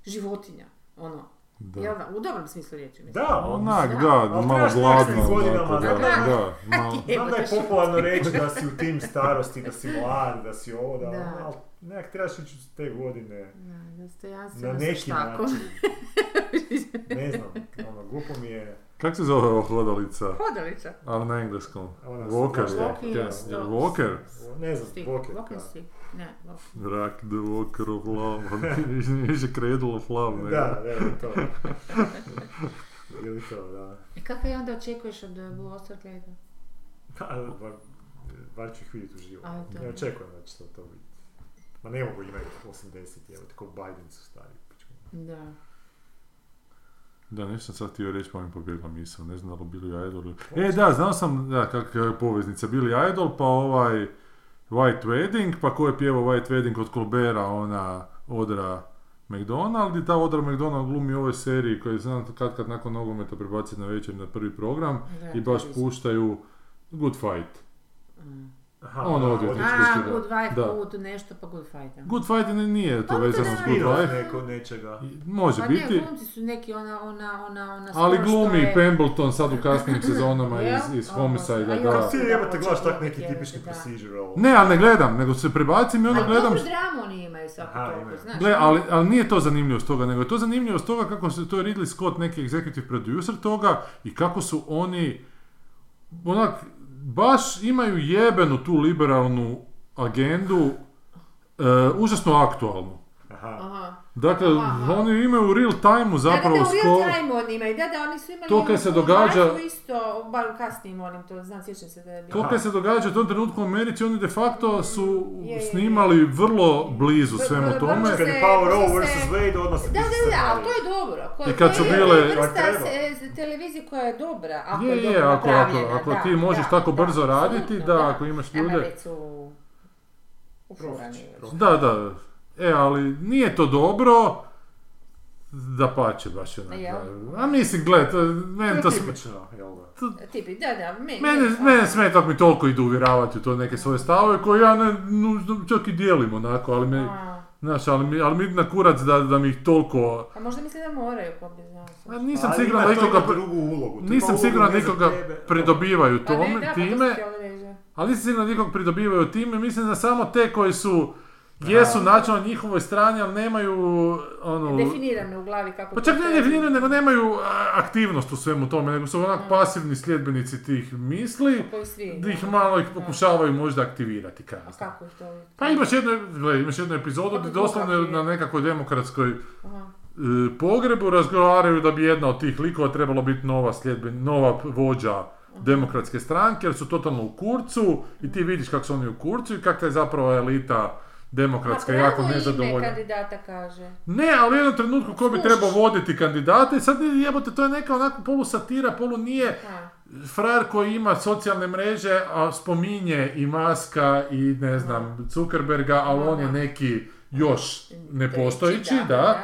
životinja. Ono, Da. jel da? U dobrom smislu riječi, mislim. Da, on, Onak, Da. da, malo gladno, godinama, da, da. da, malo... Znam da je popularno reći da si u tim starosti, da si mlad, da si ovo, da, Da. ono, ali nekak trebaš ići u te godine Da, dostojanstveno na neki način. Ne znam, ono, glupo mi je... Kak se zove ova hodalica? Hodalica. Ali na engleskom. Walker. Walker, je. Walker? Ne znam. Walker, da. stick. Ne, walking. Rock the Walker of Love. Više Cradle of Love, nego. Da, da, je to. Ili to, da. I kako je onda očekuješ od uh, Blue Oyster Cult? Pa, bar, bar ću ih vidjeti uživo. Ne očekujem da će to, to biti. Ma ne mogu imati 80, evo, tako Biden su stari. pičku. Da. Da, nešto sam sad htio reći, pa mi pobjegla misao, ne znam da li Billy Idol ili... E, da, znao sam, da, kakva je poveznica, Billy Idol, pa ovaj White Wedding, pa ko je pjevao White Wedding od Colbera, ona Odra McDonald, i ta Odra McDonald glumi u ovoj seriji koju znam kad kad nakon nogometa prebaciti na večer na prvi program Da, i baš puštaju Good Fight. Mm. Aha, da, odvjetnički odvjetnički, A, da. Good Wife, Da. Good nešto, pa Good Fight. da. Good Fight ni- nije to Pa to vezano da, s da, Good Wife. neko nečega. Može Pa biti, ne, glumci su neki ona, ona, ona, ona ali glumi je- Pembleton sad u kasnim sezonama iz, iz Homicide, a da. još- Ti Da, jebate gledaš tak neki tipični da. procedural. Ne, ali ne gledam, nego se prebacim i onda Ali gledam... dobru dramu oni imaju svako toliko, imaju. znaš. Gle, ali, ali nije to zanimljivo s toga, nego je to zanimljivo s toga kako se, to je Ridley Scott, neki executive producer toga i kako su oni, onak, baš imaju jebenu tu liberalnu agendu, e, užasno aktualnu. Aha. Aha. Dakle, Aha. oni imaju u real time zapravo da, da, da, u sko- real time oni imaju, da, da, oni su imali... To kad se događa- isto, bar u kasnijim onim, to znam, sjećam se da je bilo. To kad se događa u tom trenutku u Americi, oni de facto su Je, je, je. snimali vrlo blizu svemu vrlo tome. brzo Kad je Power Row vs. Wade, odmah se Da, da, da, ali to je dobro. Ko- I kad su je bile- vrsta treba. se- televizije koja je dobra, ako je, Je, je, dobro ako, ako, ako da, ti možeš da, tako da, brzo raditi, da, ako imaš ljude... Da, da. E, ali nije to dobro. Da pače baš onak. Jel? A mislim, gled, meni to sm- tipično, jel da? Tipi, da, da, meni... Mene, mene smeta ako mi toliko idu uvjeravati u to neke svoje stavove koje ja ne, nužno, čak i dijelim onako, ali me, znaš, ali mi, ali mi na kurac da, da mi ih toliko, a možda misli da moraju, ko bi znao. a nisam Ali siguran ima da to nikoga, drugu ulogu. nisam siguran da nikoga pridobivaju Pa ne, tome, pa time, ali nisam siguran da nikog pridobivaju time, mislim da samo te koji su, jesu načelno na njihovoj strani, ali nemaju, ono, Definirano u glavi kako... Pa čak ne treba. definiraju, nego nemaju a, aktivnost u svemu tome, nego su onak pasivni sljedbenici tih misli, svi, da ih malo ih pokušavaju možda aktivirati A kasnije. kako ih to... Pa imaš jednu, gle, imaš jednu epizodu gdje doslovno na nekakvoj demokratskoj Aha. e, pogrebu razgovaraju da bi jedna od tih likova trebala biti nova sljedben, nova vođa demokratske stranke, jer su totalno u kurcu i ti vidiš kako su oni u kurcu i kakva je zapravo elita demokratska jako nezadovoljna. kandidata kaže. Ne, ali u jednom trenutku ko bi trebao voditi kandidate, sad jebote, to je neka onako polu satira, polu nije frajer koji ima socijalne mreže, a spominje i Maska i ne znam, Zuckerberga, ali on je neki još nepostojići, da.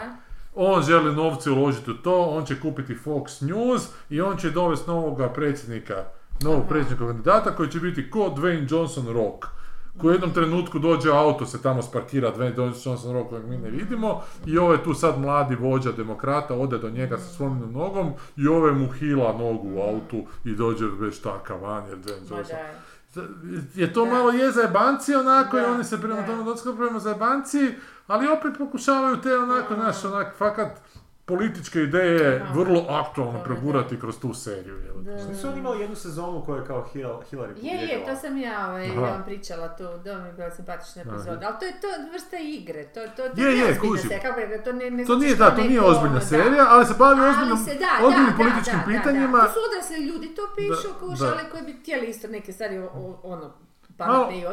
On želi novce uložiti u to, on će kupiti Fox News i on će dovesti novoga predsjednika, novog predsjednika kandidata koji će biti ko Dwayne Johnson Rock. Koji u jednom trenutku dođe auto, se tamo sparkira Dwayne Johnson Rock kojeg mi ne vidimo i ovaj tu sad mladi vođa demokrata ode do njega sa slomljenom nogom i ovaj mu hila nogu u autu i dođe već taka van jer Dwayne Ma Johnson daj. je to Da. malo je zajebanci onako i Da, oni se prema tome dockaju prema zajebanci, ali opet pokušavaju te onako, znaš, onak, fakat političke ideje Aha. vrlo aktualno da. kroz tu seriju. Da. Nisu oni imali jednu sezonu koja je kao Hil- Hillary Je, je, to sam ja ovaj, vam pričala tu, da mi je bila simpatična epizoda, ali to je to vrsta igre, to, to, to Je, nije je, ozbiljna kužim. serija, kako to ne, ne To znači nije, što da, to nije ozbiljna da. serija, ali se bavi ozbiljnom, se, da, ozbiljnim da, političkim da, da, pitanjima. Da, To su odrasli ljudi, to pišu, Da, kuš, da. ali koji bi htjeli isto neke stvari, o- o- ono, pametne i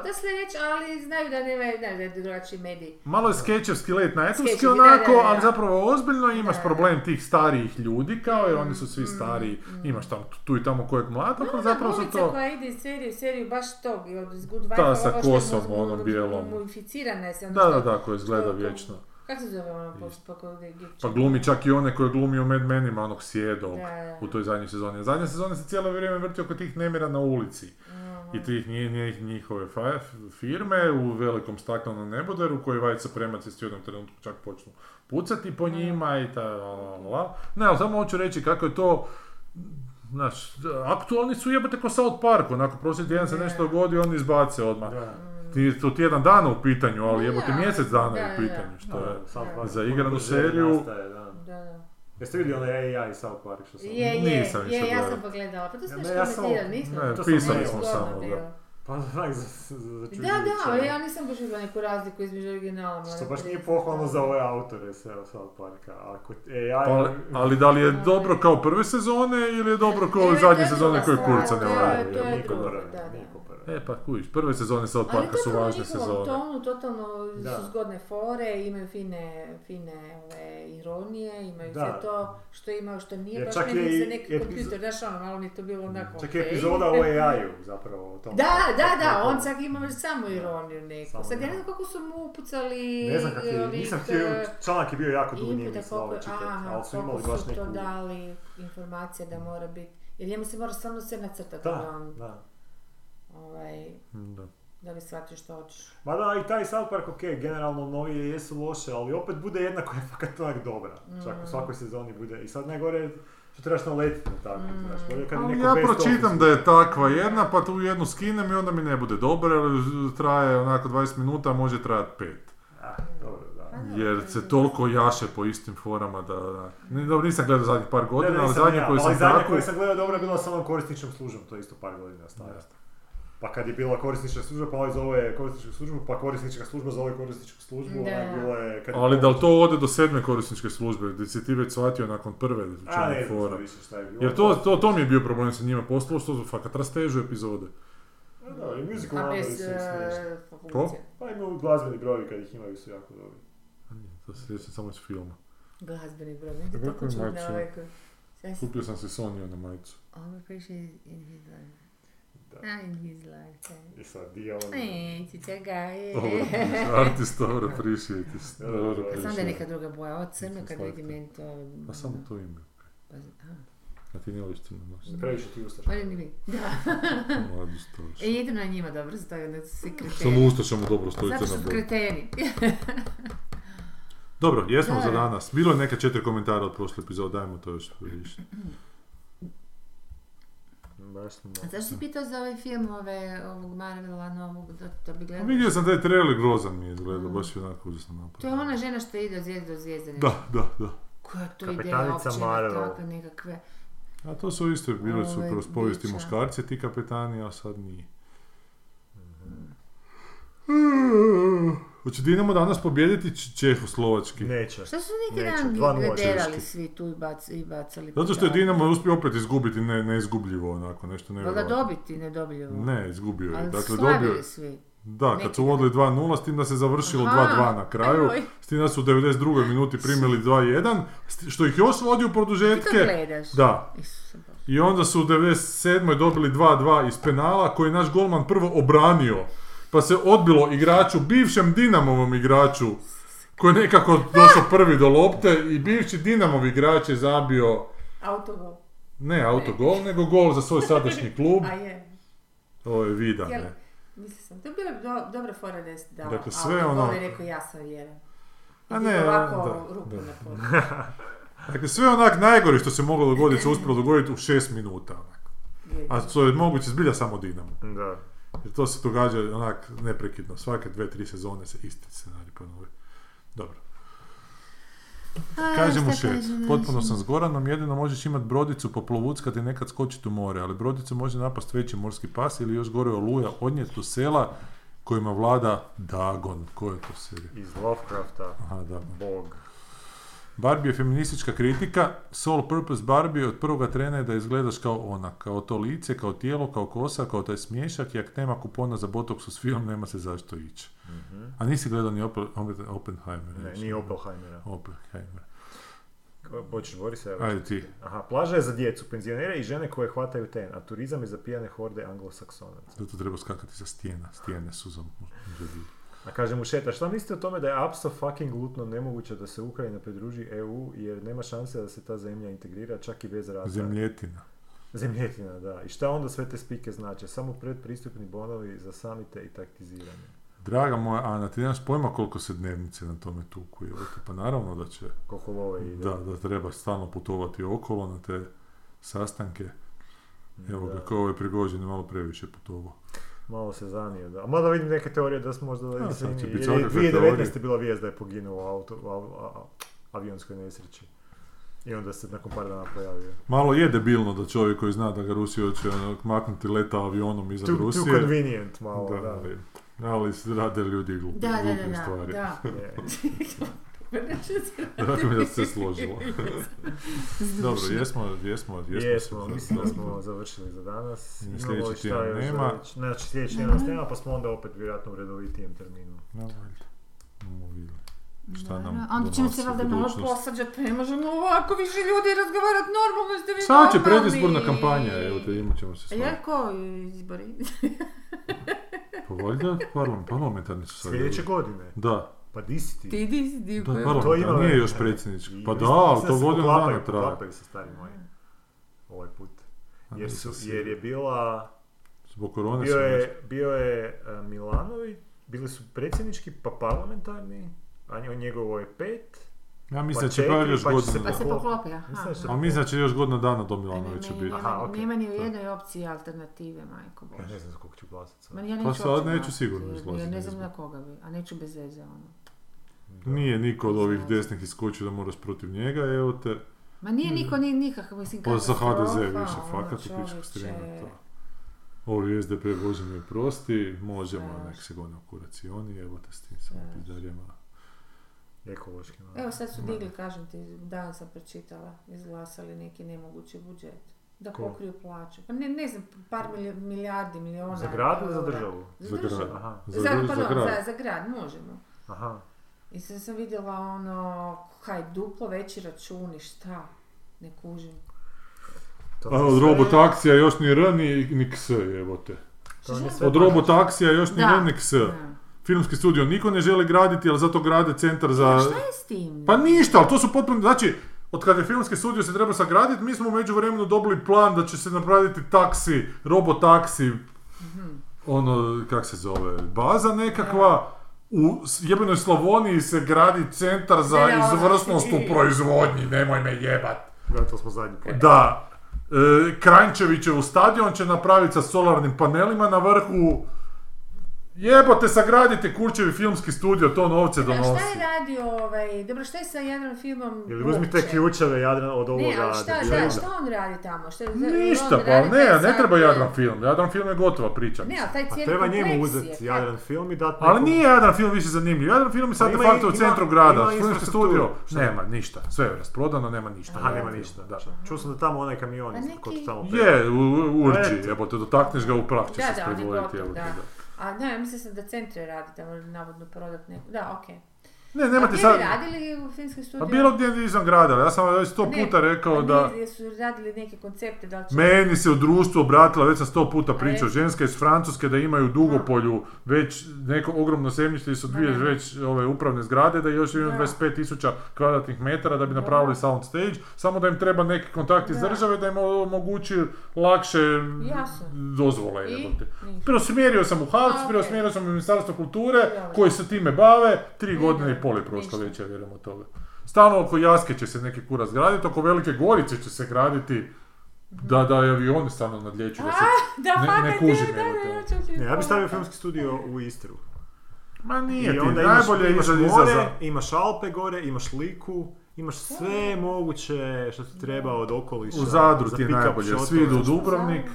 reći, ali znaju da nemaju, da, da je drugačiji medij. Malo je skečevski let na etovski onako, da, da. ali zapravo ozbiljno imaš problem tih starijih ljudi, kao jer oni su svi Mm, stariji, mm, imaš tam tu i tamo kojeg mlada, pa zapravo su to... koja ide iz serije u seriju baš tog, od Good Wife, Ta sa kosom, onom bijelom. Mumificirana je se, ono Da, da, da, koja izgleda vječno. Kako se zove ono Egipćan? Pa glumi čak i one koje glumi u Mad Menima, onog sjedog Da, da. u toj zadnjoj sezoni. Zadnja sezona se cijelo vrijeme vrti oko tih nemira na ulici. I tih nji- nji- njihove firme u velikom staklenom neboderu koji vajca premaci u jednom trenutku čak počnu pucati po njima i ta la, la, la. Ne, ali samo hoću reći kako je to Znaš, aktualni su jebate ko South Park, onako prošli tjedan se nešto dogodi, oni izbace odmah. Da. Ti to tjedan dana u pitanju, ali jebote mjesec dana da, je u pitanju, što je... Za igranu seriju- nastaje. Jeste vidjeli onaj AI South Park što sam... Je, je, Nisam je, ja sam pogledala, pa to smo Ne, još ja sam- nismo? ne, To sam pisali smo samo, da. Pa onak za, za, za Da, da, čega. ja nisam baš vidjela neku razliku između originala. Što baš nije pohvalno za ove autore se- South Parka. Ako AI... Pa, ali da li je dobro kao prve sezone ili je dobro kao Ne, ove to je zadnje sezone koje kurca to ne je- valja? to je drugo, da, da. E pa kužiš, prve sezone South Ali Parka su važne njihovom sezone. tonu, totalno Da. su zgodne fore, imaju fine, fine ove, ironije, imaju Da. sve to što imaju, što nije, Jer baš čak meni je i za neki epizo- kompjuter, znaš ono, malo mi je to bilo onako Čak je okej. epizoda o AI-u zapravo. O tom Da, kako- da, da, kako- on čak ima već samo ironiju neku. Samo, Sad ja ne znam kako su mu upucali... Ne znam kak je, nisam htio, eh, članak je bio jako dug, nije mi koliko, čitati, ali su imali baš su neku... to dali informacija da mora biti, jer njemu se mora stvarno sve nacrtati da, Da, on, da. Da. ovaj, bi shvatio što hoćeš. Ma da, i taj South Park, ok, generalno novije jesu loše, ali opet bude jedna koja je fakat onak dobra. Čak u Mm. svakoj sezoni bude. I sad najgore što trebaš naletiti na tako, Mm. znaš. Bolje kad Ali neko ja pročitam da je takva jedna, pa tu jednu skinem i onda mi ne bude dobro, jer traje onako 20 minuta, a može trajati 5. Ah, dobro, da. Jer se to. toliko jaše po istim forama da... da. Ni- Dobro, nisam gledao zadnjih par Ne, godina, ne, ali nisam zadnje ja, koje ali sam koje sam gledao dobro je bila sa onom korisničnom službom, to je isto par godina stara. Pa kad je bila korisnička služba, pa ovaj zove korisničku službu, pa korisnička služba zove korisničku službu, Da. onak bilo je... Kad je Ali da li to ode do sedme korisničke službe, gdje si ti već shvatio nakon prve u A, ne fora. više šta je bilo. Jer to, to, to mi je bio problem sa njima postalo, što su fakat rastežu epizode. A Da, i musical A bez eh, Ko? Pa imaju glazbeni brojevi kad ih imaju su jako dobri. A nije, To se sjećam samo iz filma. Glazbeni broj, Kako tako mačio? ovaj Kupio sam si Soniju na majicu. Ovo piše in his life. Da. A, in his life. I sad, di je on... Ne, cica ga je. Dobro, artist, dobro, appreciate it. Da, da, da. Dobro, Znam da je neka druga boja, ovo crno kad vidim meni to... Pa samo to ime. Pa, a, A ti ne voliš crno noći. Previše ti ustaš. pa ni vi. Da. Mladi stojiš. E, jedino na njima dobro stoji, onda su svi Samo kreteni. ustašama dobro stoji Zato što crna su boja. kreteni. Dobro, jesmo Da, za da. danas. Bilo je neka četiri komentara od prošle epizode, dajmo to još više. Baš smo... A zašto si pitao za ovaj film ove, ovog Marvela novog, da, da bi gledao? vidio sam da je trailer grozan mi je izgledao, Mm. baš je onako užasno To je ona žena što ide od zvijezde do zvijezde. Da, da, da. Koja to ideja Kapetanica uopće na Marvel. takve nekakve... A to su isto, bili su Ove, kroz povijesti bića. muškarci ti kapetani, a sad nije. Hoće Dinamo danas pobijediti Čehoslovački? Neće. Što su neki dan 2:0 derali češki. svi tu i, bac, i bacali? Zato što je? Dinamo uspio opet izgubiti ne, neizgubljivo onako, nešto Valjda nevjerojatno. dobiti, ne dobljivo. Ne, izgubio je. Ali Dakle, slavili dobio svi. Da, kad su vodili 2-0, s tim da se završilo Aha, 2-2 na kraju. ajoj. S tim da su u 92. minuti primili 2-1, s- što ih još vodi u Ti to produžetke. gledaš? Da. I onda su u 97. dobili 2-2 iz penala koji je naš golman prvo obranio. Pa se odbilo igraču, bivšem Dinamovom igraču, koji je nekako došao prvi do lopte i bivši Dinamov igrač je zabio Autogol. ne autogol, nego gol za svoj sadašnji klub. A je. Ovo je Vida, Jel- ne. Mislio sam, to je bila do, dobra fora da je dao Dakle, sve autogol ono- i rekao ja sam vjeran. A ne, ovako da, ruku da. na. Dakle, sve onak najgore što se moglo dogoditi se uspjelo dogoditi u 6 minuta. Onak. A to je moguće zbilja samo Dinamo. Da. Jer to se događa onak neprekidno. Svake dve, tri sezone se isti scenarij ponovi. Dobro. Kaže mu kaže, potpuno znači? sam s Goranom, jedino možeš imati brodicu poplovuckati i nekad skočiti u more, ali brodicu može napast veći morski pas ili još gore oluja odnijeti u sela kojima vlada Dagon. Ko je to serija? Iz Lovecrafta, Aha, Dagon. bog. Barbie je feministička kritika. Sole purpose Barbie od prvoga trena je da izgledaš kao ona. Kao to lice, kao tijelo, kao kosa, kao taj smiješak. I ako nema kupona za Botox s film, nema se zašto ići. A nisi gledao ni Oppen- Oppen- Oppenheimer? Ne, nije Oppenheimera. Oppenheimer. Hoćeš Boris? Evo. Ajde ti. Aha, plaža je za djecu, penzionere i žene koje hvataju ten, a turizam je za pijane horde anglosaksonaca. Zato treba skakati sa stijena. Stijene su za. A kaže mu Šeta, šta mislite o tome da je apso fucking lutno nemoguće da se Ukrajina pridruži EU jer nema šanse da se ta zemlja integrira čak i bez rata? Zemljetina. Zemljetina, da. I šta onda sve te spike znače? Samo predpristupni bonovi za samite i taktiziranje. Draga moja Ana, ti nemaš pojma koliko se dnevnice na tome tuku. jebote. Pa naravno da će, Koliko love ide. da, da treba stalno putovati okolo na te sastanke. Evo ga, Da. kao ovaj Prigožin je malo previše putovao. Malo se zanio, da. A mada vidim neke teorije da smo možda... A, da sad će jer biti je svakakve 2019. teorije. bila vijest da je poginuo u auto, u au- a- a- avionskoj nesreći. I onda se nakon par dana pojavio. Malo je debilno da čovjek koji zna da ga Rusija hoće ono, maknuti leta avionom iza Too, too Rusije. convenient malo, da. da, ali, ali se rade ljudi glupi, Da, da, da, glupe da, stvari. da. Drago mi je da se složilo. Dobro, jesmo, jesmo, jesmo. Jesmo, mislim da smo završili za danas. Sljedeći tjedan nema. Znači, sljedeći tjedan nas nema, pa smo onda opet vjerojatno u redovitijem terminu. No, valjda. Bomo vidjeli. Šta nam da. Onda ćemo se valjda malo budućnost. posvađati, ne možemo ovako više ljudi razgovarati normalno, ste vi Sad će predizborna kampanja, evo te imat ćemo se A ja svađati. ko izbori? Pa valjda parlam- parlamentarni su sad. Sljedeće godine. Da, Pa di si ti? Ti di, di, da, ko je? parlam- To ima nije još predsjednički. Pa da, ali to godinu dana traje. Poklapaju se stari moji. Ovaj put. Jer, su, jer je bila... Zbog korone Bio je, bio je e, Milanović, bili su predsjednički pa parlamentarni, a nje- njegovo je pet. Ja mislim pa da će pa još pa godinu Pa se Poklopi. aha. Ali mislim da će još godinu dana do Milanovića meni biti. nema, Aha, okej. nema ni u jednoj opciji alternative, majko Ja ne Bože. znam za koga ću glasati sad. Ja Pa sad neću sigurno jer izlaziti Ja ne znam na koga bi, a neću bez veze, ono. Nije niko od ovih desnih iskočio da moraš protiv njega, evo te. Ma nije niko ni nikakav, mislim, Pa za HDZ više, ono, fakat u pičku to. Ovi SDP, Bože mi prosti, možemo, nek se gone u kurac i oni, evo te s tim samo. Ekološki. no. Evo sad su digli, kažem ti, dan sam pročitala, izglasali neki nemogući budžet. Da Ko? pokriju plaću. Pa ne, ne znam, par milija- milijardi, miliona Za grad ili za državu? Za Za državu. grad. Aha. Za, Za, grad. za, za grad, možemo. Aha. I sad sam vidjela ono, kaj, duplo veći računi, šta? Ne kužim. To A je od robotaksija još ni R ni, ni Ks, evo te. To vam je Šta? sve Od robotaksija još ni. R ni Ks. Da. Filmski studio niko ne želi graditi, ali zato grade centar za... A šta je s tim? Pa ništa, ali to su potpuno, znači, od kada je filmski studio se treba sagraditi, mi smo u međuvremenu dobili plan da će se napraviti taksi, robotaksi, ono, kak se zove, baza nekakva, u jebenoj Slavoniji se gradi centar za Da, da, izvrsnost u ono. proizvodnji, nemoj me jebat. Da, to smo zadnji put. Da, e, Kranjčevićev stadion će napraviti sa solarnim panelima na vrhu, jebote, sagradite Kurčevi filmski studio, to novce A šta donosi. je radio ovaj, dobro šta je sa Jadran filmom Ili uzmite ključeve Jadran od ovoga. Ne, ali šta, da, šta on radi tamo? Šta, Ništa, pa ne, ne sad- treba Jadran film. Jadran film je gotova priča. Ne, ali taj Pa cijeli treba njemu je, uzeti Jadran film i dati Ali nije Jadran film više zanimljiv. Jadran film je sad Pa de ima- facto u centru grada. Filmski studio, nema ništa. Sve je rasprodano, nema ništa. Aha, nema ništa. Da. Čuo sam da tamo onaj kamion, Pa isto, ko neki- to tamo Je, u, u urđi, jebote, dotakneš ga u prah će Da, se da, jebote, da. A ne, mislim da centre radi tamo, navodno prodat neko. Da, okej. Ne, nemate sad... radili u filmskom Pa studiju? bilo gdje izvan grada, ja sam već sto Ne, puta rekao da... ne, su radili neke koncepte, da li će... Meni se u društvu obratila, već sam sto puta pričao, ženska iz Francuske da imaju u Dugopolju već neko ogromno zemljište i su dvije već ove upravne zgrade, da još imaju Da. 25 tisuća kvadratnih metara da bi napravili sound stage, samo da im treba neki kontakt iz države da im omogući lakše Jasno. dozvole. I? Preusmjerio sam u HAVC, preusmjerio sam u Ministarstvo kulture, koji se time bave, tri Ne, godine pol je prošlo već, ja vjerujem od toga. Stalno oko Jaske će se neki kurac graditi, oko Velike Gorice će se graditi da, da i avioni stalno nadljeću, da se... A, ne- ne kužim, hoću ti Ne, ja bih stavio filmski studio u Istru. Ma nije I ti, onda imaš, najbolje imaš iza more, za... imaš Alpe gore, imaš Liku, Imaš sve moguće što ti treba od okoliša. U Zadru za ti je najbolje, svi idu u Dubrovnik.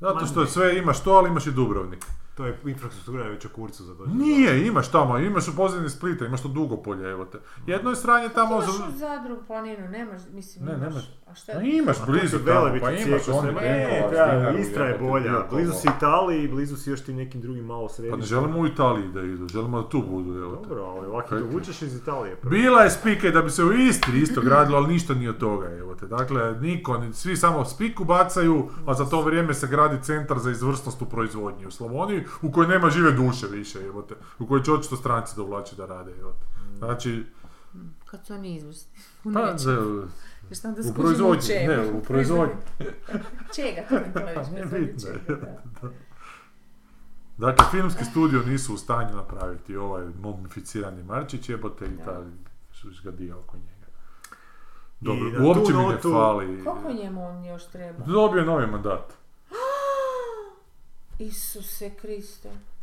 Zato što sve imaš to, ali imaš i Dubrovnik. To je infrastruktura je već u kurcu za to. Nije, imaš tamo, imaš u pozadini Splita, imaš to Dugopolje, evo te. Jedno je sranje tamo... Imaš za- u Zadru planinu, nemaš, mislim, Ne, imaš. nemaš. A šta Pa je? imaš blizu tamo, pa imaš sve- Benkovac, Ne, da, Dinaru, Istra je bolja. Blizu si Italiji, blizu si još ti nekim drugim malo Pa središtima. ne želimo u Italiji da idu, želimo da tu budu, evo te. Dobro, ali ovako Kaj to ti? vučeš iz Italije. Bila je spike da bi se u Istri isto gradilo, ali ništa nije od toga, evo te. Dakle, niko, ni- svi samo spiku bacaju, a za to vrijeme se gradi centar za izvrsnost u proizvodnji u Slavoniji, u kojoj nema žive duše više, evo te. U kojoj će očito stranci dovlači da rade, evo te. Znači, Kad su oni izvrsni. U pa, da, da u proizvodnji, čemu. ne, u proizvodnji. Čega to ne? Pa, bitno da. Dakle, filmski studio nisu u stanju napraviti ovaj mumificirani Marčić jebote i ta žgadija oko njega. Dobro, uopće mi ne notu- fali. Koliko njemu on još treba? Dobio je novi mandat. Isuse Kriste.